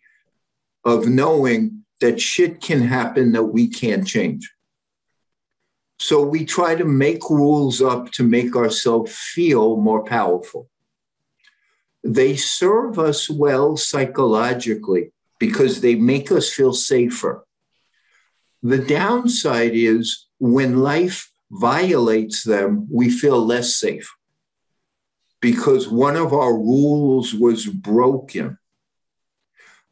of knowing that shit can happen that we can't change. So we try to make rules up to make ourselves feel more powerful. They serve us well psychologically because they make us feel safer. The downside is when life violates them, we feel less safe because one of our rules was broken.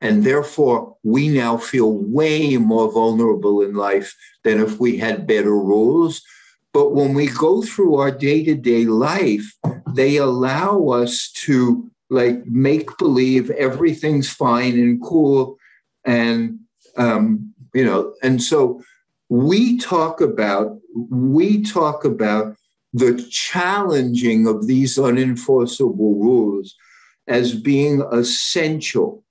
And therefore, we now feel way more vulnerable in life than if we had better rules. But when we go through our day to day life, they allow us to like make believe everything's fine and cool and um, you know and so we talk about we talk about the challenging of these unenforceable rules as being essential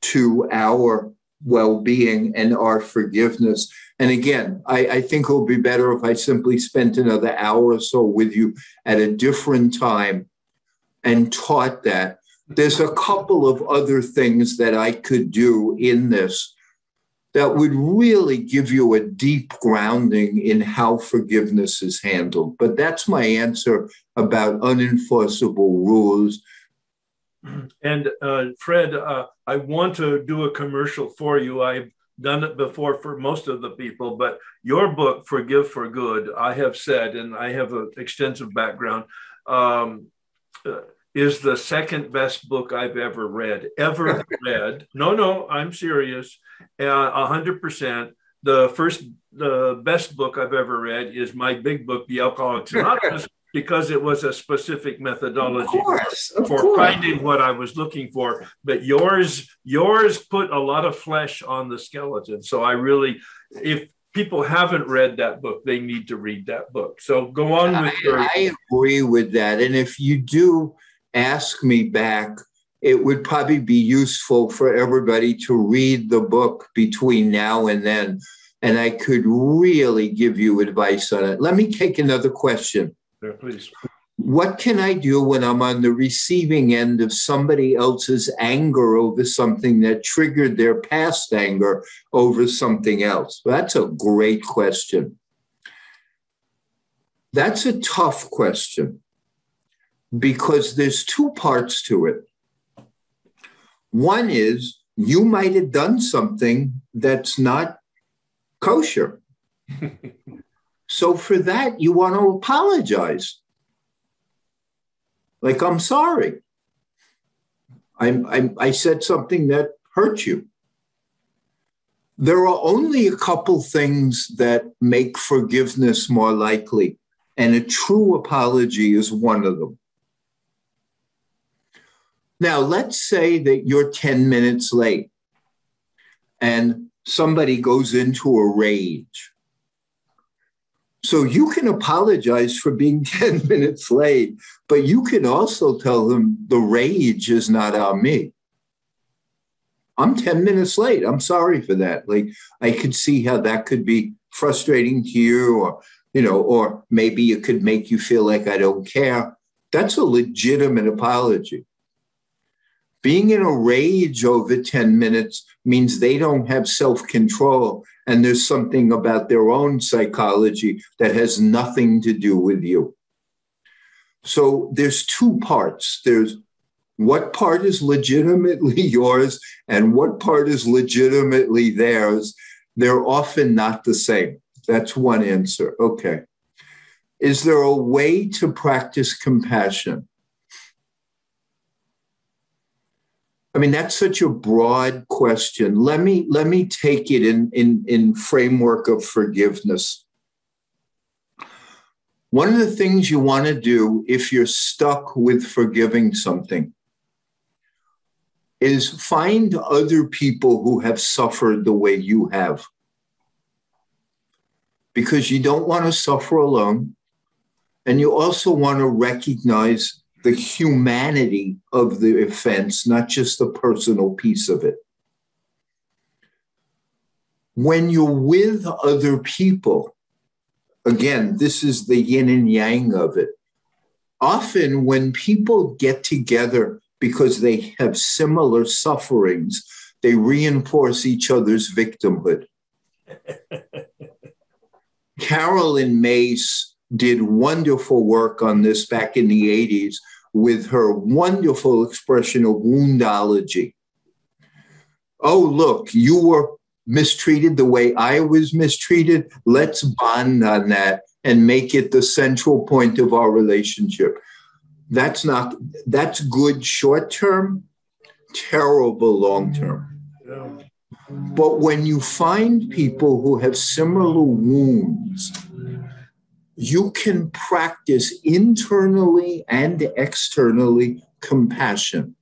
to our well-being and our forgiveness and again I, I think it would be better if i simply spent another hour or so with you at a different time and taught that. There's a couple of other things that I could do in this that would really give you a deep grounding in how forgiveness is handled. But that's my answer about unenforceable rules. And uh, Fred, uh, I want to do a commercial for you. I've done it before for most of the people, but your book, Forgive for Good, I have said, and I have an extensive background. Um, uh, is the second best book I've ever read. Ever read? No, no, I'm serious. Uh, a hundred percent. The first, the best book I've ever read is my big book, The Alcoholics Anonymous, because it was a specific methodology course, for course. finding what I was looking for. But yours, yours put a lot of flesh on the skeleton. So I really, if people haven't read that book, they need to read that book. So go on with I, your. I agree with that. And if you do, ask me back, it would probably be useful for everybody to read the book between now and then. And I could really give you advice on it. Let me take another question. Yeah, please. What can I do when I'm on the receiving end of somebody else's anger over something that triggered their past anger over something else? That's a great question. That's a tough question because there's two parts to it. One is you might have done something that's not kosher. so for that, you want to apologize. Like, I'm sorry. I, I, I said something that hurt you. There are only a couple things that make forgiveness more likely, and a true apology is one of them. Now, let's say that you're 10 minutes late and somebody goes into a rage. So you can apologize for being 10 minutes late, but you can also tell them the rage is not on me. I'm 10 minutes late. I'm sorry for that. Like I could see how that could be frustrating to you or you know, or maybe it could make you feel like I don't care. That's a legitimate apology. Being in a rage over 10 minutes means they don't have self control. And there's something about their own psychology that has nothing to do with you. So there's two parts there's what part is legitimately yours and what part is legitimately theirs. They're often not the same. That's one answer. Okay. Is there a way to practice compassion? I mean, that's such a broad question. Let me let me take it in, in, in framework of forgiveness. One of the things you want to do if you're stuck with forgiving something is find other people who have suffered the way you have. Because you don't want to suffer alone. And you also want to recognize the humanity of the offense, not just the personal piece of it. When you're with other people, again, this is the yin and yang of it. Often, when people get together because they have similar sufferings, they reinforce each other's victimhood. Caroline Myss did wonderful work on this back in the 80s with her wonderful expression of woundology. Oh, look, you were mistreated the way I was mistreated. Let's bond on that and make it the central point of our relationship. That's not, that's good short term, terrible long term. But when you find people who have similar wounds, you can practice internally and externally compassion.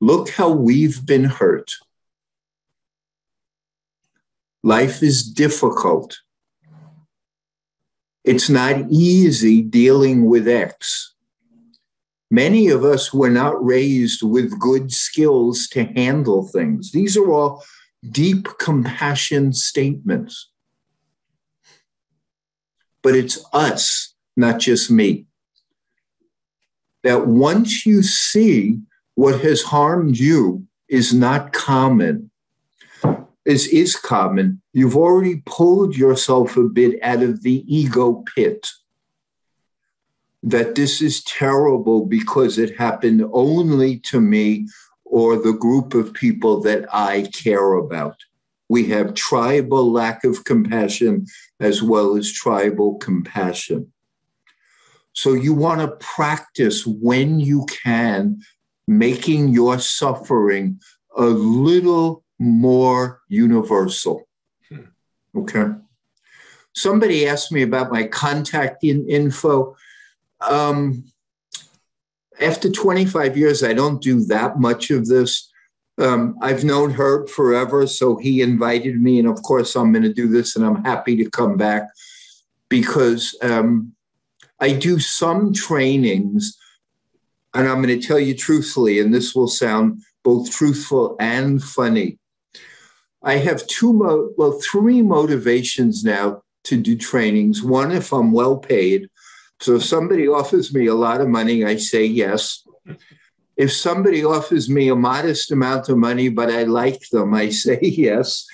Look how we've been hurt. Life is difficult. It's not easy dealing with X. Many of us were not raised with good skills to handle things. These are all deep compassion statements but it's us, not just me. That once you see what has harmed you is not common, is, is common, you've already pulled yourself a bit out of the ego pit. That this is terrible because it happened only to me or the group of people that I care about. We have tribal lack of compassion as well as tribal compassion. So you want to practice when you can making your suffering a little more universal. Hmm. Okay. Somebody asked me about my contact in info. Um, after 25 years, I don't do that much of this. Um, I've known Herb forever, so he invited me, and of course, I'm going to do this, and I'm happy to come back because um, I do some trainings, and I'm going to tell you truthfully, and this will sound both truthful and funny. I have two, mo- well, three motivations now to do trainings. One, if I'm well paid. So if somebody offers me a lot of money, I say yes if somebody offers me a modest amount of money, but I like them, I say yes.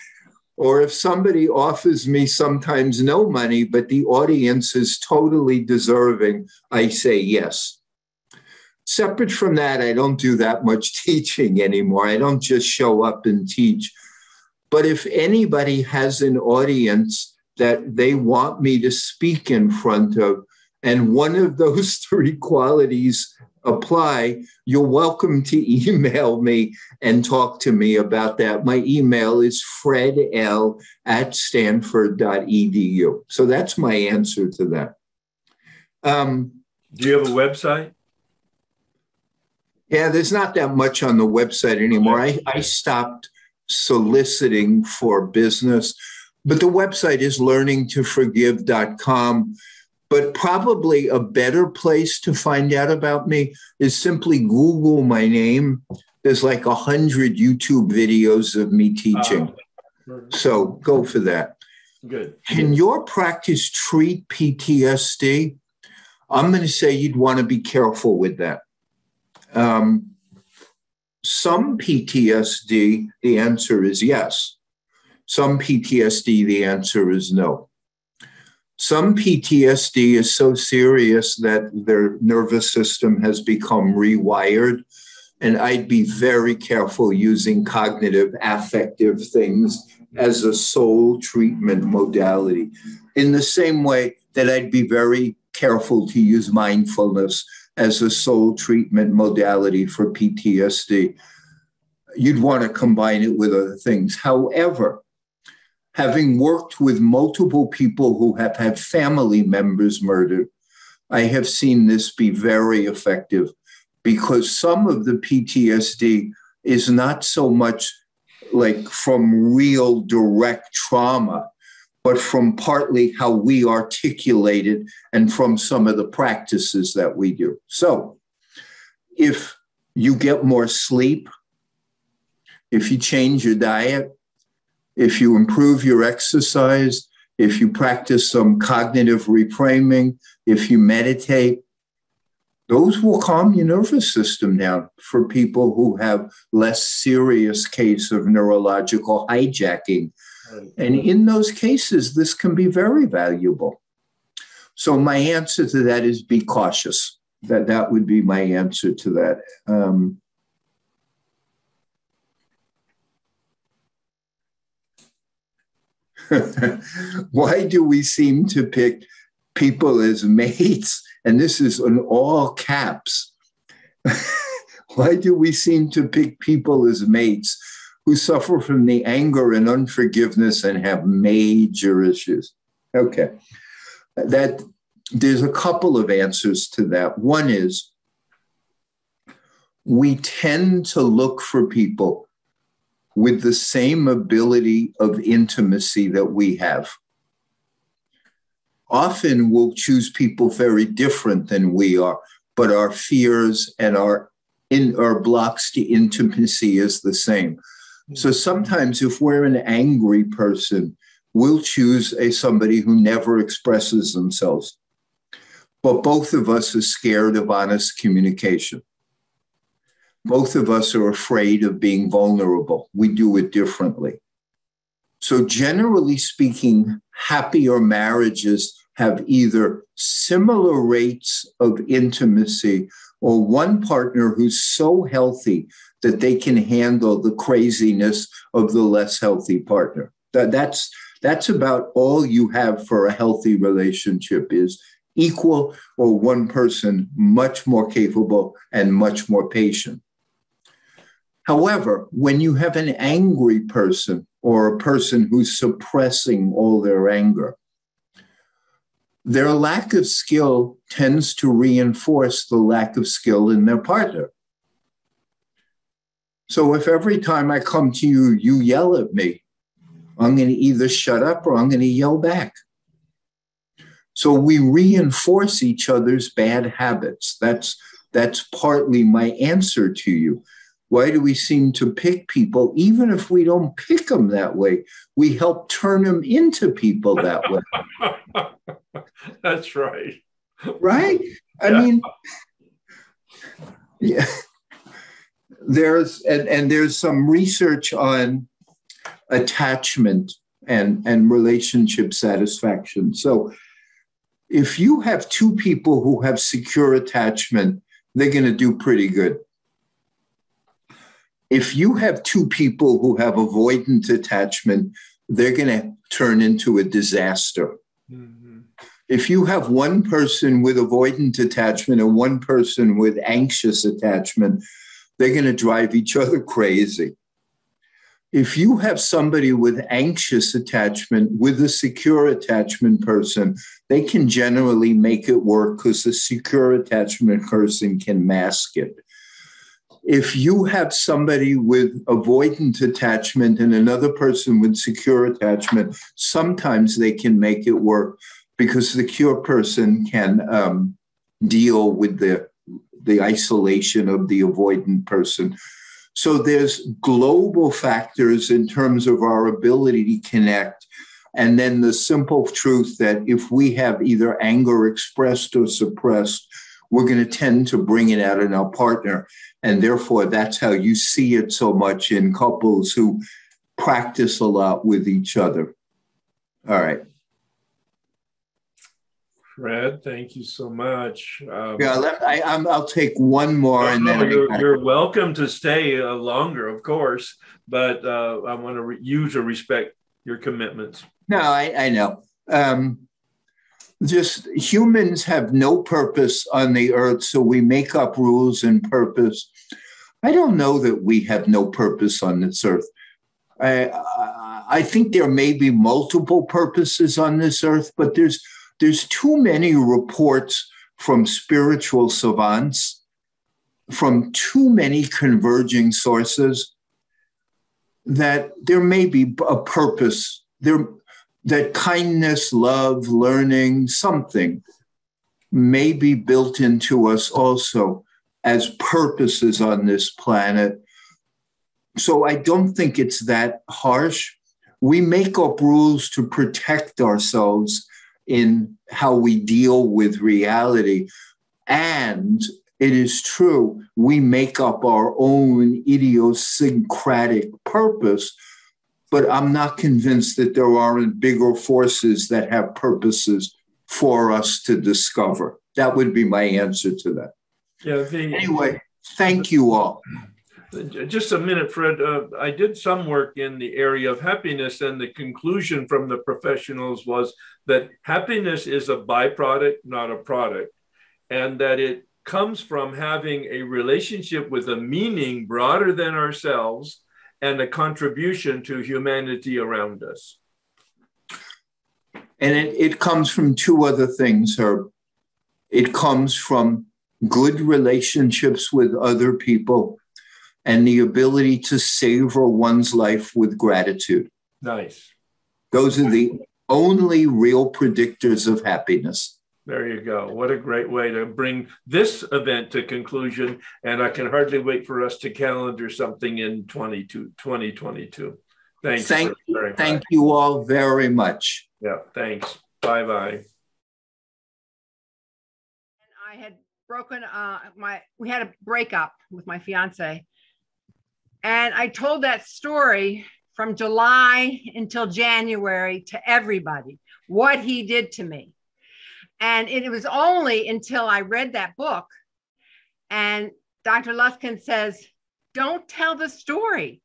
Or if somebody offers me sometimes no money, but the audience is totally deserving, I say yes. Separate from that, I don't do that much teaching anymore. I don't just show up and teach. But if anybody has an audience that they want me to speak in front of, and one of those three qualities apply, you're welcome to email me and talk to me about that. My email is fredl at stanford.edu. So that's my answer to that. Um, Do you have a website? Yeah, there's not that much on the website anymore. I, I stopped soliciting for business, but the website is learningtoforgive.com. But probably a better place to find out about me is simply Google my name. There's like a hundred YouTube videos of me teaching. Uh, so go for that. Good. Can your practice treat PTSD? I'm going to say you'd want to be careful with that. Um, some PTSD, the answer is yes. Some PTSD, the answer is no. Some PTSD is so serious that their nervous system has become rewired. And I'd be very careful using cognitive affective things as a sole treatment modality. In the same way that I'd be very careful to use mindfulness as a sole treatment modality for PTSD. You'd want to combine it with other things. However, having worked with multiple people who have had family members murdered, I have seen this be very effective because some of the PTSD is not so much like from real direct trauma but from partly how we articulate it and from some of the practices that we do. So, if you get more sleep, if you change your diet, if you improve your exercise, if you practice some cognitive reframing, if you meditate, those will calm your nervous system down for people who have less serious case of neurological hijacking and in those cases, this can be very valuable. So my answer to that is be cautious. That that would be my answer to that. Um, why do we seem to pick people as mates? And this is in all caps. why do we seem to pick people as mates who suffer from the anger and unforgiveness and have major issues. Okay. That there's a couple of answers to that. One is we tend to look for people with the same ability of intimacy that we have. Often we'll choose people very different than we are, but our fears and our in our blocks to intimacy is the same. So mm-hmm. sometimes if we're an angry person, we'll choose a somebody who never expresses themselves. But both of us are scared of honest communication. Both of us are afraid of being vulnerable. We do it differently. So, generally speaking, happier marriages have either similar rates of intimacy or one partner who's so healthy that they can handle the craziness of the less healthy partner. That, that's that's about all you have for a healthy relationship is equal or one person much more capable and much more patient. However, when you have an angry person or a person who's suppressing all their anger, their lack of skill tends to reinforce the lack of skill in their partner. So if every time I come to you, you yell at me, I'm going to either shut up or I'm going to yell back. So we reinforce each other's bad habits. That's that's partly my answer to you. Why do we seem to pick people, even if we don't pick them that way? We help turn them into people that way. That's right. Right? I yeah. mean, yeah there's and, and there's some research on attachment and, and relationship satisfaction. So if you have two people who have secure attachment, they're going to do pretty good. If you have two people who have avoidant attachment, they're going to turn into a disaster. Mm-hmm. If you have one person with avoidant attachment and one person with anxious attachment, they're going to drive each other crazy. If you have somebody with anxious attachment with a secure attachment person, they can generally make it work because the secure attachment person can mask it. If you have somebody with avoidant attachment and another person with secure attachment, sometimes they can make it work because the secure person can um, deal with the, the isolation of the avoidant person. So there's global factors in terms of our ability to connect. And then the simple truth that if we have either anger expressed or suppressed, we're going to tend to bring it out in our partner. And therefore, that's how you see it so much in couples who practice a lot with each other. All right. Fred, thank you so much. Um, yeah, I, will take one more, and then you're, you're, welcome to stay uh, longer, of course. But uh, I want to re- you to respect your commitments. No, I, I know. Um, just humans have no purpose on the earth, so we make up rules and purpose. I don't know that we have no purpose on this earth. I, I think there may be multiple purposes on this earth, but there's there's too many reports from spiritual savants, from too many converging sources, that there may be a purpose. There that kindness, love, learning, something may be built into us also as purposes on this planet. So I don't think it's that harsh. We make up rules to protect ourselves in how we deal with reality. And it is true, we make up our own idiosyncratic purpose but I'm not convinced that there aren't bigger forces that have purposes for us to discover. That would be my answer to that. Yeah. The, anyway, thank you all. Just a minute, Fred. Uh, I did some work in the area of happiness, and the conclusion from the professionals was that happiness is a byproduct, not a product, and that it comes from having a relationship with a meaning broader than ourselves and a contribution to humanity around us. And it, it comes from two other things, Herb. It comes from good relationships with other people and the ability to savor one's life with gratitude. Nice. Those are the only real predictors of happiness. There you go. What a great way to bring this event to conclusion. And I can hardly wait for us to calendar something in 2022. Thanks. Thank, you, thank you all very much. Yeah, thanks. Bye bye. Broken uh, my, we had a breakup with my fiance. And I told that story from July until January to everybody, what he did to me and it was only until I read that book and Dr. Luskin says, don't tell the story.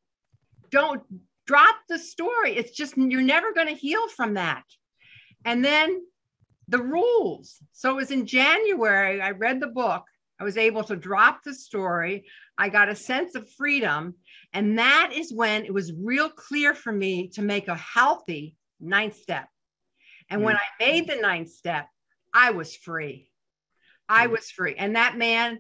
Don't drop the story. It's just, you're never going to heal from that. And then the rules. So it was in January, I read the book. I was able to drop the story. I got a sense of freedom. And that is when it was real clear for me to make a healthy ninth step. And when. I mm. made the ninth step, I was free. I mm. was free. And that man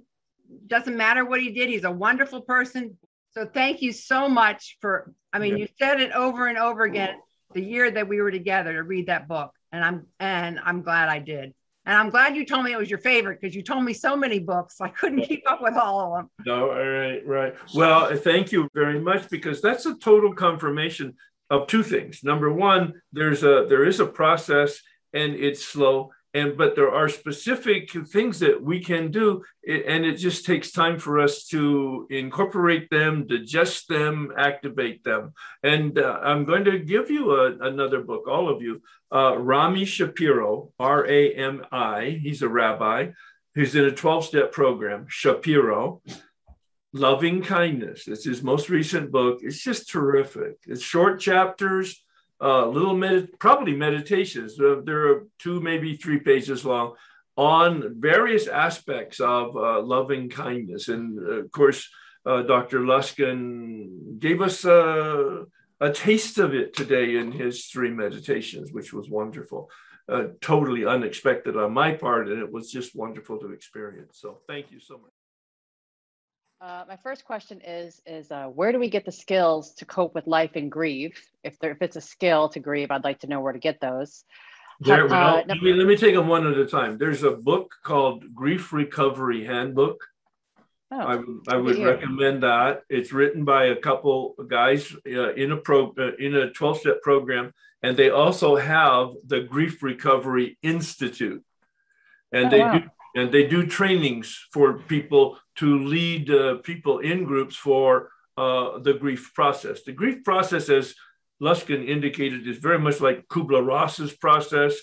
doesn't matter what he did, he's a wonderful person. So thank you so much for, I mean, you said it over and over again the year that we were together to read that book. And I'm and I'm glad I did. And I'm glad you told me it was your favorite because you told me so many books. I couldn't keep up with all of them. No, all right, right. Well, thank you very much because that's a total confirmation of two things. Number one, there's a there is a process and it's slow and but there are specific things that we can do and it just takes time for us to incorporate them digest them activate them. And uh, i'm going to give you a, another book all of you. Uh, rami shapiro r-a-m-i he's a rabbi who's in a 12-step program shapiro loving kindness. It's his most recent book. It's just terrific. It's short chapters uh, little med- probably meditations. There are two, maybe three pages long on various aspects of uh, loving kindness. And of course, uh, Dr. Luskin gave us a, a, taste of it today in his three meditations, which was wonderful. Uh, totally unexpected on my part, and it was just wonderful to experience. So, thank you so much. Uh, my first question is is uh, where do we get the skills to cope with life and grieve? If there if it's a skill to grieve, I'd like to know where to get those. There, well, uh, let, me, let me take them one at a time. There's a book called Grief Recovery Handbook. Oh, I, I would recommend that. It's written by a couple guys uh, in a pro uh, in a 12 step program, and they also have the Grief Recovery Institute, and oh, they wow. do and they do trainings for people to lead uh, people in groups for uh, the grief process. The grief process, as Luskin indicated, is very much like Kübler-Ross's process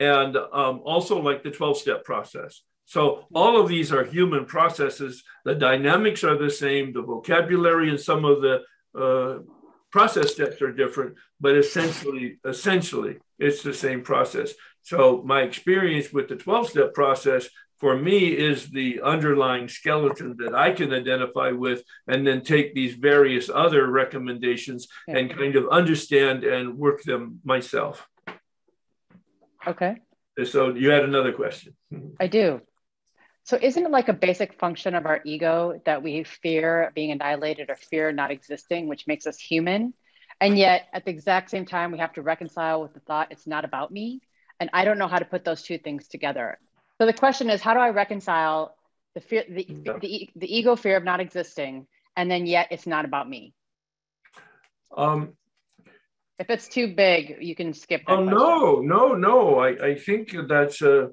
and um, also like the 12 step process. So, all of these are human processes. The dynamics are the same, the vocabulary and some of the uh, process steps are different, but essentially, essentially, it's the same process. So, my experience with the 12 step process for me is the underlying skeleton that I can identify with and then take these various other recommendations okay. and kind of understand and work them myself. Okay. So you had another question. I do. So isn't it like a basic function of our ego that we fear being annihilated or fear not existing, which makes us human? And yet at the exact same time, we have to reconcile with the thought it's not about me. And I don't know how to put those two things together. So the question is, how do I reconcile the fear, the, the, the ego fear of not existing, and then yet it's not about me? Um, if it's too big, you can skip. oh no, no, no! I, I think that's uh,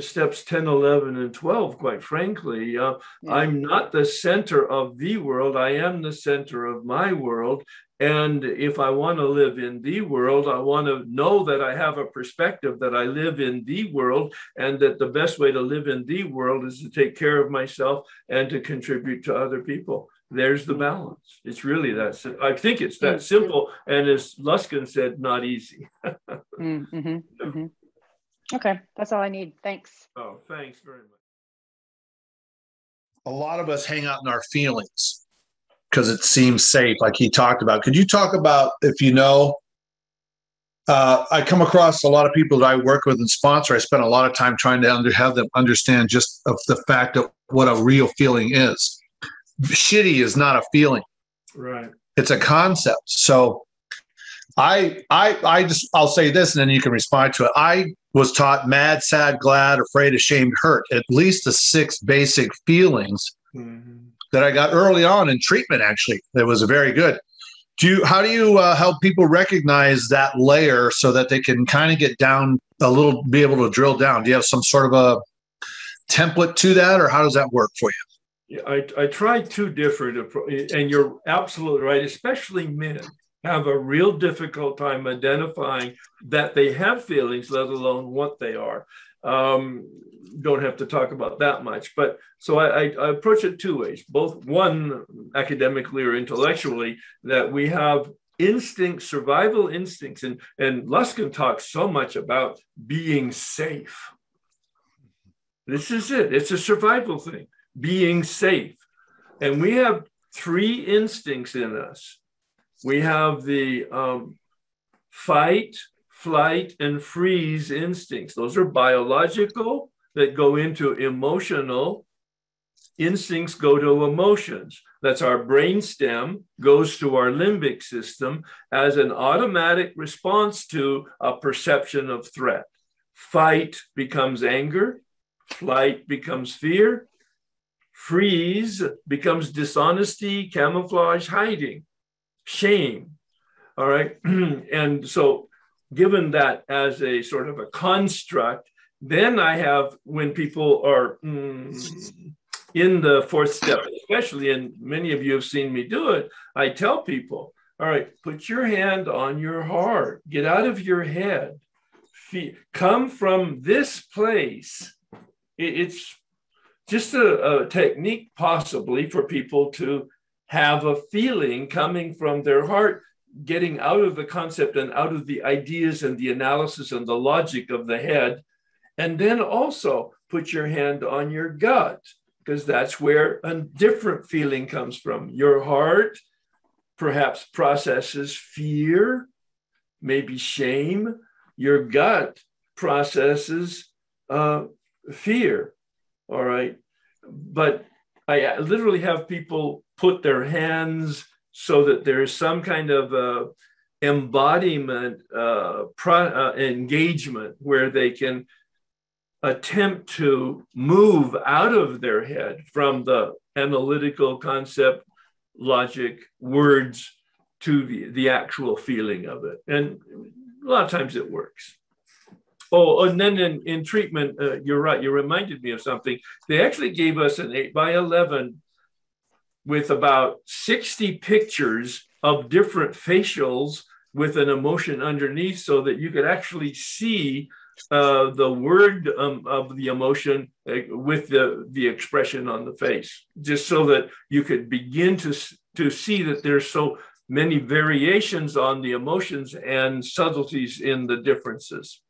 steps 10, 11, and 12, quite frankly. Uh, yeah. I'm not the center of the world. I am the center of my world. And if I want to live in the world, I want to know that I have a perspective that I live in the world and that the best way to live in the world is to take care of myself and to contribute to other people. There's the balance. It's really that. I think it's that simple. And as Luskin said, not easy. mm-hmm, mm-hmm. Okay, that's all I need. Thanks. Oh, thanks very much. A lot of us hang out in our feelings because it seems safe, like he talked about. Could you talk about if you know? Uh, I come across a lot of people that I work with and sponsor. I spend a lot of time trying to under, have them understand just of the fact of what a real feeling is. Shitty is not a feeling, right? It's a concept. So, I, I, I just, I'll say this, and then you can respond to it. I was taught mad, sad, glad, afraid, ashamed, hurt. At least the six basic feelings. Mm-hmm that I got early on in treatment. Actually, that was very good. Do you? How do you uh, help people recognize that layer so that they can kind of get down a little, be able to drill down? Do you have some sort of a template to that, or how does that work for you? Yeah, I, I tried two different, and you're absolutely right. Especially men have a real difficult time identifying that they have feelings, let alone what they are. Um, don't have to talk about that much. But so I, I, I approach it two ways both one, academically or intellectually, that we have instincts, survival instincts. And, and Luskin talks so much about being safe. This is it, it's a survival thing, being safe. And we have three instincts in us we have the um, fight, flight, and freeze instincts. Those are biological that go into emotional. Instincts go to emotions. That's our brain stem, goes to our limbic system as an automatic response to a perception of threat. Fight becomes anger, flight becomes fear, freeze becomes dishonesty, camouflage, hiding, shame. All right. and so, given that as a sort of a construct, Then I have when people are mm, in the fourth step, especially, and many of you have seen me do it, I tell people, all right, put your hand on your heart, get out of your head, come from this place. It's just a, a technique, possibly, for people to have a feeling coming from their heart getting out of the concept and out of the ideas and the analysis and the logic of the head. And then also put your hand on your gut, because that's where a different feeling comes from. Your heart perhaps processes fear, maybe shame. Your gut processes uh, fear. All right. But I literally have people put their hands so that there is some kind of uh, embodiment uh, pro- uh, engagement where they can attempt to move out of their head from the analytical concept logic words to the, the actual feeling of it. And a lot of times it works. Oh and then in, in treatment uh, you're right you reminded me of something. They actually gave us an 8 by 11 with about 60 pictures of different facials with an emotion underneath so that you could actually see uh, the word um, of the emotion with the, the expression on the face, just so that you could begin to, to see that there's so many variations on the emotions and subtleties in the differences.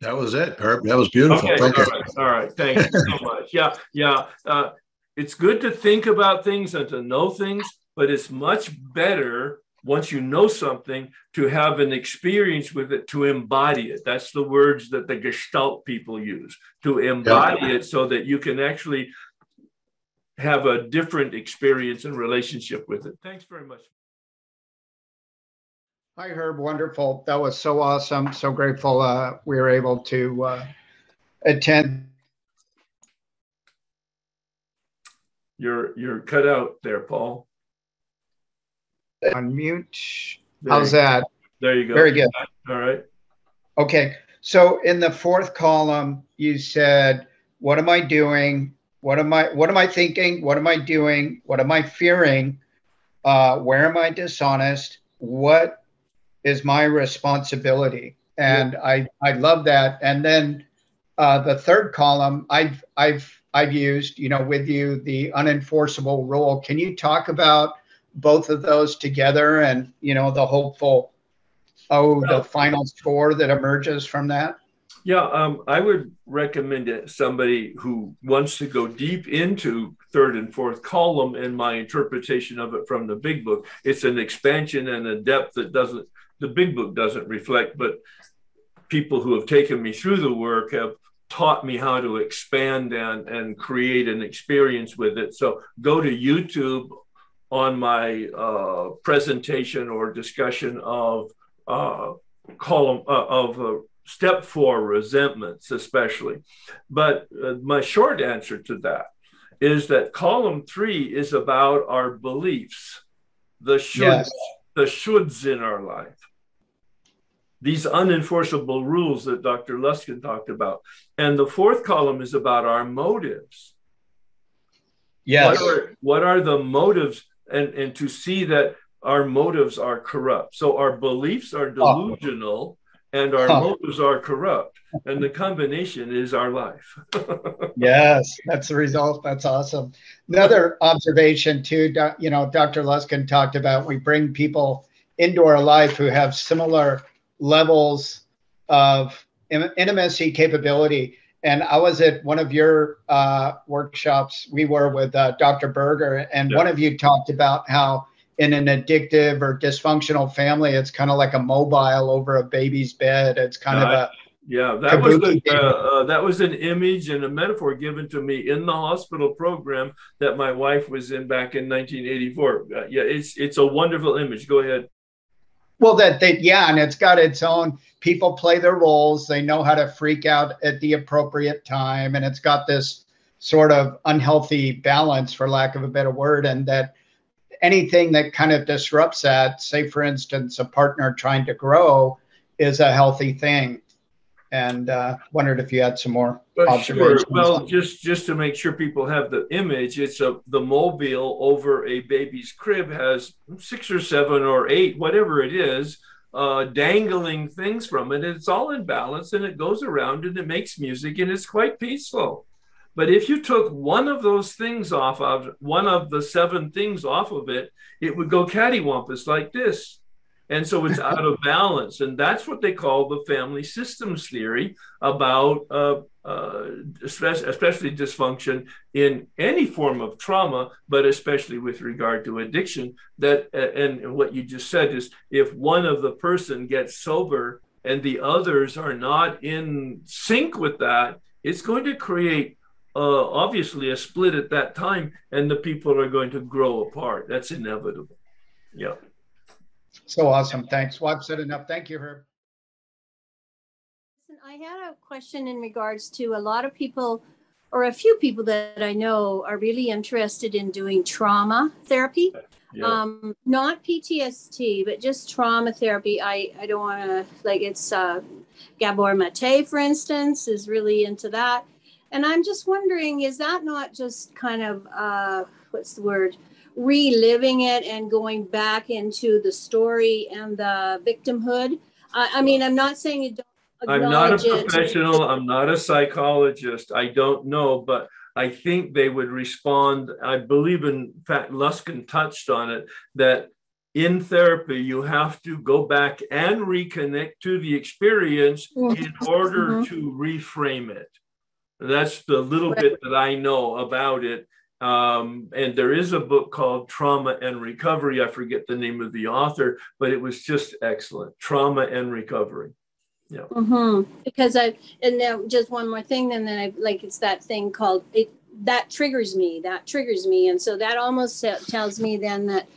That was it, Herb. That was beautiful. Okay, Thank all you. Right, all right. Thank you so much. Yeah, yeah. Uh, it's good to think about things and to know things, but it's much better once you know something to have an experience with it to embody it. That's the words that the Gestalt people use to embody yeah. it so that you can actually have a different experience and relationship with it. Thanks very much. Hi, Herb. Wonderful. That was so awesome. So grateful uh, we were able to uh, attend You're you're cut out there, Paul. On mute. There How's that? There you go. Very good. All right. Okay. So in the fourth column, you said, "What am I doing? What am I? What am I thinking? What am I doing? What am I fearing? Uh, where am I dishonest? What is my responsibility?" And yeah. I I love that. And then uh, the third column, I've I've I've used, you know, with you the unenforceable rule. Can you talk about both of those together and, you know, the hopeful, oh, the final score that emerges from that? Yeah, um, I would recommend it somebody who wants to go deep into third and fourth column and my interpretation of it from the big book. It's an expansion and a depth that doesn't, the big book doesn't reflect, but people who have taken me through the work have taught me how to expand and, and create an experience with it. So go to YouTube on my uh, presentation or discussion of uh, column uh, of uh, step four resentments, especially. But uh, my short answer to that is that column three is about our beliefs, the shoulds, yes. the shoulds in our life these unenforceable rules that Dr. Luskin talked about. And the fourth column is about our motives. Yes. What are, what are the motives? And, and to see that our motives are corrupt. So our beliefs are delusional oh. and our motives are corrupt. And the combination is our life. yes, that's the result. That's awesome. Another observation, too, you know, Dr. Luskin talked about we bring people into our life who have similar levels of intimacy capability. And I was at one of your uh, workshops. We were with uh, Dr. Berger, and yeah. one of you talked about how in an addictive or dysfunctional family, it's kind of like a mobile over a baby's bed. It's kind of a yeah, that was uh, uh, that was an image and a metaphor given to me in the hospital program that my wife was in back in 1984. Uh, yeah, it's it's a wonderful image. Go ahead. Well, that they yeah, and it's got its own. People play their roles. They know how to freak out at the appropriate time, and it's got this sort of unhealthy balance, for lack of a better word, and that anything that kind of disrupts that, say for instance, a partner trying to grow, is a healthy thing. And uh, wondered if you had some more well, sure. Well, just just to make sure people have the image, it's a the mobile over a baby's crib has six or seven or eight, whatever it is, uh, dangling things from it. It's all in balance and it goes around and it makes music and it's quite peaceful. But if you took one of those things off of one of the seven things off of it, it would go cattywampus like this. And so it's out of balance. And that's what they call the family systems theory about uh, uh, especially, dysfunction in any form of trauma, but especially with regard to addiction. That and what you just said is if one of the person gets sober and the others are not in sync with that, it's going to create uh, obviously a split at that time, and the people are going to grow apart. That's inevitable. Yeah. So awesome. Thanks. Well, I've said enough. Thank you, Herb. I had a question in regards to a lot of people, or a few people that I know, are really interested in doing trauma therapy. Yeah. Um, not PTSD, but just trauma therapy. I, I don't want to, like, it's uh, Gabor Mate, for instance, is really into that. And I'm just wondering, is that not just kind of, uh, what's the word? Reliving it and going back into the story and the victimhood. I, I mean, I'm not saying you don't. I'm not a professional. It. I'm not a psychologist. I don't know, but I think they would respond. I believe, in fact, Luskin touched on it that in therapy, you have to go back and reconnect to the experience mm-hmm. in order mm-hmm. to reframe it. That's the little right. bit that I know about it. Um, and there is a book called Trauma and Recovery. I forget the name of the author, but it was just excellent. Trauma and Recovery. Yeah. Mm-hmm. Because I, and now just one more thing, then, then I like it's that thing called it that triggers me. That triggers me, and so that almost tells me then that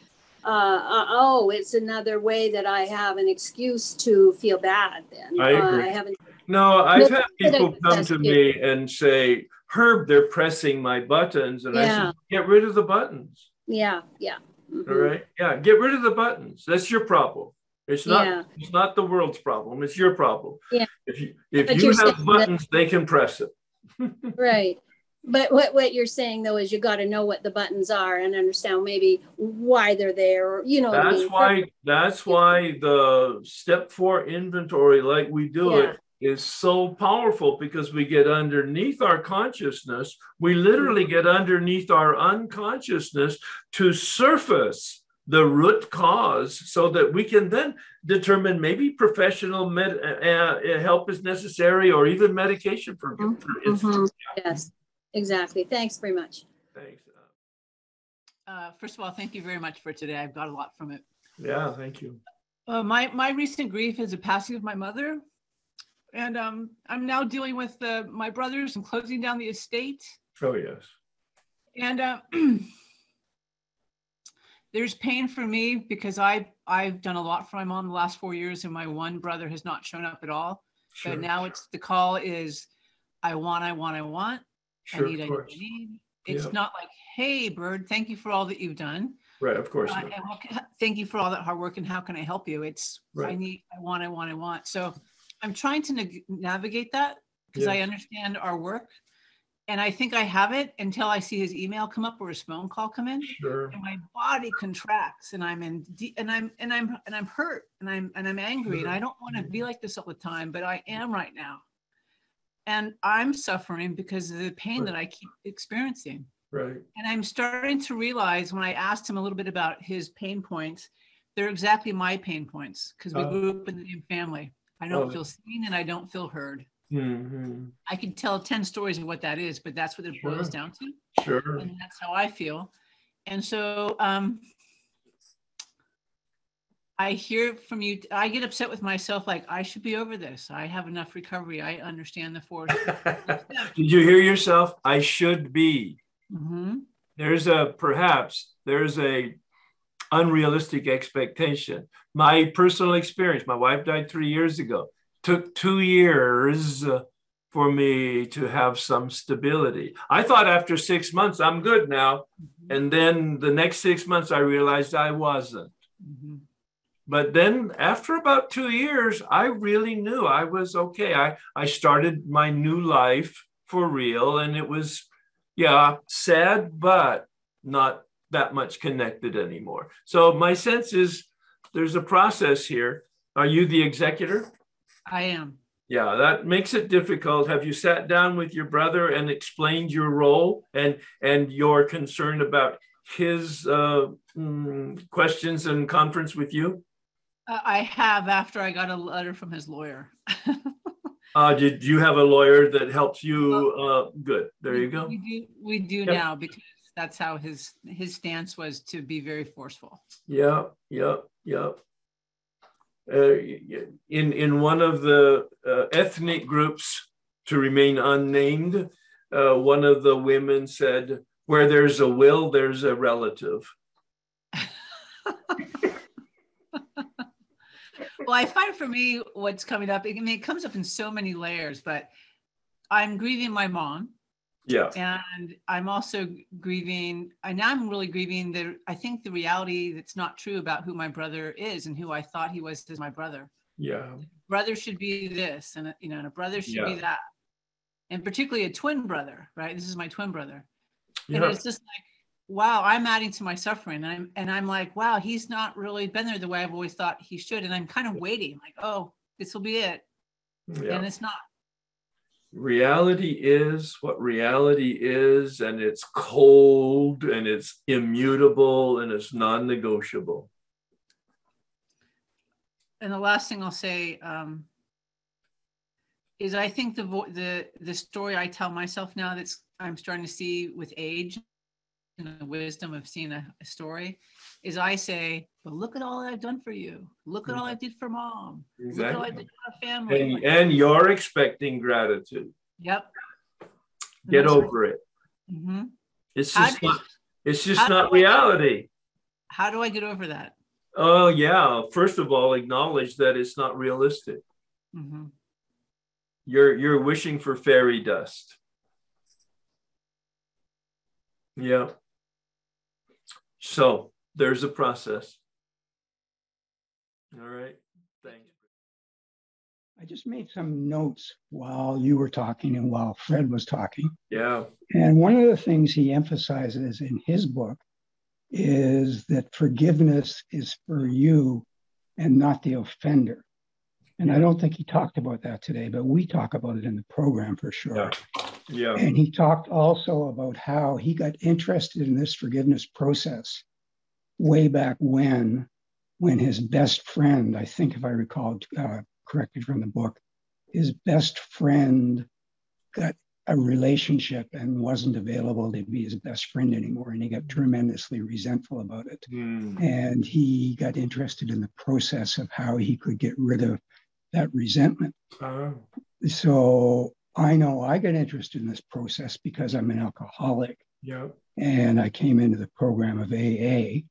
uh, uh, oh, it's another way that I have an excuse to feel bad. Then I, agree. Uh, I haven't. No, I've had people come to me and say, Herb, they're pressing my buttons. And yeah. I said, get rid of the buttons. Yeah, yeah. Mm-hmm. All right. Yeah, get rid of the buttons. That's your problem. It's not yeah. it's not the world's problem. It's your problem. Yeah. If you if but you have buttons, that, they can press it. right. But what, what you're saying though is you got to know what the buttons are and understand maybe why they're there or you know that's I mean? why that's why the step four inventory like we do yeah. it is so powerful because we get underneath our consciousness. We literally get underneath our unconsciousness to surface the root cause so that we can then determine maybe professional med- uh, uh help is necessary or even medication for, mm-hmm. for instance. Mm-hmm. Yes, exactly. Thanks very much. Thanks. Uh, first of all, thank you very much for today. I've got a lot from it. Yeah, thank you. Uh, my my recent grief is the passing of my mother and um, I'm now dealing with the, my brothers and closing down the estate. Oh yes. And uh, there's pain for me because I I've done a lot for my mom the last four years, and my one brother has not shown up at all. Sure. But now it's the call is, I want, I want, I want. Sure, I need, I need, It's yeah. not like, hey, Bird, thank you for all that you've done. Right, of course. Uh, and thank you for all that hard work, and how can I help you? It's right. I need, I want, I want, I want. So I'm trying to na- navigate that because I understand our work. And I think I have it until I see his email come up or his phone call come in. Sure. And my body contracts and I'm in and I'm and I'm and I'm hurt and I'm and I'm angry. Sure. And I don't want to be like this all the time, but I am right now. And I'm suffering because of the pain right. that I keep experiencing. Right. And I'm starting to realize when I asked him a little bit about his pain points, they're exactly my pain points because we uh, grew up in the same family. I don't feel seen and I don't feel heard. Mm-hmm. I can tell 10 stories of what that is, but that's what it sure. boils down to. Sure. And that's how I feel. And so um, I hear from you, I get upset with myself, like, I should be over this. I have enough recovery. I understand the force. Did you hear yourself? I should be. Mm-hmm. There's a perhaps there's a unrealistic expectation. My personal experience, my wife died three years ago, took two years for me to have some stability. I thought after six months, I'm good now. Mm-hmm. And then the next six months, I realized I wasn't. Mm-hmm. but then after about two years, I really knew I was okay. I, I started my new life for real, and it was, yeah, sad, but not that much connected anymore. So my sense is there's a process here. Are you the executor? I am. Yeah, that makes it difficult. Have you sat down with your brother and explained your role and and your concern about his uh, mm, questions and conference with you? Uh, I have after I got a letter from his lawyer. uh, did you have a lawyer that helps you? Uh, good. There you go. We do. We do yep. now because that's how his his stance was to be very forceful. Yeah. Yeah. Yeah. Uh, in in one of the uh, ethnic groups to remain unnamed, uh, one of the women said, "Where there's a will, there's a relative." well, I find for me what's coming up, I mean, it comes up in so many layers, but I'm grieving my mom. Yeah. And I'm also grieving, and now I'm really grieving that I think the reality that's not true about who my brother is and who I thought he was as my brother. Yeah. Brother should be this, and, you know, and a brother should yeah. be that. And particularly a twin brother, right? This is my twin brother. Yeah. And it's just like, wow, I'm adding to my suffering. And I'm and I'm like, wow, he's not really been there the way I've always thought he should. And I'm kind of waiting, like, oh, this will be it. Yeah. And it's not. Reality is what reality is, and it's cold and it's immutable and it's non-negotiable. And the last thing I'll say um, is I think the the the story I tell myself now that's I'm starting to see with age and the wisdom of seeing a, a, story is I say, but look at all I've done for you. Look at all I did for mom. Exactly. Look at all I did for our family. And, and you're expecting gratitude. Yep. Get over right. it. Mm-hmm. It's just not, it's just not reality. how do I get over that? Oh yeah. First of all, acknowledge that it's not realistic. Mm-hmm. You're you're wishing for fairy dust. Yeah. So there's a process. All right. Thanks. I just made some notes while you were talking and while Fred was talking. Yeah. And one of the things he emphasizes in his book is that forgiveness is for you and not the offender. And I don't think he talked about that today, but we talk about it in the program for sure. Yeah. yeah. And he talked also about how he got interested in this forgiveness process way back when, when his best friend, I think if I recall uh, correctly from the book, his best friend got a relationship and wasn't available to be his best friend anymore. And he got tremendously resentful about it. Mm. And he got interested in the process of how he could get rid of that resentment. Uh-huh. So I know I got interested in this process because I'm an alcoholic. Yeah. And I came into the program of AA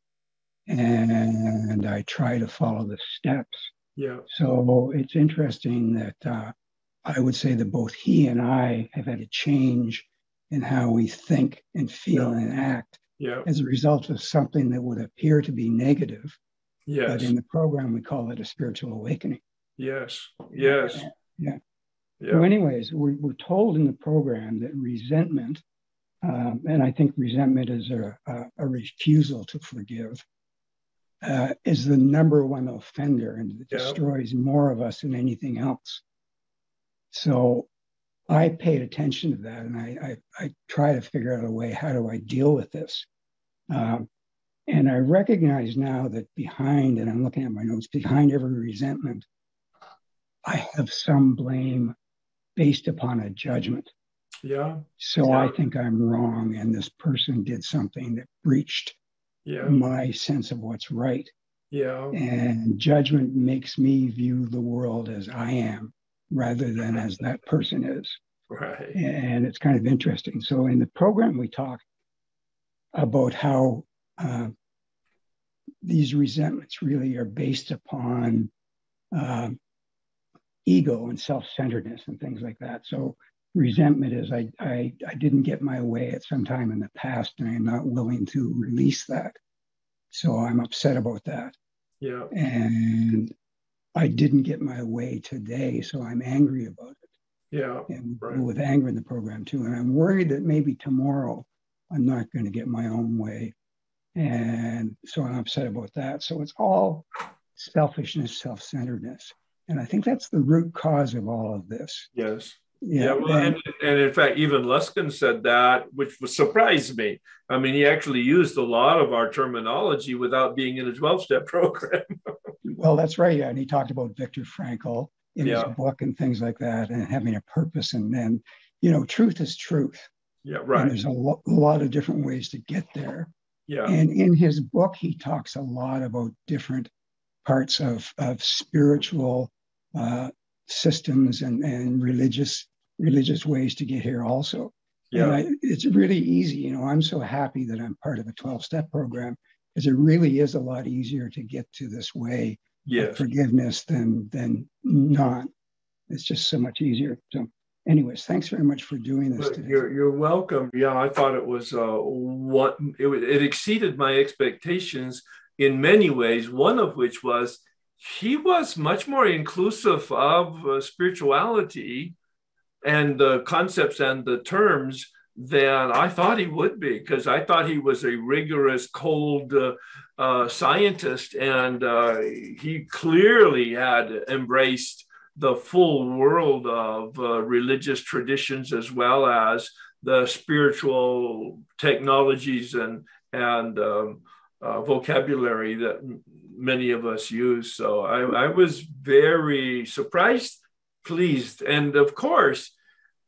and I try to follow the steps. Yeah. So it's interesting that uh, I would say that both he and I have had a change in how we think and feel yeah. and act yeah. as a result of something that would appear to be negative. Yes. But in the program, we call it a spiritual awakening. Yes. Yes. Yeah. yeah. So, anyways, we're, we're told in the program that resentment, um, and I think resentment is a, a, a refusal to forgive, uh, is the number one offender and it destroys more of us than anything else. So I paid attention to that and I, I, I try to figure out a way how do I deal with this? Um, and I recognize now that behind, and I'm looking at my notes, behind every resentment I have some blame based upon a judgment. Yeah. So yeah. I think I'm wrong, and this person did something that breached yeah. my sense of what's right. Yeah. And judgment makes me view the world as I am rather than as that person is. Right. And it's kind of interesting. So in the program, we talk about how uh, these resentments really are based upon uh, ego and self-centeredness and things like that. So resentment is I, I, I didn't get my way at some time in the past and I'm not willing to release that. So I'm upset about that. Yeah. And I didn't get my way today, so I'm angry about it. Yeah. And right. with anger in the program too. And I'm worried that maybe tomorrow I'm not going to get my own way. And so I'm upset about that. So it's all selfishness, self centeredness. And I think that's the root cause of all of this. Yes. Yeah, yeah well, and, and, in fact, even Luskin said that, which surprised me. I mean, he actually used a lot of our terminology without being in a 12 step program. well, that's right. Yeah. And he talked about Viktor Frankl in yeah. his book and things like that, and having a purpose. And then, you know, truth is truth. Yeah, right. And there's a, lo- a lot of different ways to get there. Yeah. And in his book, he talks a lot about different parts of, of spiritual uh, systems and, and religious religious ways to get here also. Yeah. I, it's really easy. You know, I'm so happy that I'm part of a 12 step program because it really is a lot easier to get to this way yes. of forgiveness than than not. It's just so much easier. So anyways, thanks very much for doing this. Today. You're, you're welcome. Yeah, I thought it was uh, what it, it exceeded my expectations in many ways. One of which was he was much more inclusive of uh, spirituality and the concepts and the terms than I thought he would be, because I thought he was a rigorous, cold uh, uh, scientist, and uh, he clearly had embraced the full world of uh, religious traditions as well as the spiritual technologies and and um, uh, vocabulary that many of us use. So I, I was very surprised, pleased, and of course,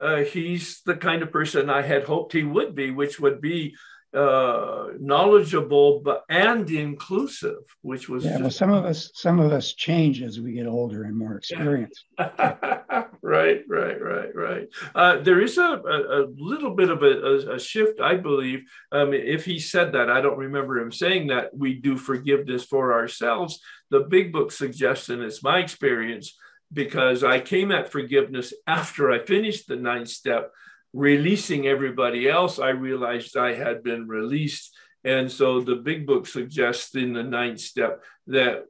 uh, he's the kind of person I had hoped he would be, which would be uh, knowledgeable but and inclusive, which was yeah. Well, some of us some of us change as we get older and more experienced. right, right, right, right. Uh, there is a, a, a, little bit of a, a, shift, I believe. Um, if he said that, I don't remember him saying that we do forgiveness for ourselves. The big book suggests, and it's my experience, because I came at forgiveness after I finished the ninth step releasing everybody else, I realized I had been released. And so the big book suggests in the ninth step that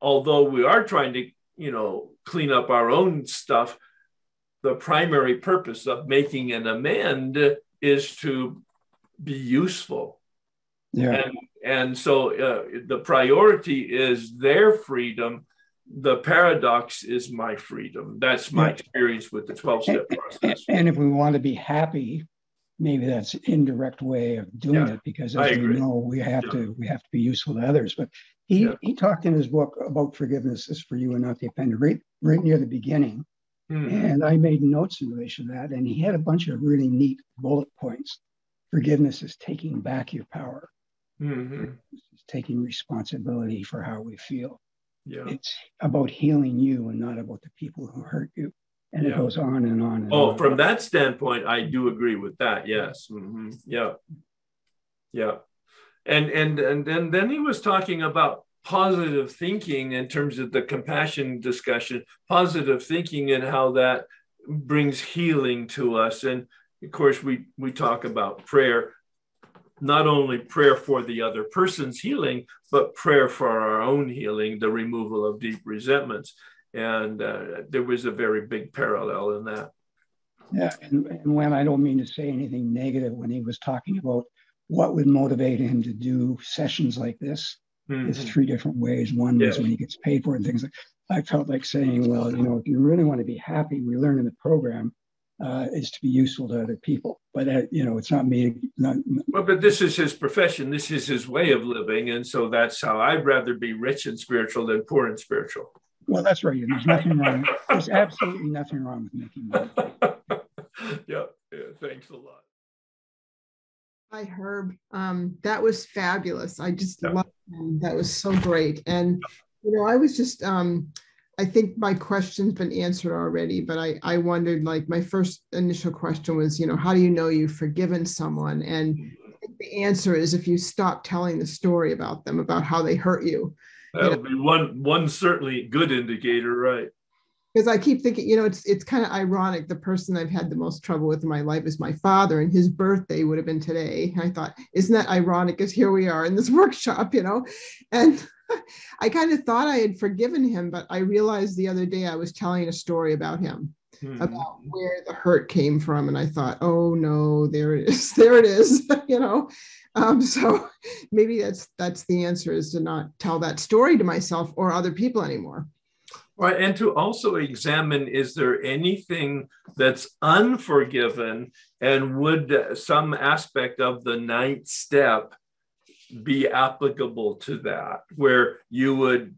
although we are trying to, you know, clean up our own stuff, the primary purpose of making an amend is to be useful. Yeah. And, and so uh, the priority is their freedom the paradox is my freedom. That's my experience with the 12 step process. And if we want to be happy, maybe that's indirect way of doing yeah, it because as we know, we have yeah. to we have to be useful to others. But he yeah. he talked in his book about forgiveness is for you and not the offender right, right near the beginning. Mm-hmm. And I made notes in relation to that. And he had a bunch of really neat bullet points. Forgiveness is taking back your power. Mm-hmm. It's taking responsibility for how we feel. Yeah. It's about healing you and not about the people who hurt you. And yeah. it goes on and on. And oh, on. from that standpoint, I do agree with that. Yes. Mm-hmm. Yeah. Yeah. And and and then then he was talking about positive thinking in terms of the compassion discussion, positive thinking and how that brings healing to us. And of course, we we talk about prayer not only prayer for the other person's healing, but prayer for our own healing, the removal of deep resentments. And uh, there was a very big parallel in that. Yeah, and, and when I don't mean to say anything negative, when he was talking about what would motivate him to do sessions like this, mm-hmm. it's three different ways. One yes. was when he gets paid for it and things like. I felt like saying, well, you know, if you really want to be happy, we learn in the program uh, is to be useful to other people. But uh, you know, it's not me. Not, well, but this is his profession. This is his way of living, and so that's how I'd rather be rich and spiritual than poor and spiritual. Well, that's right. There's nothing wrong. There's absolutely nothing wrong with making money. yeah, yeah. Thanks a lot. Hi, Herb. Um, that was fabulous. I just yeah. love that. Was so great. And you know, I was just um, I think my question's been answered already, but I, I wondered like my first initial question was, you know, how do you know you've forgiven someone? And the answer is if you stop telling the story about them, about how they hurt you. That'll you know? be one one certainly good indicator, right? Because I keep thinking, you know, it's it's kind of ironic. The person I've had the most trouble with in my life is my father, and his birthday would have been today. I thought, isn't that ironic? Because here we are in this workshop, you know, and I kind of thought I had forgiven him, but I realized the other day I was telling a story about him, mm-hmm. about where the hurt came from. And I thought, oh no, there it is. There it is, you know. Um, so maybe that's that's the answer is to not tell that story to myself or other people anymore. Right, and to also examine is there anything that's unforgiven, and would some aspect of the ninth step be applicable to that, where you would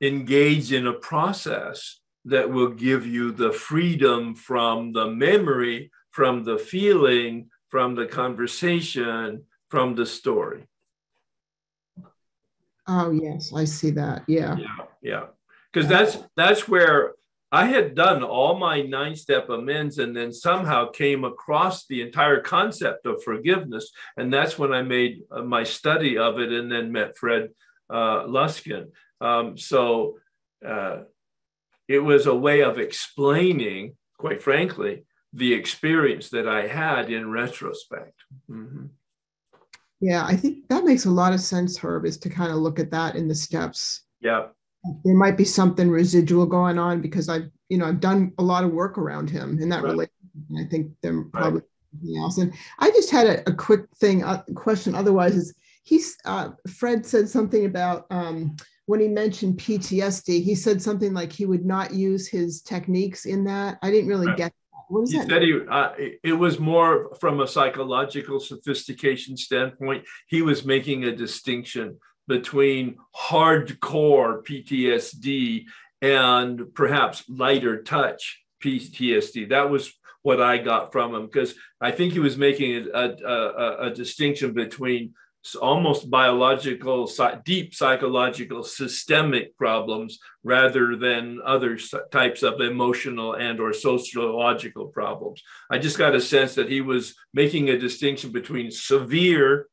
engage in a process that will give you the freedom from the memory, from the feeling, from the conversation, from the story. Oh yes, I see that. Yeah. Yeah, yeah. Because that's that's where I had done all my nine step amends and then somehow came across the entire concept of forgiveness. And that's when I made uh, my study of it and then met Fred uh, Luskin. Um, so uh, it was a way of explaining, quite frankly, the experience that I had in retrospect. Mm-hmm. Yeah, I think that makes a lot of sense, Herb, is to kind of look at that in the steps. Yeah. There might be something residual going on because I've, you know, I've done a lot of work around him in that right. relationship. I think there probably right. something else. And I just had a, a quick thing, uh, question. Otherwise, is he's uh, Fred said something about um, when he mentioned PTSD. He said something like he would not use his techniques in that. I didn't really right. get what is he that? said he, uh, it was more from a psychological sophistication standpoint. He was making a distinction between hardcore PTSD and perhaps lighter touch PTSD. That was what I got from him because I think he was making a, a, a, distinction between almost biological, deep psychological, systemic problems rather than other types of emotional and or sociological problems. I just got a sense that he was making a distinction between severe,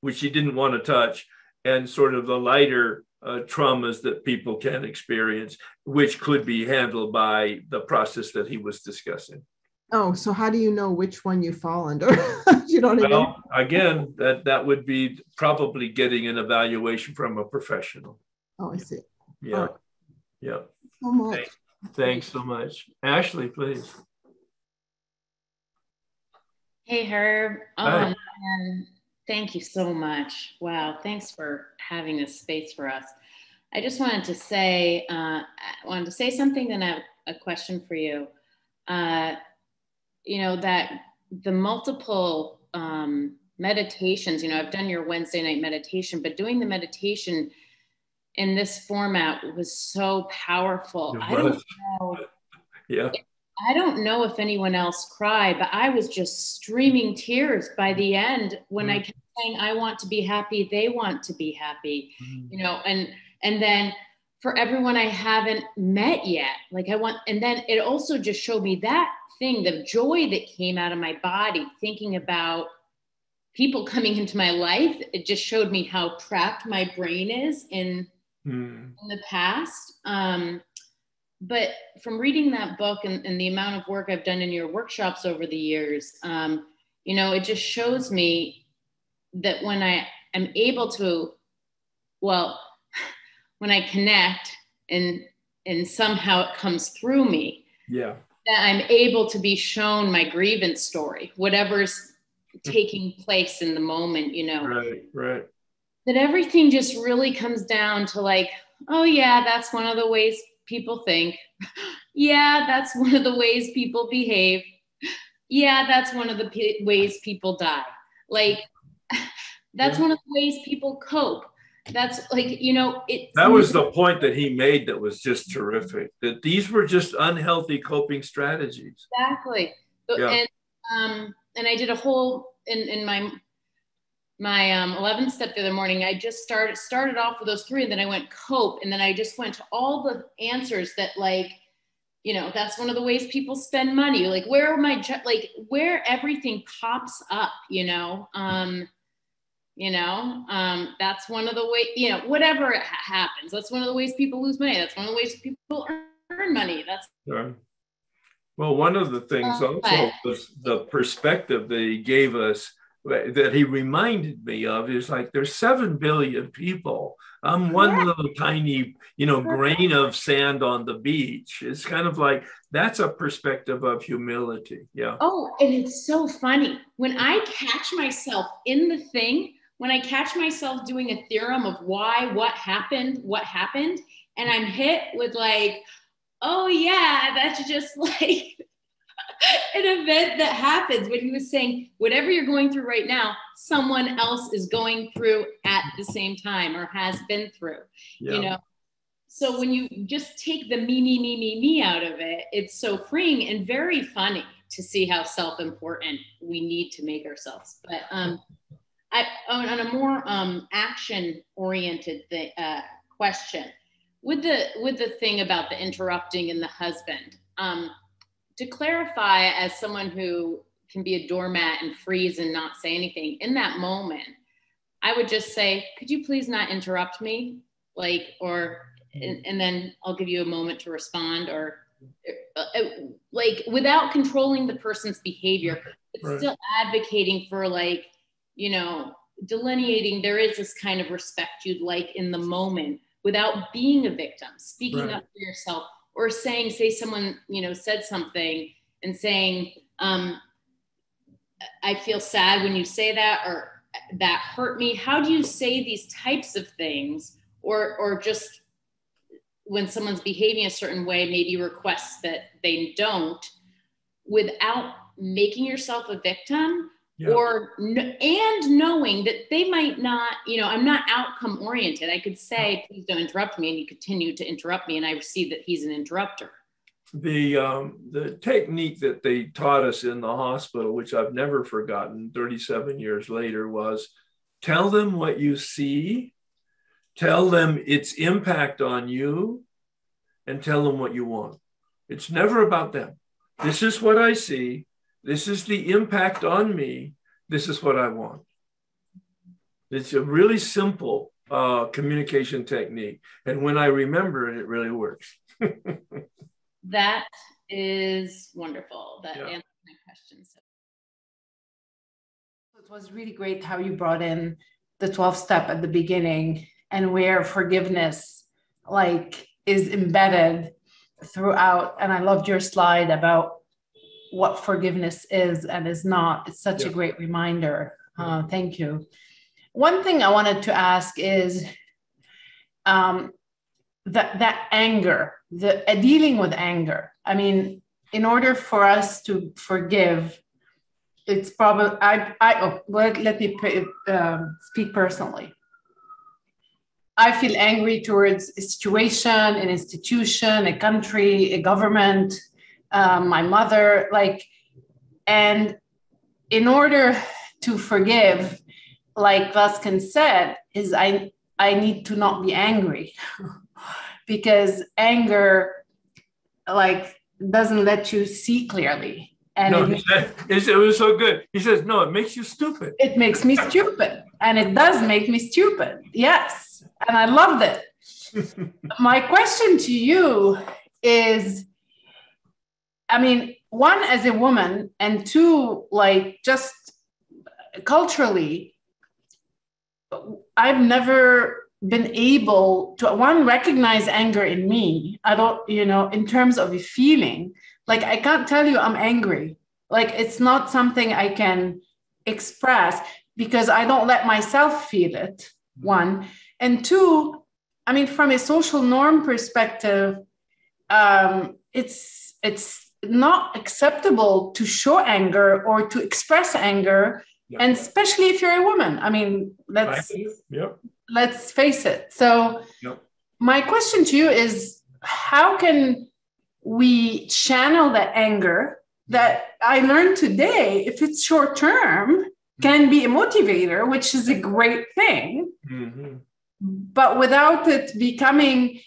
which he didn't want to touch, and sort of the lighter uh, traumas that people can experience, which could be handled by the process that he was discussing. Oh, so how do you know which one you fall under? you know what well, I mean? Again, that that would be probably getting an evaluation from a professional. Oh, I see. Yeah. Right. Yeah. So much. Thanks, thanks so much. Ashley, please. Hey, Herb. Man. Thank you so much. Wow. Thanks for having this space for us. I just wanted to say, uh, I wanted to say something, then I have a question for you. Uh, you know, that the multiple um, meditations, you know, I've done your Wednesday night meditation, but doing the meditation in this format was so powerful. I don't know. Yeah. I don't know if anyone else cried, but I was just streaming tears by the end when mm. I kept saying, I want to be happy, they want to be happy, mm. you know, and and then for everyone I haven't met yet, like I want, and then it also just showed me that thing, the joy that came out of my body thinking about people coming into my life. It just showed me how trapped my brain is in, mm. in the past. Um, but from reading that book and, and, the amount of work I've done in your workshops over the years, um, you know, it just shows me that when I am able to, well, when I connect and and somehow it comes through me. Yeah that I'm able to be shown my grievance story, whatever's taking place in the moment, you know. Right, right. That everything just really comes down to like, oh, yeah, that's one of the ways people think. yeah, that's one of the ways people behave. Yeah, that's one of the p- ways people die. Like, that's yeah. one of the ways people cope. That's like you know it that was the point that he made that was just terrific that these were just unhealthy coping strategies. Exactly. Yeah. and um and i did a whole in in my my um 11th step the other morning i just started started off with those three and then i went cope. And then i just went to all the answers that like you know that's one of the ways people spend money. Like where my like where everything pops up you know? Um you know? Um, that's one of the ways you know whatever happens that's one of the ways people lose money that's one of the ways people earn money that's sure. well one of the things uh, also was the perspective that he gave us that he reminded me of is like there's 7 billion people. I'm one yeah. little tiny you know grain of sand on the beach. It's kind of like that's a perspective of humility yeah. Oh and it's so funny. When i catch myself in the thing when i catch myself doing a theorem of why what happened what happened and i'm hit with like oh yeah that's just like an event that happens. When he was saying whatever you're going through right now someone else is going through at the same time or has been through yeah. you know? So when you just take the me me me me me out of it it's so freeing and very funny to see how self-important we need to make ourselves. But um I, on a more um, action oriented uh, question with the with the thing about the interrupting and the husband um, to clarify as someone who can be a doormat and freeze and not say anything in that moment i would just say could you please not interrupt me like or and, and then i'll give you a moment to respond or uh, uh like without controlling the person's behavior it's right. still advocating for like you know delineating there is this kind of respect you'd like in the moment without being a victim speaking right. up for yourself or saying say someone you know said something and saying um, i feel sad when you say that or that hurt me how do you say these types of things or or just when someone's behaving a certain way maybe requests that they don't without making yourself a victim yeah. or and knowing that they might not you know i'm not outcome oriented. I could say please don't interrupt me and you continue to interrupt me and i see that he's an interrupter. The um, the technique that they taught us in the hospital which i've never forgotten 37 years later was tell them what you see tell them its impact on you and tell them what you want. It's never about them. This is what i see this is the impact on me. This is what I want. It's a really simple uh, communication technique. And when I remember it, it really works. that is wonderful. That yeah. answers my question. So. It was really great how you brought in the 12 step at the beginning and where forgiveness like is embedded throughout. And I loved your slide about what forgiveness is and is not. It's such yeah. a great reminder. Uh, thank you. One thing I wanted to ask is um, that that anger, the uh, dealing with anger. I mean, in order for us to forgive, it's probably I I oh, let, let me um, speak personally. I feel angry towards a situation, an institution, a country, a government, um, my mother, like, and in order to forgive, like Luskin said, is I I need to not be angry because anger like doesn't let you see clearly. And no, it, said, it was so good. He says, no, it makes you stupid. It makes me stupid. And it does make me stupid. Yes. And I loved it. My question to you is I mean, one as a woman, and two, like just culturally, I've never been able to one recognize anger in me. I don't, you know, in terms of a feeling. Like I can't tell you I'm angry. Like it's not something I can express because I don't let myself feel it. One and two, I mean, from a social norm perspective, um, it's it's not acceptable to show anger or to express anger yep. and especially if you're a woman i mean let's yep. let's face it so yep. my question to you is how can we channel that anger that i learned today if it's short term can be a motivator which is a great thing mm-hmm. but without it becoming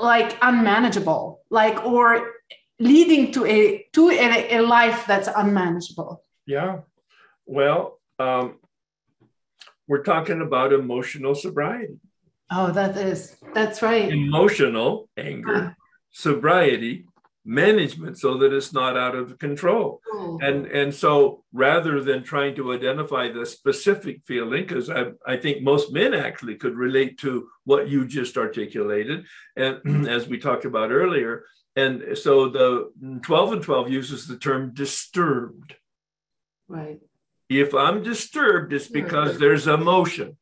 like unmanageable like or leading to a to a, a life that's unmanageable yeah well um, we're talking about emotional sobriety oh that is that's right emotional anger uh, sobriety management so that it's not out of control. Oh. And and so rather than trying to identify the specific feeling, because I, I think most men actually could relate to what you just articulated, and as we talked about earlier. And so the 12 and 12 uses the term disturbed. Right. If I'm disturbed, it's because there's emotion.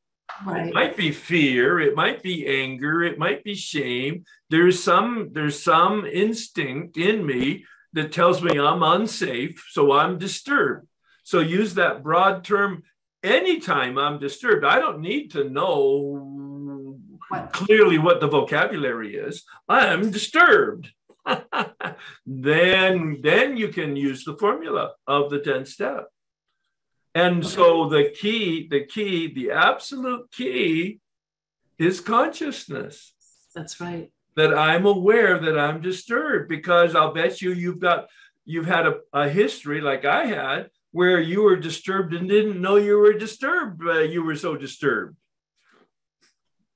Right. It might be fear, it might be anger, it might be shame. There's some there's some instinct in me that tells me I'm unsafe, so I'm disturbed. So use that broad term anytime I'm disturbed. I don't need to know what? clearly what the vocabulary is. I'm disturbed. then then you can use the formula of the 10 step. And so the key, the key, the absolute key is consciousness. That's right. That I'm aware that I'm disturbed because I'll bet you you've got you've had a, a history like I had where you were disturbed and didn't know you were disturbed. Uh, you were so disturbed.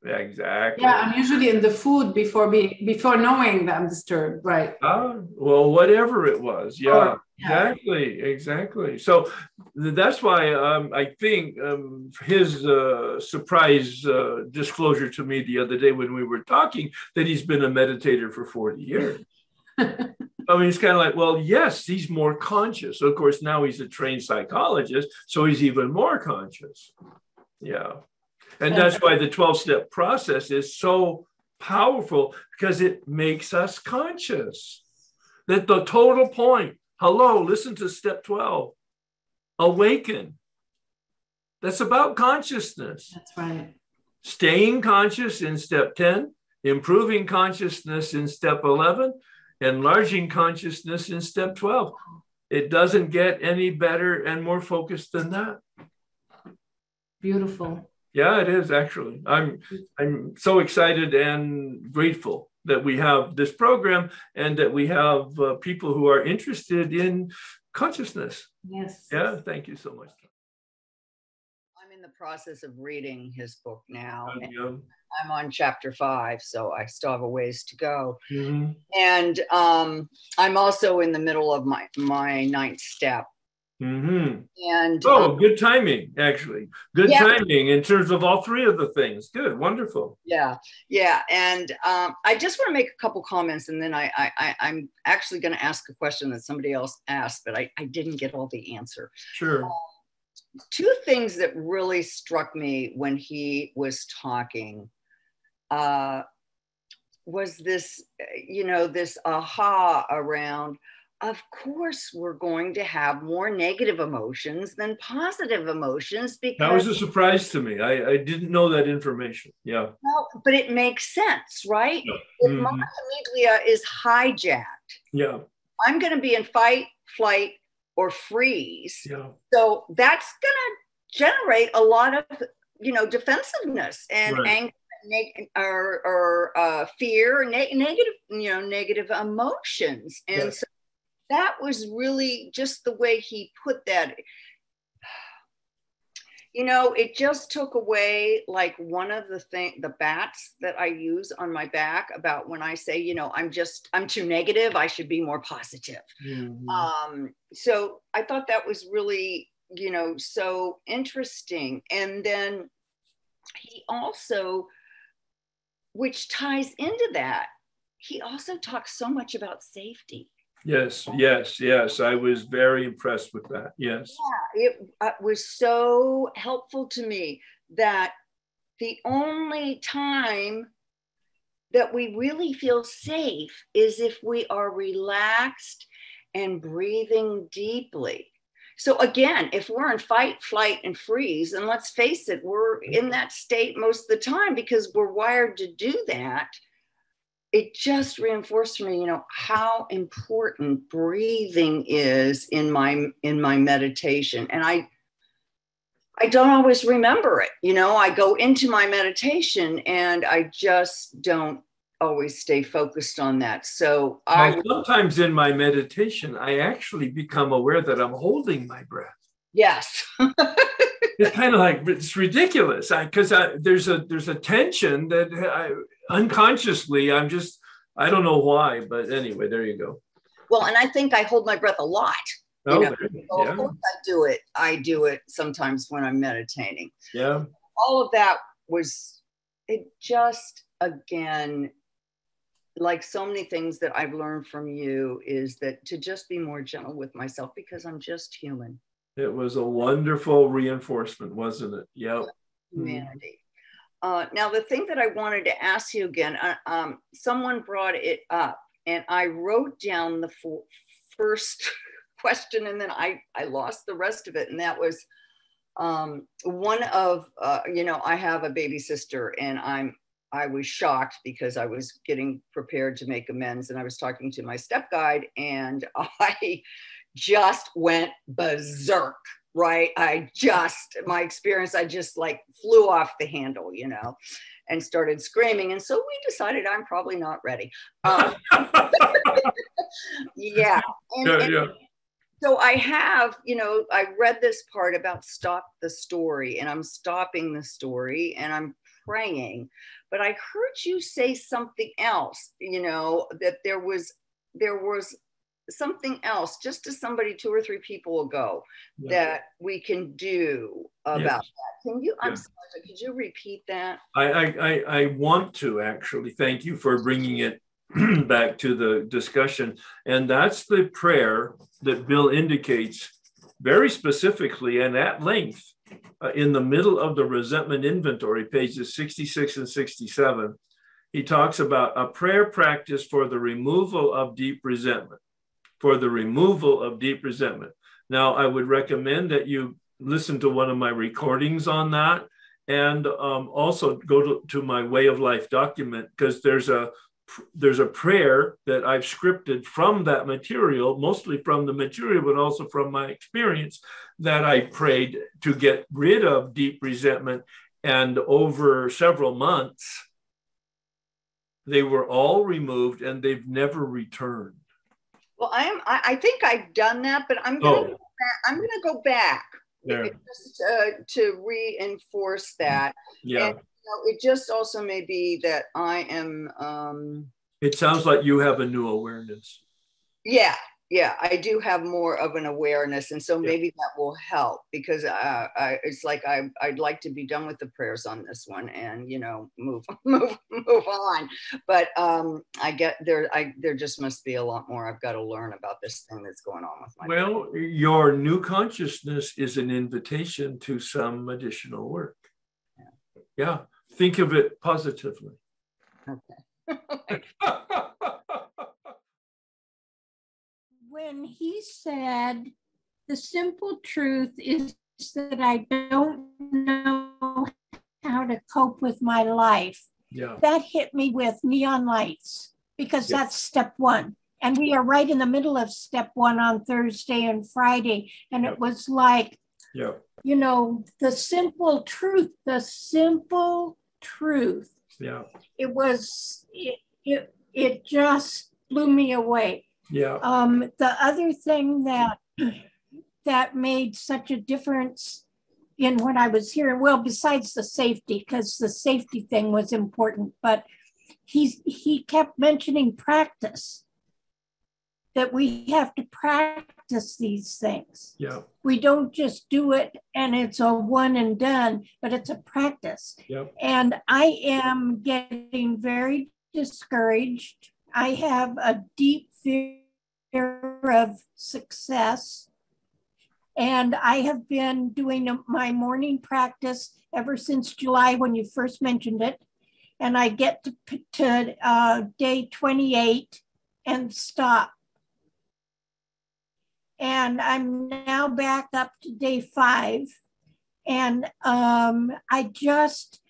Yeah, exactly. Yeah, I'm usually in the food before be before knowing that I'm disturbed, right? Ah, well, whatever it was, yeah, or, yeah. exactly, exactly. So that's why um, I think um, his uh, surprise uh, disclosure to me the other day when we were talking that he's been a meditator for 40 years. I mean, it's kind of like, well, yes, he's more conscious. Of course, now he's a trained psychologist, so he's even more conscious. Yeah. And that's why the 12 step process is so powerful because it makes us conscious. That the total point, hello, listen to step 12, awaken. That's about consciousness. That's right. Staying conscious in step 10, improving consciousness in step 11, enlarging consciousness in step 12. It doesn't get any better and more focused than that. Beautiful. Yeah, it is actually. I'm I'm so excited and grateful that we have this program and that we have uh, people who are interested in consciousness. Yes. Yeah, thank you so much. I'm in the process of reading his book now. I'm on chapter five, so I still have a ways to go. Mm-hmm. And um, I'm also in the middle of my my ninth step, Mm-hmm. And oh, um, good timing, actually. Good yeah. timing in terms of all three of the things. Good, wonderful. Yeah, yeah. And um, I just want to make a couple comments, and then I, I, I am actually going to ask a question that somebody else asked, but I, I didn't get all the answer. Sure. Um, two things that really struck me when he was talking uh, was this, you know, this aha around of course we're going to have more negative emotions than positive emotions because that was a surprise to me i, I didn't know that information yeah well, but it makes sense right yeah. if mm-hmm. my amygdala is hijacked yeah i'm going to be in fight flight or freeze yeah. so that's going to generate a lot of you know defensiveness and right. anger neg- or, or uh, fear, ne- negative, you know, negative emotions, and yes. so that was really just the way he put that. You know it just took away like one of the thing the bats that i use on my back about when i say you know i'm just i'm too negative i should be more positive. Mm-hmm. um so i thought that was really you know so interesting. And then he also which ties into that he also talks so much about safety Yes, yes, yes. I was very impressed with that. Yes. Yeah, it, uh, was so helpful to me that the only time that we really feel safe is if we are relaxed and breathing deeply. So, again, if we're in fight, flight, and freeze, and let's face it, we're in that state most of the time because we're wired to do that it just reinforced for me you know how important breathing is in my in my meditation. And i i don't always remember it you know i go into my meditation and i just don't always stay focused on that. So i sometimes in my meditation i actually become aware that i'm holding my breath. Yes. It's kind of like it's ridiculous. Because I there's a there's a tension that I, unconsciously i'm just i don't know why but anyway there you go well, and I think I hold my breath a lot. Oh, you know? so yeah. Of course I do it. I do it sometimes when I'm meditating. Yeah. All of that was it just again like so many things that I've learned from you is that to just be more gentle with myself because I'm just human. It was a wonderful reinforcement, wasn't it? Yep. Humanity. Uh, now, the thing that I wanted to ask you again, uh, um, someone brought it up, and I wrote down the first question, and then I I lost the rest of it, and that was um, one of uh, you know I have a baby sister, and I'm I was shocked because I was getting prepared to make amends, and I was talking to my step guide, and I just went berserk right i just my experience i just like flew off the handle you know and started screaming and so we decided i'm probably not ready um, yeah. And, yeah, yeah so i have you know i read this part about stop the story and i'm stopping the story and i'm praying but i heard you say something else you know that there was there was something else just to somebody two or three people ago yeah. that we can do about yes. that. Can you? I'm yeah. sorry. Could you repeat that? I, I I want to actually. Thank you for bringing it back to the discussion, and that's the prayer that Bill indicates very specifically and at length uh, in the middle of the resentment inventory, pages 66 and 67. He talks about a prayer practice for the removal of deep resentment for the removal of deep resentment. Now, I would recommend that you listen to one of my recordings on that and um, also go to, to my way of life document because there's a there's a prayer that I've scripted from that material, mostly from the material, but also from my experience that I prayed to get rid of deep resentment. And over several months, they were all removed and they've never returned. Well, I am. I, I think I've done that, but I'm gonna. Oh. Go back, I'm gonna go back yeah. just uh, to reinforce that. Yeah. And, you know, it just also may be that I am. Um, it sounds like you have a new awareness. Yeah, yeah i do have more of an awareness and so maybe yeah. that will help because uh, I, it's like I, i'd like to be done with the prayers on this one and you know move move move on. But um i get there i there just must be a lot more i've got to learn about this thing that's going on with my well your new consciousness is an invitation to some additional work. Yeah, yeah. think of it positively. Okay when he said, the simple truth is that I don't know how to cope with my life. Yeah. That hit me with neon lights because yeah. that's step one. And we are right in the middle of step one on Thursday and Friday. And it was like, yeah. you know, the simple truth, the simple truth. Yeah. It was, it, it, it just blew me away. Yeah. Um, the other thing that that made such a difference in what I was hearing, well, besides the safety, because the safety thing was important, but he's he kept mentioning practice. That we have to practice these things. Yeah. We don't just do it and it's a one and done, but it's a practice. Yeah. And I am getting very discouraged. I have a deep fear of success. And I have been doing my morning practice ever since July when you first mentioned it. And I get to, to uh, day 28 and stop. And I'm now back up to day five. And um, I just,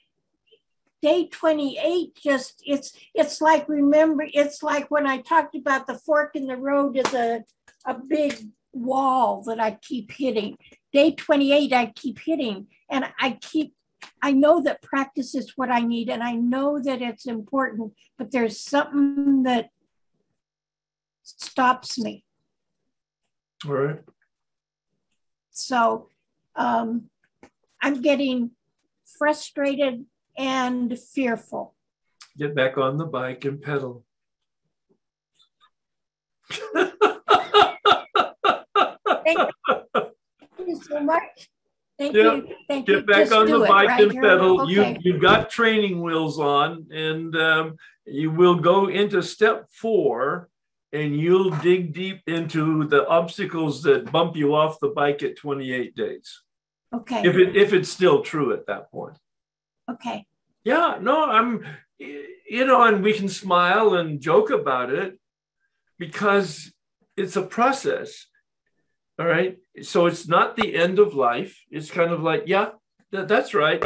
day 28 just it's it's like remember it's like when i talked about the fork in the road is a, a big wall that i keep hitting. Day 28 i keep hitting and i keep i know that practice is what i need and i know that it's important but there's something that stops me. All right. So um, i'm getting frustrated and fearful. Get back on the bike and pedal. Thank you so much. Thank yeah. you. Thank Get you. back Just on the bike right? and pedal. Okay. You you've got training wheels on, and um, you will go into step four, and you'll dig deep into the obstacles that bump you off the bike at 28 days. Okay. If it if it's still true at that point. Okay. Yeah. No, I'm. You know, and we can smile and joke about it because it's a process all right. So it's not the end of life. It's kind of like, yeah, th- that's right.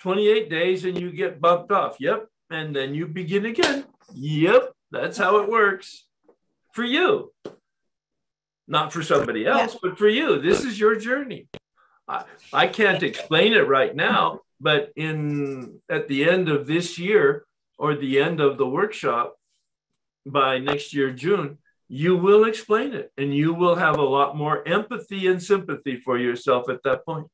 28 days and you get bumped off. Yep. And then you begin again. Yep. That's how it works for you. Not for somebody else, yeah. but for you. This is your journey. I, I can't explain it right now, but in at the end of this year or the end of the workshop by next year, June, you will explain it and you will have a lot more empathy and sympathy for yourself at that point.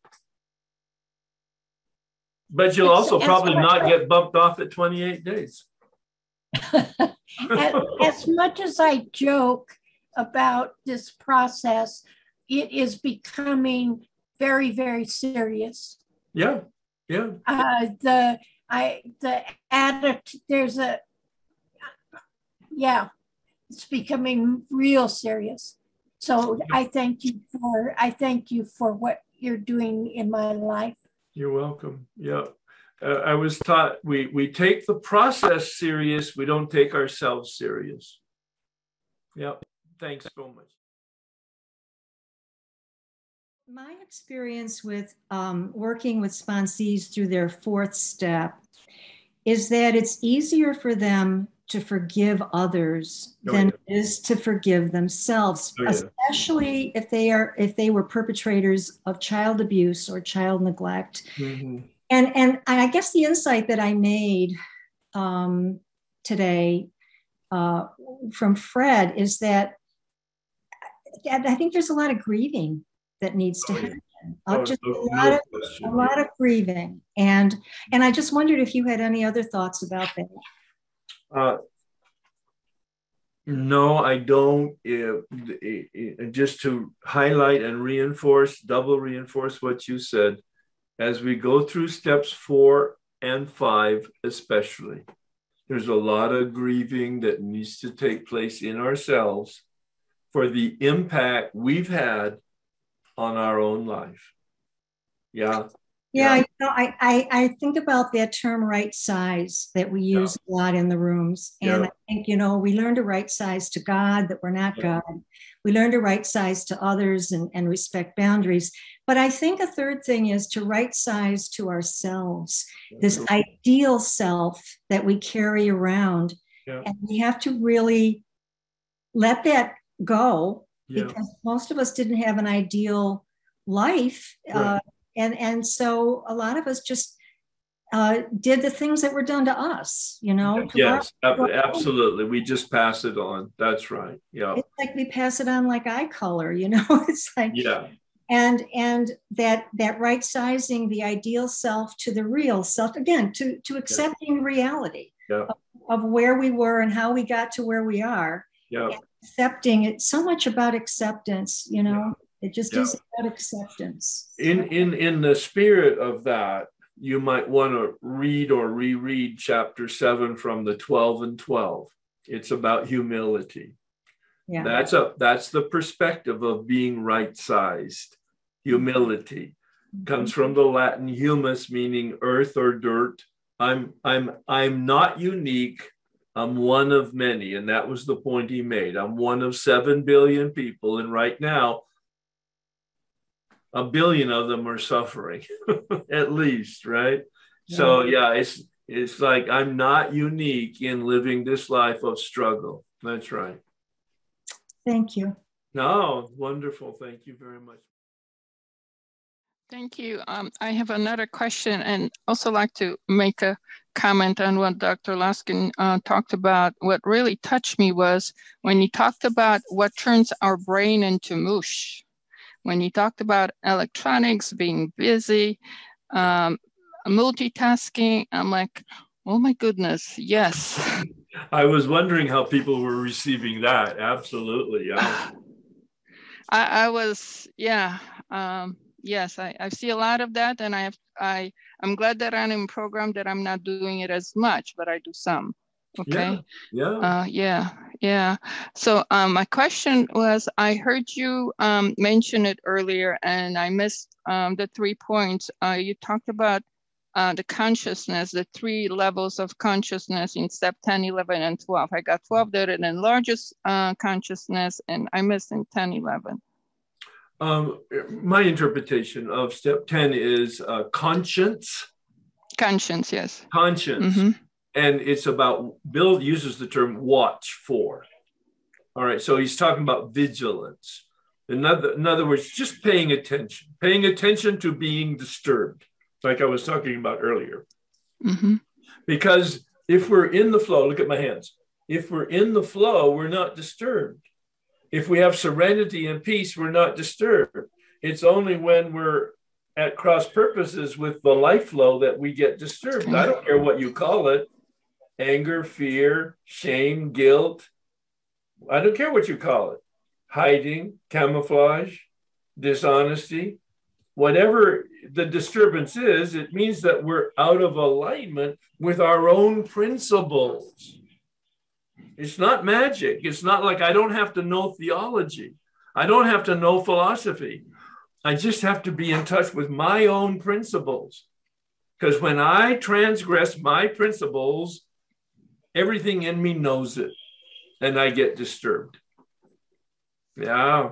But you'll it's, also probably not get bumped off at 28 days. as, as much as I joke about this process, it is becoming very, very serious. Yeah, yeah. Uh, the I the attitude there's a yeah it's becoming real serious. So I thank you for I thank you for what you're doing in my life. You're welcome. Yeah. Uh, I was taught we we take the process serious, we don't take ourselves serious. Yeah. Thanks so much. My experience with um, working with sponsees through their fourth step is that it's easier for them to forgive others oh, than yeah. it is to forgive themselves oh, yeah. especially if they are if they were perpetrators of child abuse or child neglect mm-hmm. and and i guess the insight that i made um, today uh, from fred is that i think there's a lot of grieving that needs to oh, happen. Uh, just a lot of a lot of grieving. And and i just wondered if you had any other thoughts about that. Uh, no, I don't. It, it, it, just to highlight and reinforce, double reinforce what you said, as we go through steps four and five, especially, there's a lot of grieving that needs to take place in ourselves for the impact we've had on our own life. Yeah. Yeah, yeah. You know, I, I, I think about that term right size that we use yeah. a lot in the rooms. And yeah. I think, you know, we learn to right size to God that we're not God. We learn to right size to others and, and respect boundaries. But I think a third thing is to right size to ourselves, this ideal self that we carry around. And we have to really let that go because most of us didn't have an ideal life. Right. Uh, and and so a lot of us just uh, did the things that were done to us, you know. yes, our, absolutely. We just pass it on. That's right. Yeah. It's like we pass it on like eye color, you know. it's like yeah. And and that that right sizing the ideal self to the real self again to to accepting yeah. reality yeah. of, of, where we were and how we got to where we are. Yeah. accepting it's so much about acceptance, you know. It just yeah. is about acceptance. In in in the spirit of that, you might want to read or reread chapter seven from the 12 and 12. It's about humility. Yeah. That's a that's the perspective of being right-sized. Humility mm-hmm. comes from the Latin humus, meaning earth or dirt. I'm I'm I'm not unique. I'm one of many. And that was the point he made. I'm one of seven billion people. And right now, a billion of them are suffering at least right yeah. so yeah it's it's like i'm not unique in living this life of struggle that's right thank you no wonderful thank you very much thank you um, i have another question and also like to make a comment on what dr Luskin uh, talked about what really touched me was when he talked about what turns our brain into mush when he talked about electronics, being busy, um, multitasking, I'm like, oh my goodness, yes. I was wondering how people were receiving that. Absolutely, yeah. I, I was, yeah, um, yes, I, I see a lot of that, and I have, I, I'm glad that I'm in program that I'm not doing it as much, but I do some. Okay. Yeah. Yeah. Uh, yeah. Yeah. So um, my question was, I heard you um, mention it earlier, and I missed um, the three points. Uh, you talked about uh, the consciousness, the three levels of consciousness in step 10, 11, and 12. I got 12 there, and then largest uh, consciousness, and I missed in 10, 11. Um, my interpretation of step 10 is uh, conscience. Conscience, yes. Conscience. Mm-hmm. And it's about, Bill uses the term watch for. All right, so he's talking about vigilance. In other, in other words, just paying attention, paying attention to being disturbed, like I was talking about earlier. Mm-hmm. Because if we're in the flow, look at my hands. If we're in the flow, we're not disturbed. If we have serenity and peace, we're not disturbed. It's only when we're at cross purposes with the life flow that we get disturbed. I don't care what you call it anger, fear, shame, guilt. I don't care what you call it hiding, camouflage, dishonesty. Whatever the disturbance is, it means that we're out of alignment with our own principles. It's not magic. It's not like I don't have to know theology. I don't have to know philosophy. I just have to be in touch with my own principles. Because when I transgress my principles, everything in me knows it and I get disturbed. Yeah.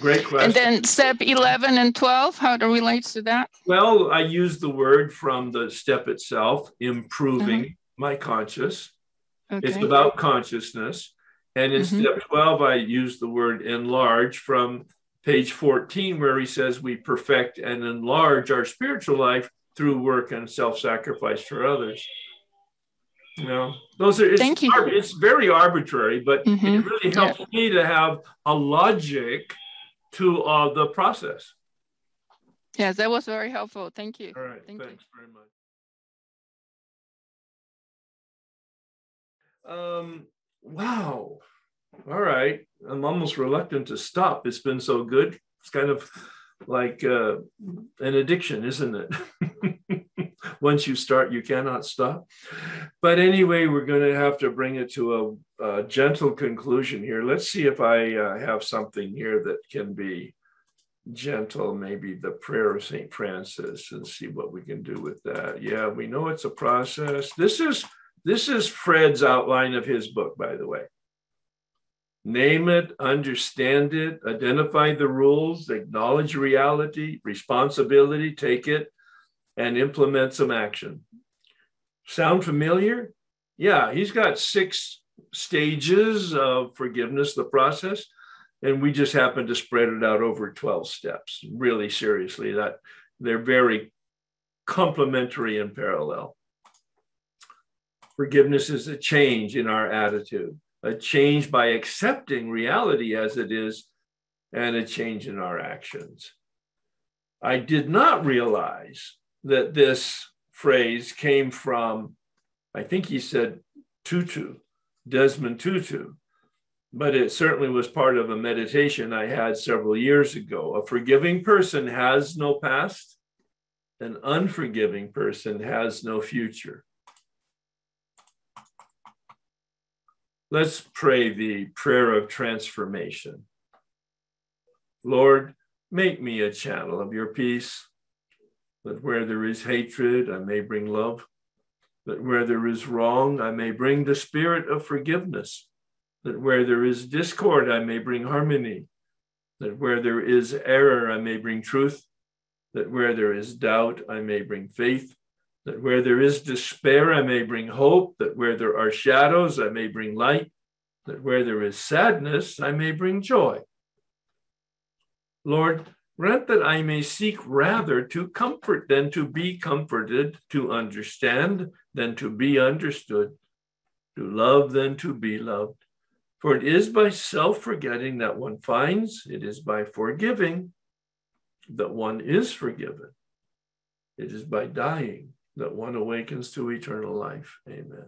Great question. And then step 11 and 12, how it relates to that? Well, I use the word from the step itself, improving uh-huh. my conscious. Okay. It's about consciousness. And in mm-hmm. step 12, I use the word enlarge from page 14, where he says we perfect and enlarge our spiritual life through work and self sacrifice for others. You know, those are, it's, Thank you. it's very arbitrary, but mm-hmm. it really helps yeah. me to have a logic to uh, the process. Yes, that was very helpful. Thank you. All right. Thank thanks you. very much. Um, wow. All right. I'm almost reluctant to stop. It's been so good. It's kind of like uh, an addiction, isn't it? Once you start, you cannot stop. But anyway, we're going to have to bring it to a, a gentle conclusion here. Let's see if I uh, have something here that can be gentle, maybe the prayer of St. Francis, and see what we can do with that. Yeah, we know it's a process. This is this is Fred's outline of his book, by the way. Name it, understand it, identify the rules, acknowledge reality, responsibility, take it, and implement some action. Sound familiar? Yeah, he's got six stages of forgiveness, the process, and we just happen to spread it out over 12 steps. Really seriously, that they're very complementary and parallel. Forgiveness is a change in our attitude, a change by accepting reality as it is, and a change in our actions. I did not realize that this phrase came from, I think he said Tutu, Desmond Tutu, but it certainly was part of a meditation I had several years ago. A forgiving person has no past, an unforgiving person has no future. Let's pray the prayer of transformation. Lord, make me a channel of your peace, that where there is hatred, I may bring love, that where there is wrong, I may bring the spirit of forgiveness, that where there is discord, I may bring harmony, that where there is error, I may bring truth, that where there is doubt, I may bring faith, that where there is despair, I may bring hope, that where there are shadows, I may bring light, that where there is sadness, I may bring joy. Lord, grant that I may seek rather to comfort than to be comforted, to understand than to be understood, to love than to be loved. For it is by self forgetting that one finds, it is by forgiving that one is forgiven. It is by dying that one awakens to eternal life. Amen.